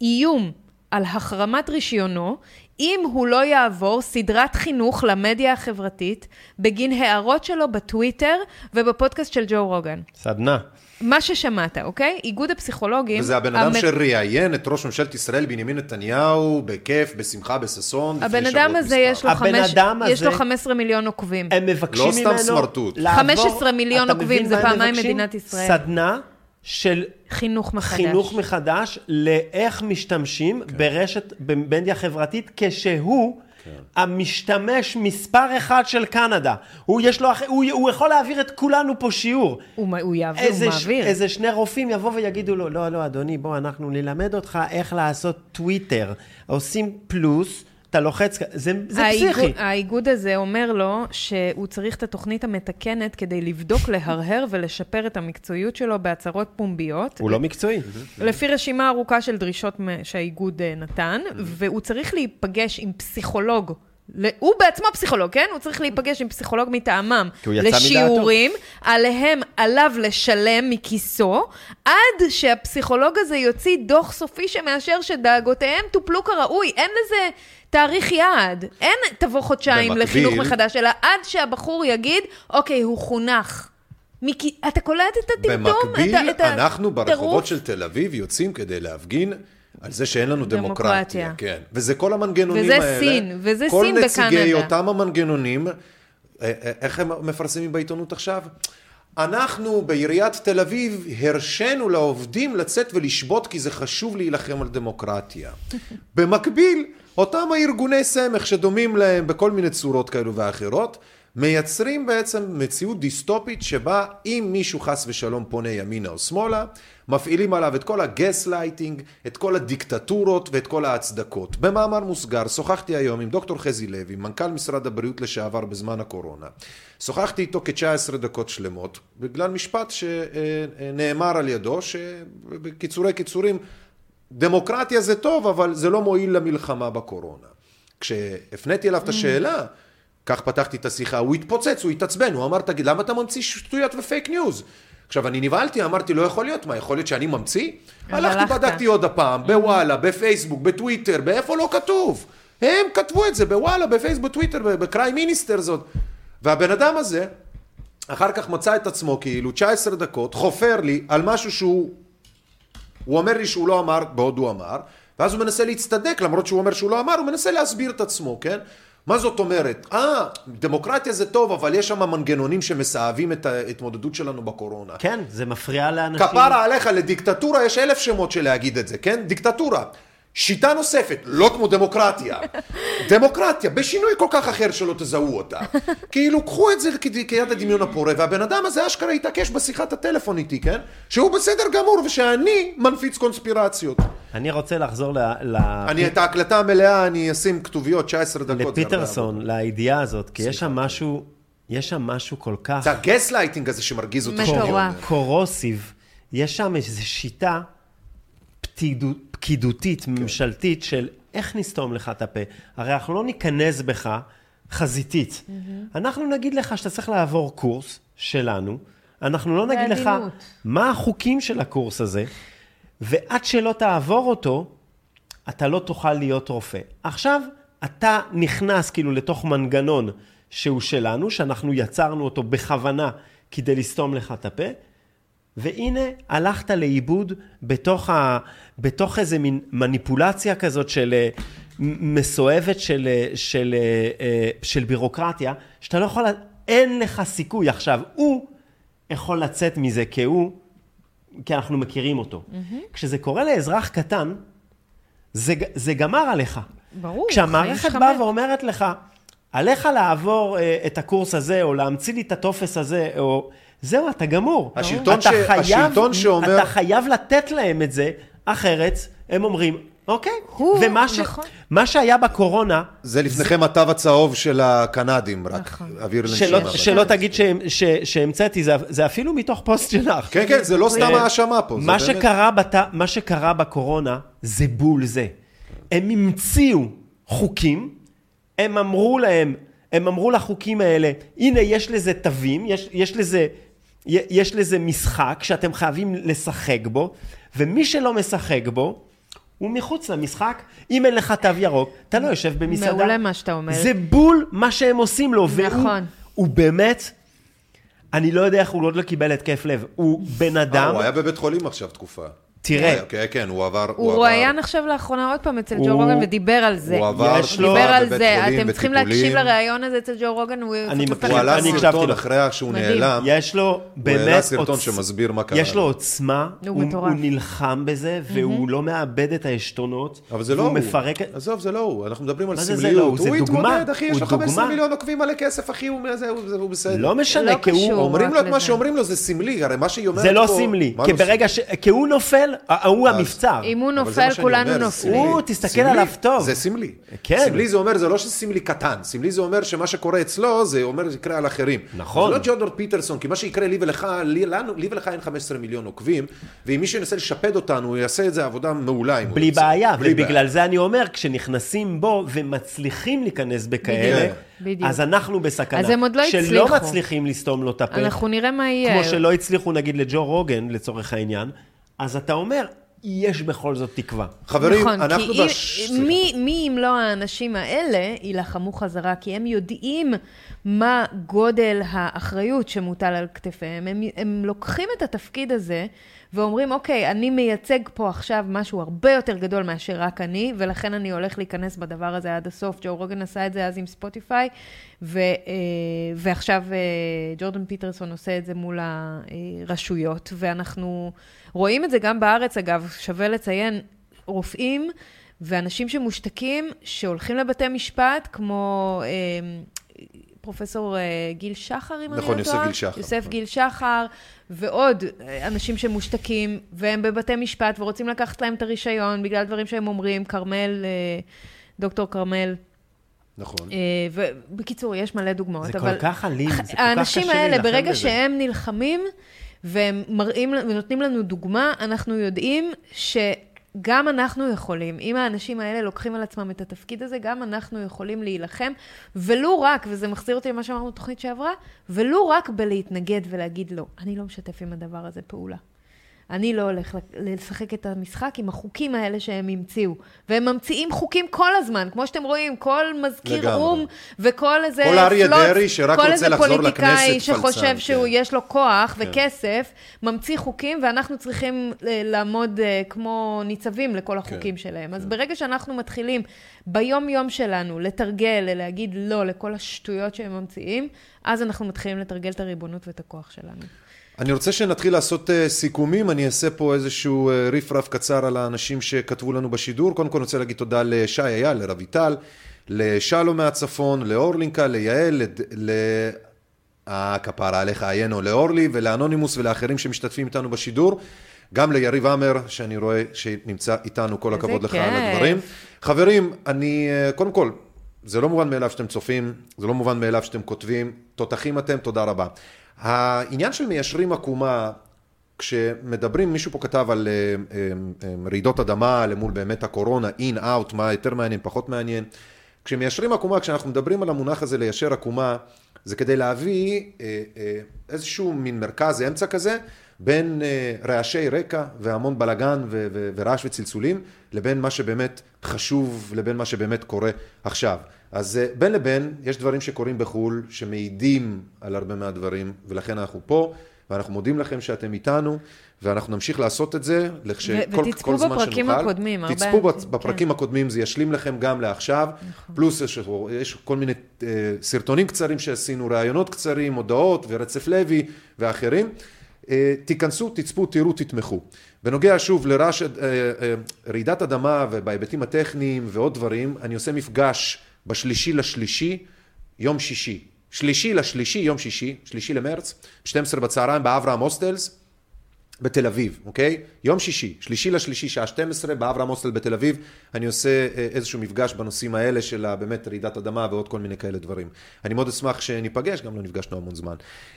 איום על החרמת רישיונו, אם הוא לא יעבור סדרת חינוך למדיה החברתית בגין הערות שלו בטוויטר ובפודקאסט של ג'ו רוגן. סדנה. מה ששמעת, אוקיי? איגוד הפסיכולוגים... וזה הבן אדם המ- שראיין את ראש ממשלת ישראל, בנימין נתניהו, בכיף, בשמחה, בששון, לפני הבן אדם הזה מספר. יש לו, הבן חמש, אדם יש לו הזה- 15 מיליון עוקבים. הם מבקשים לא ממנו... סתם סמרטוט. לעבור- 15 מיליון עוקבים, זה פעמיים מבקשים? מדינת ישראל. סדנה של חינוך מחדש. חינוך מחדש לאיך משתמשים כן. ברשת, במדיה חברתית, כשהוא כן. המשתמש מספר אחד של קנדה. הוא, יש לו, הוא, הוא יכול להעביר את כולנו פה שיעור. הוא, הוא יעביר, איזה, הוא ש- מעביר. איזה שני רופאים יבואו ויגידו לו, לא, לא, אדוני, בוא, אנחנו נלמד אותך איך לעשות טוויטר. עושים פלוס, אתה לוחץ, זה, זה האיגוד, פסיכי. האיגוד הזה אומר לו שהוא צריך את התוכנית המתקנת כדי לבדוק, [laughs] להרהר ולשפר את המקצועיות שלו בהצהרות פומביות. הוא לא מקצועי. לפי רשימה ארוכה של דרישות שהאיגוד אה, נתן, והוא צריך להיפגש עם פסיכולוג. הוא בעצמו פסיכולוג, כן? הוא צריך להיפגש עם פסיכולוג מטעמם כי הוא יצא מדעתו. לשיעורים, עליהם עליו לשלם מכיסו, עד שהפסיכולוג הזה יוציא דוח סופי שמאשר שדאגותיהם טופלו כראוי. אין לזה תאריך יעד. אין תבוא חודשיים במקביל- לחינוך מחדש, אלא עד שהבחור יגיד, אוקיי, הוא חונך. מכי... אתה קולט את הטמטום? במקביל, את את אנחנו ברחובות? של תל אביב יוצאים כדי להפגין על זה שאין לנו דמוקרטיה. דמוקרטיה. כן. וזה כל המנגנונים וזה האלה. סין, וזה כל סין נציגי בקנדה. אותם המנגנונים, אה, אה, איך הם מפרסמים בעיתונות עכשיו? אנחנו בעיריית תל אביב הרשינו לעובדים לצאת ולשבות כי זה חשוב להילחם על דמוקרטיה. [laughs] במקביל, אותם הארגוני סמך שדומים להם בכל מיני צורות כאלו ואחרות, מייצרים בעצם מציאות דיסטופית שבה אם מישהו חס ושלום פונה ימינה או שמאלה, מפעילים עליו את כל הגס לייטינג, את כל הדיקטטורות ואת כל ההצדקות. במאמר מוסגר, שוחחתי היום עם דוקטור חזי לוי, מנכ"ל משרד הבריאות לשעבר בזמן הקורונה. שוחחתי איתו כ-19 דקות שלמות, בגלל משפט שנאמר על ידו, שבקיצורי קיצורים, דמוקרטיה זה טוב, אבל זה לא מועיל למלחמה בקורונה. כשהפניתי אליו את השאלה, כך פתחתי את השיחה, הוא התפוצץ, הוא התעצבן, הוא אמר, תגיד, למה אתה ממציא שטויות ופייק ניוז? עכשיו, אני נבהלתי, אמרתי, לא יכול להיות, מה, יכול להיות שאני ממציא? הלכתי, הלכת. בדקתי עוד הפעם, בוואלה, בפייסבוק, בטוויטר, באיפה לא כתוב? הם כתבו את זה בוואלה, בפייסבוק, בטוויטר, בקריי מיניסטר זאת. והבן אדם הזה, אחר כך מצא את עצמו כאילו 19 דקות, חופר לי על משהו שהוא, הוא אומר לי שהוא לא אמר, בעוד הוא אמר, ואז הוא מנסה להצטדק, למרות שהוא אומר שהוא לא אמר, הוא מנסה להסביר את עצמו, כן? מה זאת אומרת? אה, דמוקרטיה זה טוב, אבל יש שם מנגנונים שמסאבים את ההתמודדות שלנו בקורונה. כן, זה מפריע לאנשים. כפרה עליך, לדיקטטורה יש אלף שמות של להגיד את זה, כן? דיקטטורה. שיטה נוספת, לא כמו דמוקרטיה. [laughs] דמוקרטיה, בשינוי כל כך אחר שלא תזהו אותה. כאילו, קחו את זה כיד הדמיון הפורה, והבן אדם הזה אשכרה התעקש בשיחת הטלפון איתי, כן? שהוא בסדר גמור, ושאני מנפיץ קונספירציות. אני רוצה לחזור ל... ל... אני את ההקלטה המלאה, אני אשים כתוביות 19 דקות. לפיטרסון, לידיעה הזאת, כי יש שם משהו, יש שם משהו כל כך... זה הגס לייטינג הזה שמרגיז אותי. אומר. corrosive. יש שם איזו שיטה פקידו- פקידותית, ממשלתית, של איך נסתום לך את הפה. הרי אנחנו לא ניכנס בך חזיתית. אנחנו נגיד לך שאתה צריך לעבור קורס שלנו, אנחנו לא נגיד לך. מה החוקים של הקורס הזה, ועד שלא תעבור אותו, אתה לא תוכל להיות רופא. עכשיו, אתה נכנס כאילו לתוך מנגנון שהוא שלנו, שאנחנו יצרנו אותו בכוונה כדי לסתום לך את הפה, והנה הלכת לאיבוד בתוך, ה, בתוך איזה מין מניפולציה כזאת של אה, מסואבת של, אה, של, אה, אה, של בירוקרטיה, שאתה לא יכול, אין לך סיכוי. עכשיו, הוא יכול לצאת מזה כי הוא, כי אנחנו מכירים אותו. כשזה קורה לאזרח קטן, זה, זה גמר עליך. ברור. כשהמערכת באה. ואומרת לך, עליך לעבור אה, את הקורס הזה, או להמציא לי את הטופס הזה, או... זהו, אתה גמור. השלטון אתה ש- השלטון שאומר- אתה חייב לתת להם את זה, אחרת הם אומרים, אוקיי, הוא, ומה ש... נכון. מה שהיה בקורונה, זה לפניכם התו הצהוב של הקנדים, רק נכון. אוויר שלא, לנשימה. שלא תגיד שהמ- ש- שהמצאתי, זה, זה אפילו מתוך פוסט שלך. כן, כן, זה לא סתם האשמה פה. זה מה באמת- שקרה, בת... מה שקרה בקורונה זה בול זה. הם המציאו חוקים, הם אמרו להם, הם אמרו לחוקים האלה, הנה יש לזה תווים, יש, יש, לזה, יש לזה משחק שאתם חייבים לשחק בו, ומי שלא משחק בו, הוא מחוץ למשחק. אם אין לך תו ירוק, אתה לא יושב במסעדה. מעולה מה שאתה אומר. זה בול מה שהם עושים לו. והוא- נכון. הוא באמת, אני לא יודע איך הוא עוד לא קיבל התקף לב. הוא בן אה, אדם, הוא היה בבית חולים עכשיו תקופה. תראה, כן, כן, הוא עבר... הוא עבר- רואיין עכשיו לאחרונה עוד פעם אצל הוא- ג'ו רוגן ודיבר על זה. הוא עבר יש לו- דיבר על בבית זה, חולים, אתם צריכים. להקשיב לראיון הזה אצל ג'ו רוגן, הוא אני מכיר, הוא עלה סרטון לו. אחרי שהוא מדהים. נעלם. יש לו באמת... העלה סרטון עוצ- שמסביר מה קרה יש לו. עוצמה, הוא הוא, מטורף. הוא נלחם בזה, והוא לא מאבד את העשתונות. אבל זה לא הוא. מפרק... עזוב, זה לא הוא. אנחנו מדברים על מה זה זה סמליות. לא הוא? זה הוא. התמודד, אחי, יש הוא לו 15 דוגמה. מיליון עוקבים מלא כסף, אחי, הוא זה, הוא- זה- הוא בסדר. לא משנה, לא כי הוא... אומרים לו את מה. שאומרים לו, זה סמלי, הרי מה שהיא אומרת זה פה... לא סמלי, כי לא ברגע ש... כי הוא נופל, הוא אז- המבצר. אם הוא נופל, כולנו נופלים. הוא, תסתכל. עליו טוב. זה סמלי. כן. סמלי זה אומר, זה לא שסמלי קטן, סמלי זה אומר שמה שקורה אצלו, זה אומר זה יקרה על אחרים. נכון. זה לא ג'ורדון פיטרסון, כי מה שיקרה לי ולך, לי, לנו, לי ולך אין 15 מיליון עוקבים, ואם מישהו ינסה לשפד אותנו, הוא יעשה את זה עבודה מעולה. הוא בלי. בעיה, בלי ובגלל. זה אני אומר, כשנכנסים בו ומצליחים להיכנס בכאלה, בדיוק. אז אנחנו בסכנה. אז הם עוד לא שלא הצליחו. מצליחים לסתום לו את הפה, אנחנו נראה מה יהיה. כמו שלא הצליחו נגיד לג'ו רוגן, לצורך העניין, אז אתה אומר, יש בכל זאת תקווה. חברים, נכון, אנחנו כי בש... מי, מי אם לא האנשים האלה יילחמו חזרה, כי הם יודעים מה גודל האחריות שמוטל על כתפיהם. הם, הם לוקחים את התפקיד הזה ואומרים, אוקיי, אני מייצג פה עכשיו משהו הרבה יותר גדול מאשר רק אני, ולכן אני הולך להיכנס בדבר הזה עד הסוף. ג'ו רוגן עשה את זה אז עם ספוטיפיי, ו, אה, ועכשיו אה, ג'ורדן פיטרסון עושה את זה מול הרשויות, ואנחנו רואים את זה גם בארץ, אגב, שווה לציין, רופאים ואנשים שמושתקים, שהולכים לבתי משפט, כמו אה, פרופסור אה, גיל שחר, אם אני לא נכון, טועה. יוסף גיל שחר. יוסף גיל שחר, ועוד אה, אנשים שמושתקים, והם בבתי משפט ורוצים לקחת להם את הרישיון בגלל דברים שהם אומרים, כרמל, אה, דוקטור כרמל. נכון. ובקיצור, יש מלא דוגמאות. זה אבל כל כך אלים, זה כל כך האנשים קשה האלה, להילחם ברגע בזה. שהם נלחמים, והם מראים ונותנים לנו דוגמה, אנחנו יודעים שגם אנחנו יכולים, אם האנשים האלה לוקחים על עצמם את התפקיד הזה, גם אנחנו יכולים להילחם, ולו רק, וזה מחזיר אותי למה שאמרנו בתוכנית שעברה, ולו רק בלהתנגד ולהגיד לא, אני לא משתף עם הדבר הזה פעולה. אני לא הולך לשחק את המשחק עם החוקים האלה שהם המציאו. והם ממציאים חוקים כל הזמן, כמו שאתם רואים, כל מזכיר. או"ם וכל איזה כל אריה דרעי שרק כל רוצה איזה לחזור פוליטיקאי לכנסת, שחושב פלצן, שהוא, כן. יש לו כוח כן. וכסף, ממציא חוקים, ואנחנו צריכים אה, לעמוד אה, כמו ניצבים לכל כן, החוקים שלהם. אז ברגע שאנחנו מתחילים ביום-יום שלנו לתרגל, להגיד לא לכל השטויות שהם ממציאים, אז אנחנו מתחילים לתרגל את הריבונות ואת הכוח שלנו. אני רוצה שנתחיל לעשות uh, סיכומים, אני אעשה פה איזשהו uh, ריף רף קצר על האנשים שכתבו לנו בשידור. קודם כל אני רוצה להגיד תודה לשי אייל, לרויטל, לשלום מהצפון, לאורלינקה, ליעל, ל... אה, כפרה עליך עיינו, לאורלי ולאנונימוס ולאחרים שמשתתפים איתנו בשידור. גם ליריב עמר, שאני רואה שנמצא איתנו, כל הכבוד לך. על הדברים. חברים, אני, אה, קודם כל, זה לא מובן מאליו שאתם צופים, זה לא מובן מאליו שאתם כותבים, תותחים אתם, תודה רבה. העניין של מיישרים עקומה, כשמדברים, מישהו פה כתב על אה, אה, אה, רעידות אדמה למול באמת הקורונה, אין, אאוט, מה יותר מעניין, פחות מעניין. כשמיישרים עקומה, כשאנחנו מדברים על המונח הזה ליישר עקומה, זה כדי להביא איזשהו מין מרכז אמצע כזה, בין רעשי רקע והמון בלגן ורעש וצלצולים, לבין מה שבאמת חשוב, לבין מה שבאמת קורה עכשיו. אז אה, בין לבין, יש דברים שקורים בחו"ל, שמעידים על הרבה מהדברים, ולכן אנחנו פה, ואנחנו מודים לכם שאתם איתנו, ואנחנו נמשיך לעשות את זה, לכש... כל, ותצפו כל זמן בפרקים שנוכל. הקודמים, הרבה תצפו אנשים, בפרקים הקודמים, זה ישלים לכם גם לעכשיו. פלוס יש, יש כל מיני אה, סרטונים קצרים שעשינו, ראיונות קצרים, הודעות ורצף לוי ואחרים. אה, תיכנסו, תצפו, תראו, תתמכו. בנוגע שוב לרעש, אה, אה, אדמה ובהיבטים הטכניים ועוד דברים, אני עושה מפגש בשלישי לשלישי, יום שישי. שלישי לשלישי, יום שישי, שלישי למרץ, 12 בצהריים באברהם הוסטלס. בתל אביב, אוקיי? יום שישי, שלישי לשלישי, שעה 12, באברהם הוסטל בתל אביב, אני עושה אה, איזשהו מפגש בנושאים האלה של באמת רעידת אדמה ועוד כל מיני כאלה דברים. אני מאוד אשמח שניפגש, גם לא נפגשנו המון זמן.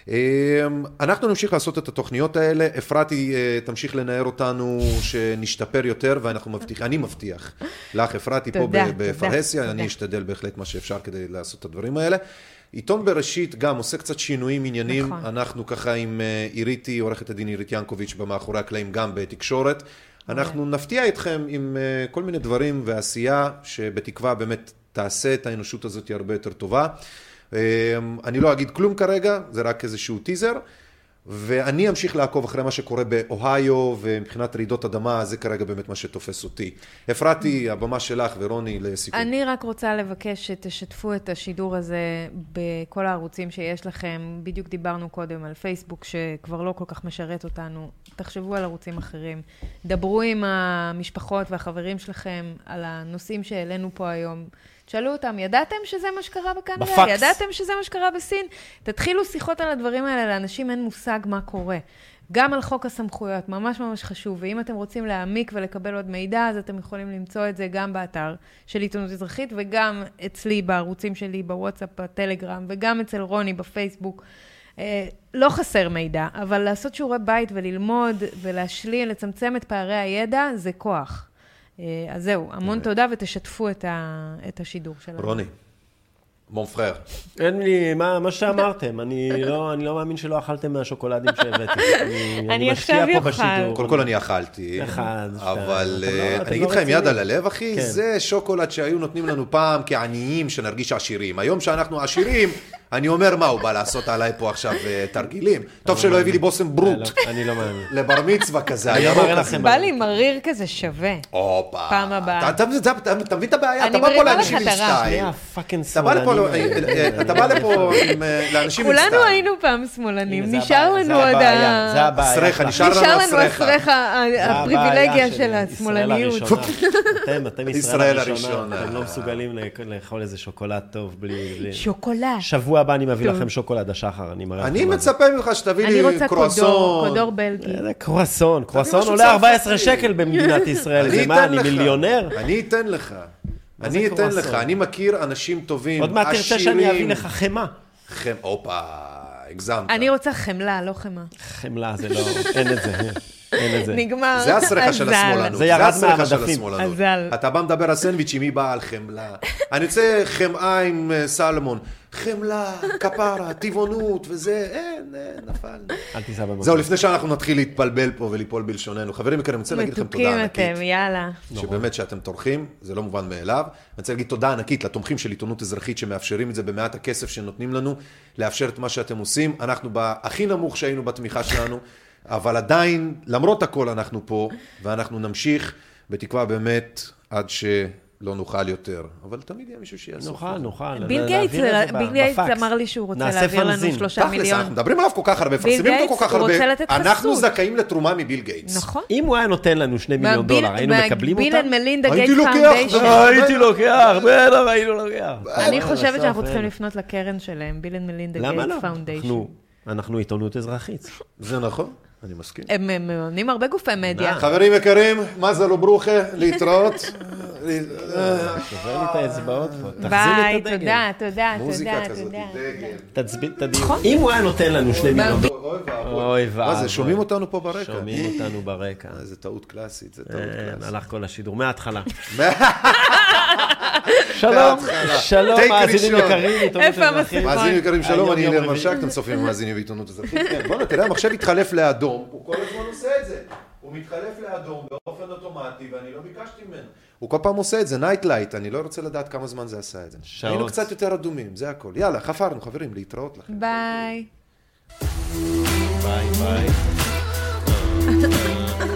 אה, אנחנו נמשיך לעשות את התוכניות האלה, אפרתי אה, תמשיך לנער אותנו, שנשתפר יותר, ואנחנו מבטיחים, אני מבטיח לך, אפרתי פה בפרהסיה. אני אשתדל בהחלט מה שאפשר כדי לעשות את הדברים האלה. עיתון בראשית גם עושה קצת שינויים עניינים, נכון. אנחנו ככה עם אה, עיריתי, עורכת הדין עירית ינקוביץ' במאחורי הקלעים גם בתקשורת. אנחנו נפתיע אתכם עם אה, כל מיני דברים ועשייה שבתקווה באמת תעשה את האנושות הזאת הרבה יותר טובה. אה, אני לא אגיד כלום כרגע, זה רק איזשהו טיזר. ואני אמשיך לעקוב אחרי מה שקורה באוהיו, ומבחינת רעידות אדמה, זה כרגע באמת מה שתופס אותי. אפרתי, הבמה שלך ורוני לסיכום. אני רק רוצה לבקש שתשתפו את השידור הזה בכל הערוצים שיש לכם. בדיוק דיברנו קודם על פייסבוק, שכבר לא כל כך משרת אותנו. תחשבו על ערוצים אחרים. דברו עם המשפחות והחברים שלכם על הנושאים שהעלינו פה היום. תשאלו אותם, ידעתם שזה מה שקרה בקנדה? בפקס. ידעתם שזה מה שקרה בסין? תתחילו שיחות על הדברים האלה, לאנשים אין מושג מה קורה. גם על חוק הסמכויות, ממש ממש חשוב. ואם אתם רוצים להעמיק ולקבל עוד מידע, אז אתם יכולים למצוא את זה גם באתר של עיתונות אזרחית, וגם אצלי בערוצים שלי, בוואטסאפ, בטלגרם, וגם אצל רוני בפייסבוק. אה, לא חסר מידע, אבל לעשות שיעורי בית וללמוד ולהשלים, לצמצם את פערי הידע, זה כוח. אה, אז זהו, המון תודה ותשתפו את, ה, את השידור שלנו. רוני, מון פרר. אין לי, מה, מה שאמרתם, אני לא, אני לא מאמין שלא אכלתם מהשוקולדים שהבאתי. [laughs] אני, אני משקיע עכשיו אוכל. בשידור. קודם כל אני אכלתי, אחד, שתיים. אבל לא- אה, אתם אני לא אגיד לך עם יד. על הלב, אחי, כן. זה שוקולד שהיו נותנים לנו פעם כעניים, שנרגיש עשירים. היום שאנחנו עשירים, אני אומר, מה, הוא בא לעשות עליי פה עכשיו אה, תרגילים? טוב שלא הביא לי בושם ברוט אני לא מאמין. לבר מצווה כזה, אני הזה. לכם, בא לי מריר כזה שווה. הופה. פעם הבאה. אתה- אתה- אתה- אתה מבין את הבעיה? אני אתה בא פה לאנשים עם פאקינג אתה בא לפה. אה, אה, אתה בא לפה עם, לאנשים עם סטייל. כולנו היינו פעם שמאלנים, נשאר לנו עוד ה... זה הבעיה. נשאר לנו נשאר לנו אסריך. אסריך ה- זה הפריבילגיה של השמאלניות. אתם, אתם ישראל הראשונה. אתם לא מסוגלים לאכול איזה שוקולד טוב בלי... בלי- שוקולד. שבוע הבא אני מביא. לכם שוקולד השחר, אני מראה אני לכם זה. מצפה ממך שתביא אני לי רוצה קודור, קרואסון. קודור בלגי. איזה קרואסון, קרואסון עולה 14 צרפתי. שקל במדינת [laughs] ישראל, אני זה מה, אני. מיליונר? אני אתן לך. אני אתן קרואסון? לך. אני מכיר אנשים טובים, עוד מעט תרצה שאני עשירים. אביא לך חמאה. חמ... הופה, הגזמת. אני רוצה חמלה, לא חמאה. חמלה זה לא, אין את זה, אין את זה. נגמר. זה הסרחה של. השמאלנות. זה ירד מהמדפים. אתה בא מדבר על סנדוויצ'ים, היא באה על חמלה. אני רוצה חמאה עם אה, סלמון. חמלה, כפרה, טבעונות וזה, אין, אין, נפל. אל תיסע במקום. זהו, לפני שאנחנו נתחיל להתפלבל פה וליפול בלשוננו. חברים יקרים, אני רוצה להגיד לכם תודה מתוקים ענקית. אתם, יאללה. שבאמת שאתם טורחים, זה לא מובן מאליו. אני רוצה להגיד תודה ענקית לתומכים של עיתונות אזרחית שמאפשרים את זה במעט הכסף שנותנים לנו, לאפשר את מה שאתם עושים. אנחנו בהכי נמוך שהיינו בתמיכה שלנו, אבל עדיין, למרות הכל אנחנו פה, ואנחנו נמשיך, בתקווה באמת, עד שלא נוכל יותר. אבל תמיד יהיה מישהו שיעשה. נוכל, נוכל. ביל נ- גייטס, ביל גייטס. אמר לי שהוא רוצה להעביר לנו פנזין. שלושה תכלס, מיליון. אנחנו מדברים עליו כל כך הרבה, ביל מפרסמים אותו כל גייטס, כך הוא הרבה. רוצה לתת אנחנו. זכאים לתרומה מביל גייטס. נכון. אם הוא היה נותן לנו שני מיליון דולר, היינו מקבלים אותם? and Melinda הייתי Gates לוקח, Foundation. אה, הייתי לוקח, בטח היינו לוקח. אני חושבת בסוף שאנחנו. צריכים לפנות לקרן שלהם, Bill and Melinda למה לא? Gates Foundation. אנחנו- אנחנו עיתונות אזרחית. זה נכון, אני מסכים. הם מממנים הרבה גופי מדיה. חברים יקרים, מזל וברוכה, להתראות. [laughs] שובר לי את האצבעות פה. תחזיר ביי, לי את הדגל. תודה, תודה, מוזיקה תודה, כזאת, תודה. דגל. תצביל את הדיון. אם הוא היה נותן לנו שני מיליון. אוי ואבוי. מה זה, שומעים אותנו פה ברקע? שומעים אותנו ברקע. אה, זה טעות קלאסית, זה טעות אין, קלאסית. הלך כל השידור, מההתחלה. [laughs] שלום. שלום, מאזינים. יקרים, עיתונות איפה אזרחית. המסכות? מאזינים יקרים, שלום, אני רביעי. מרשק, אתם צופים ומאזינים בעיתונות אזרחית. בוא'נה, תראה, המחשב התחלף לאדום, הוא כל הזמן עושה את זה. הוא מתחלף לאדום באופן אוטומטי, ואני לא ביקשתי ממנו. הוא כל פעם עושה את זה, night light, אני לא רוצה לדעת כמה זמן זה עשה את זה. שעות. היינו קצת יותר אדומים, זה הכל. יאללה, חפרנו, חברים, להתראות לכם. ביי. ביי ביי. [laughs]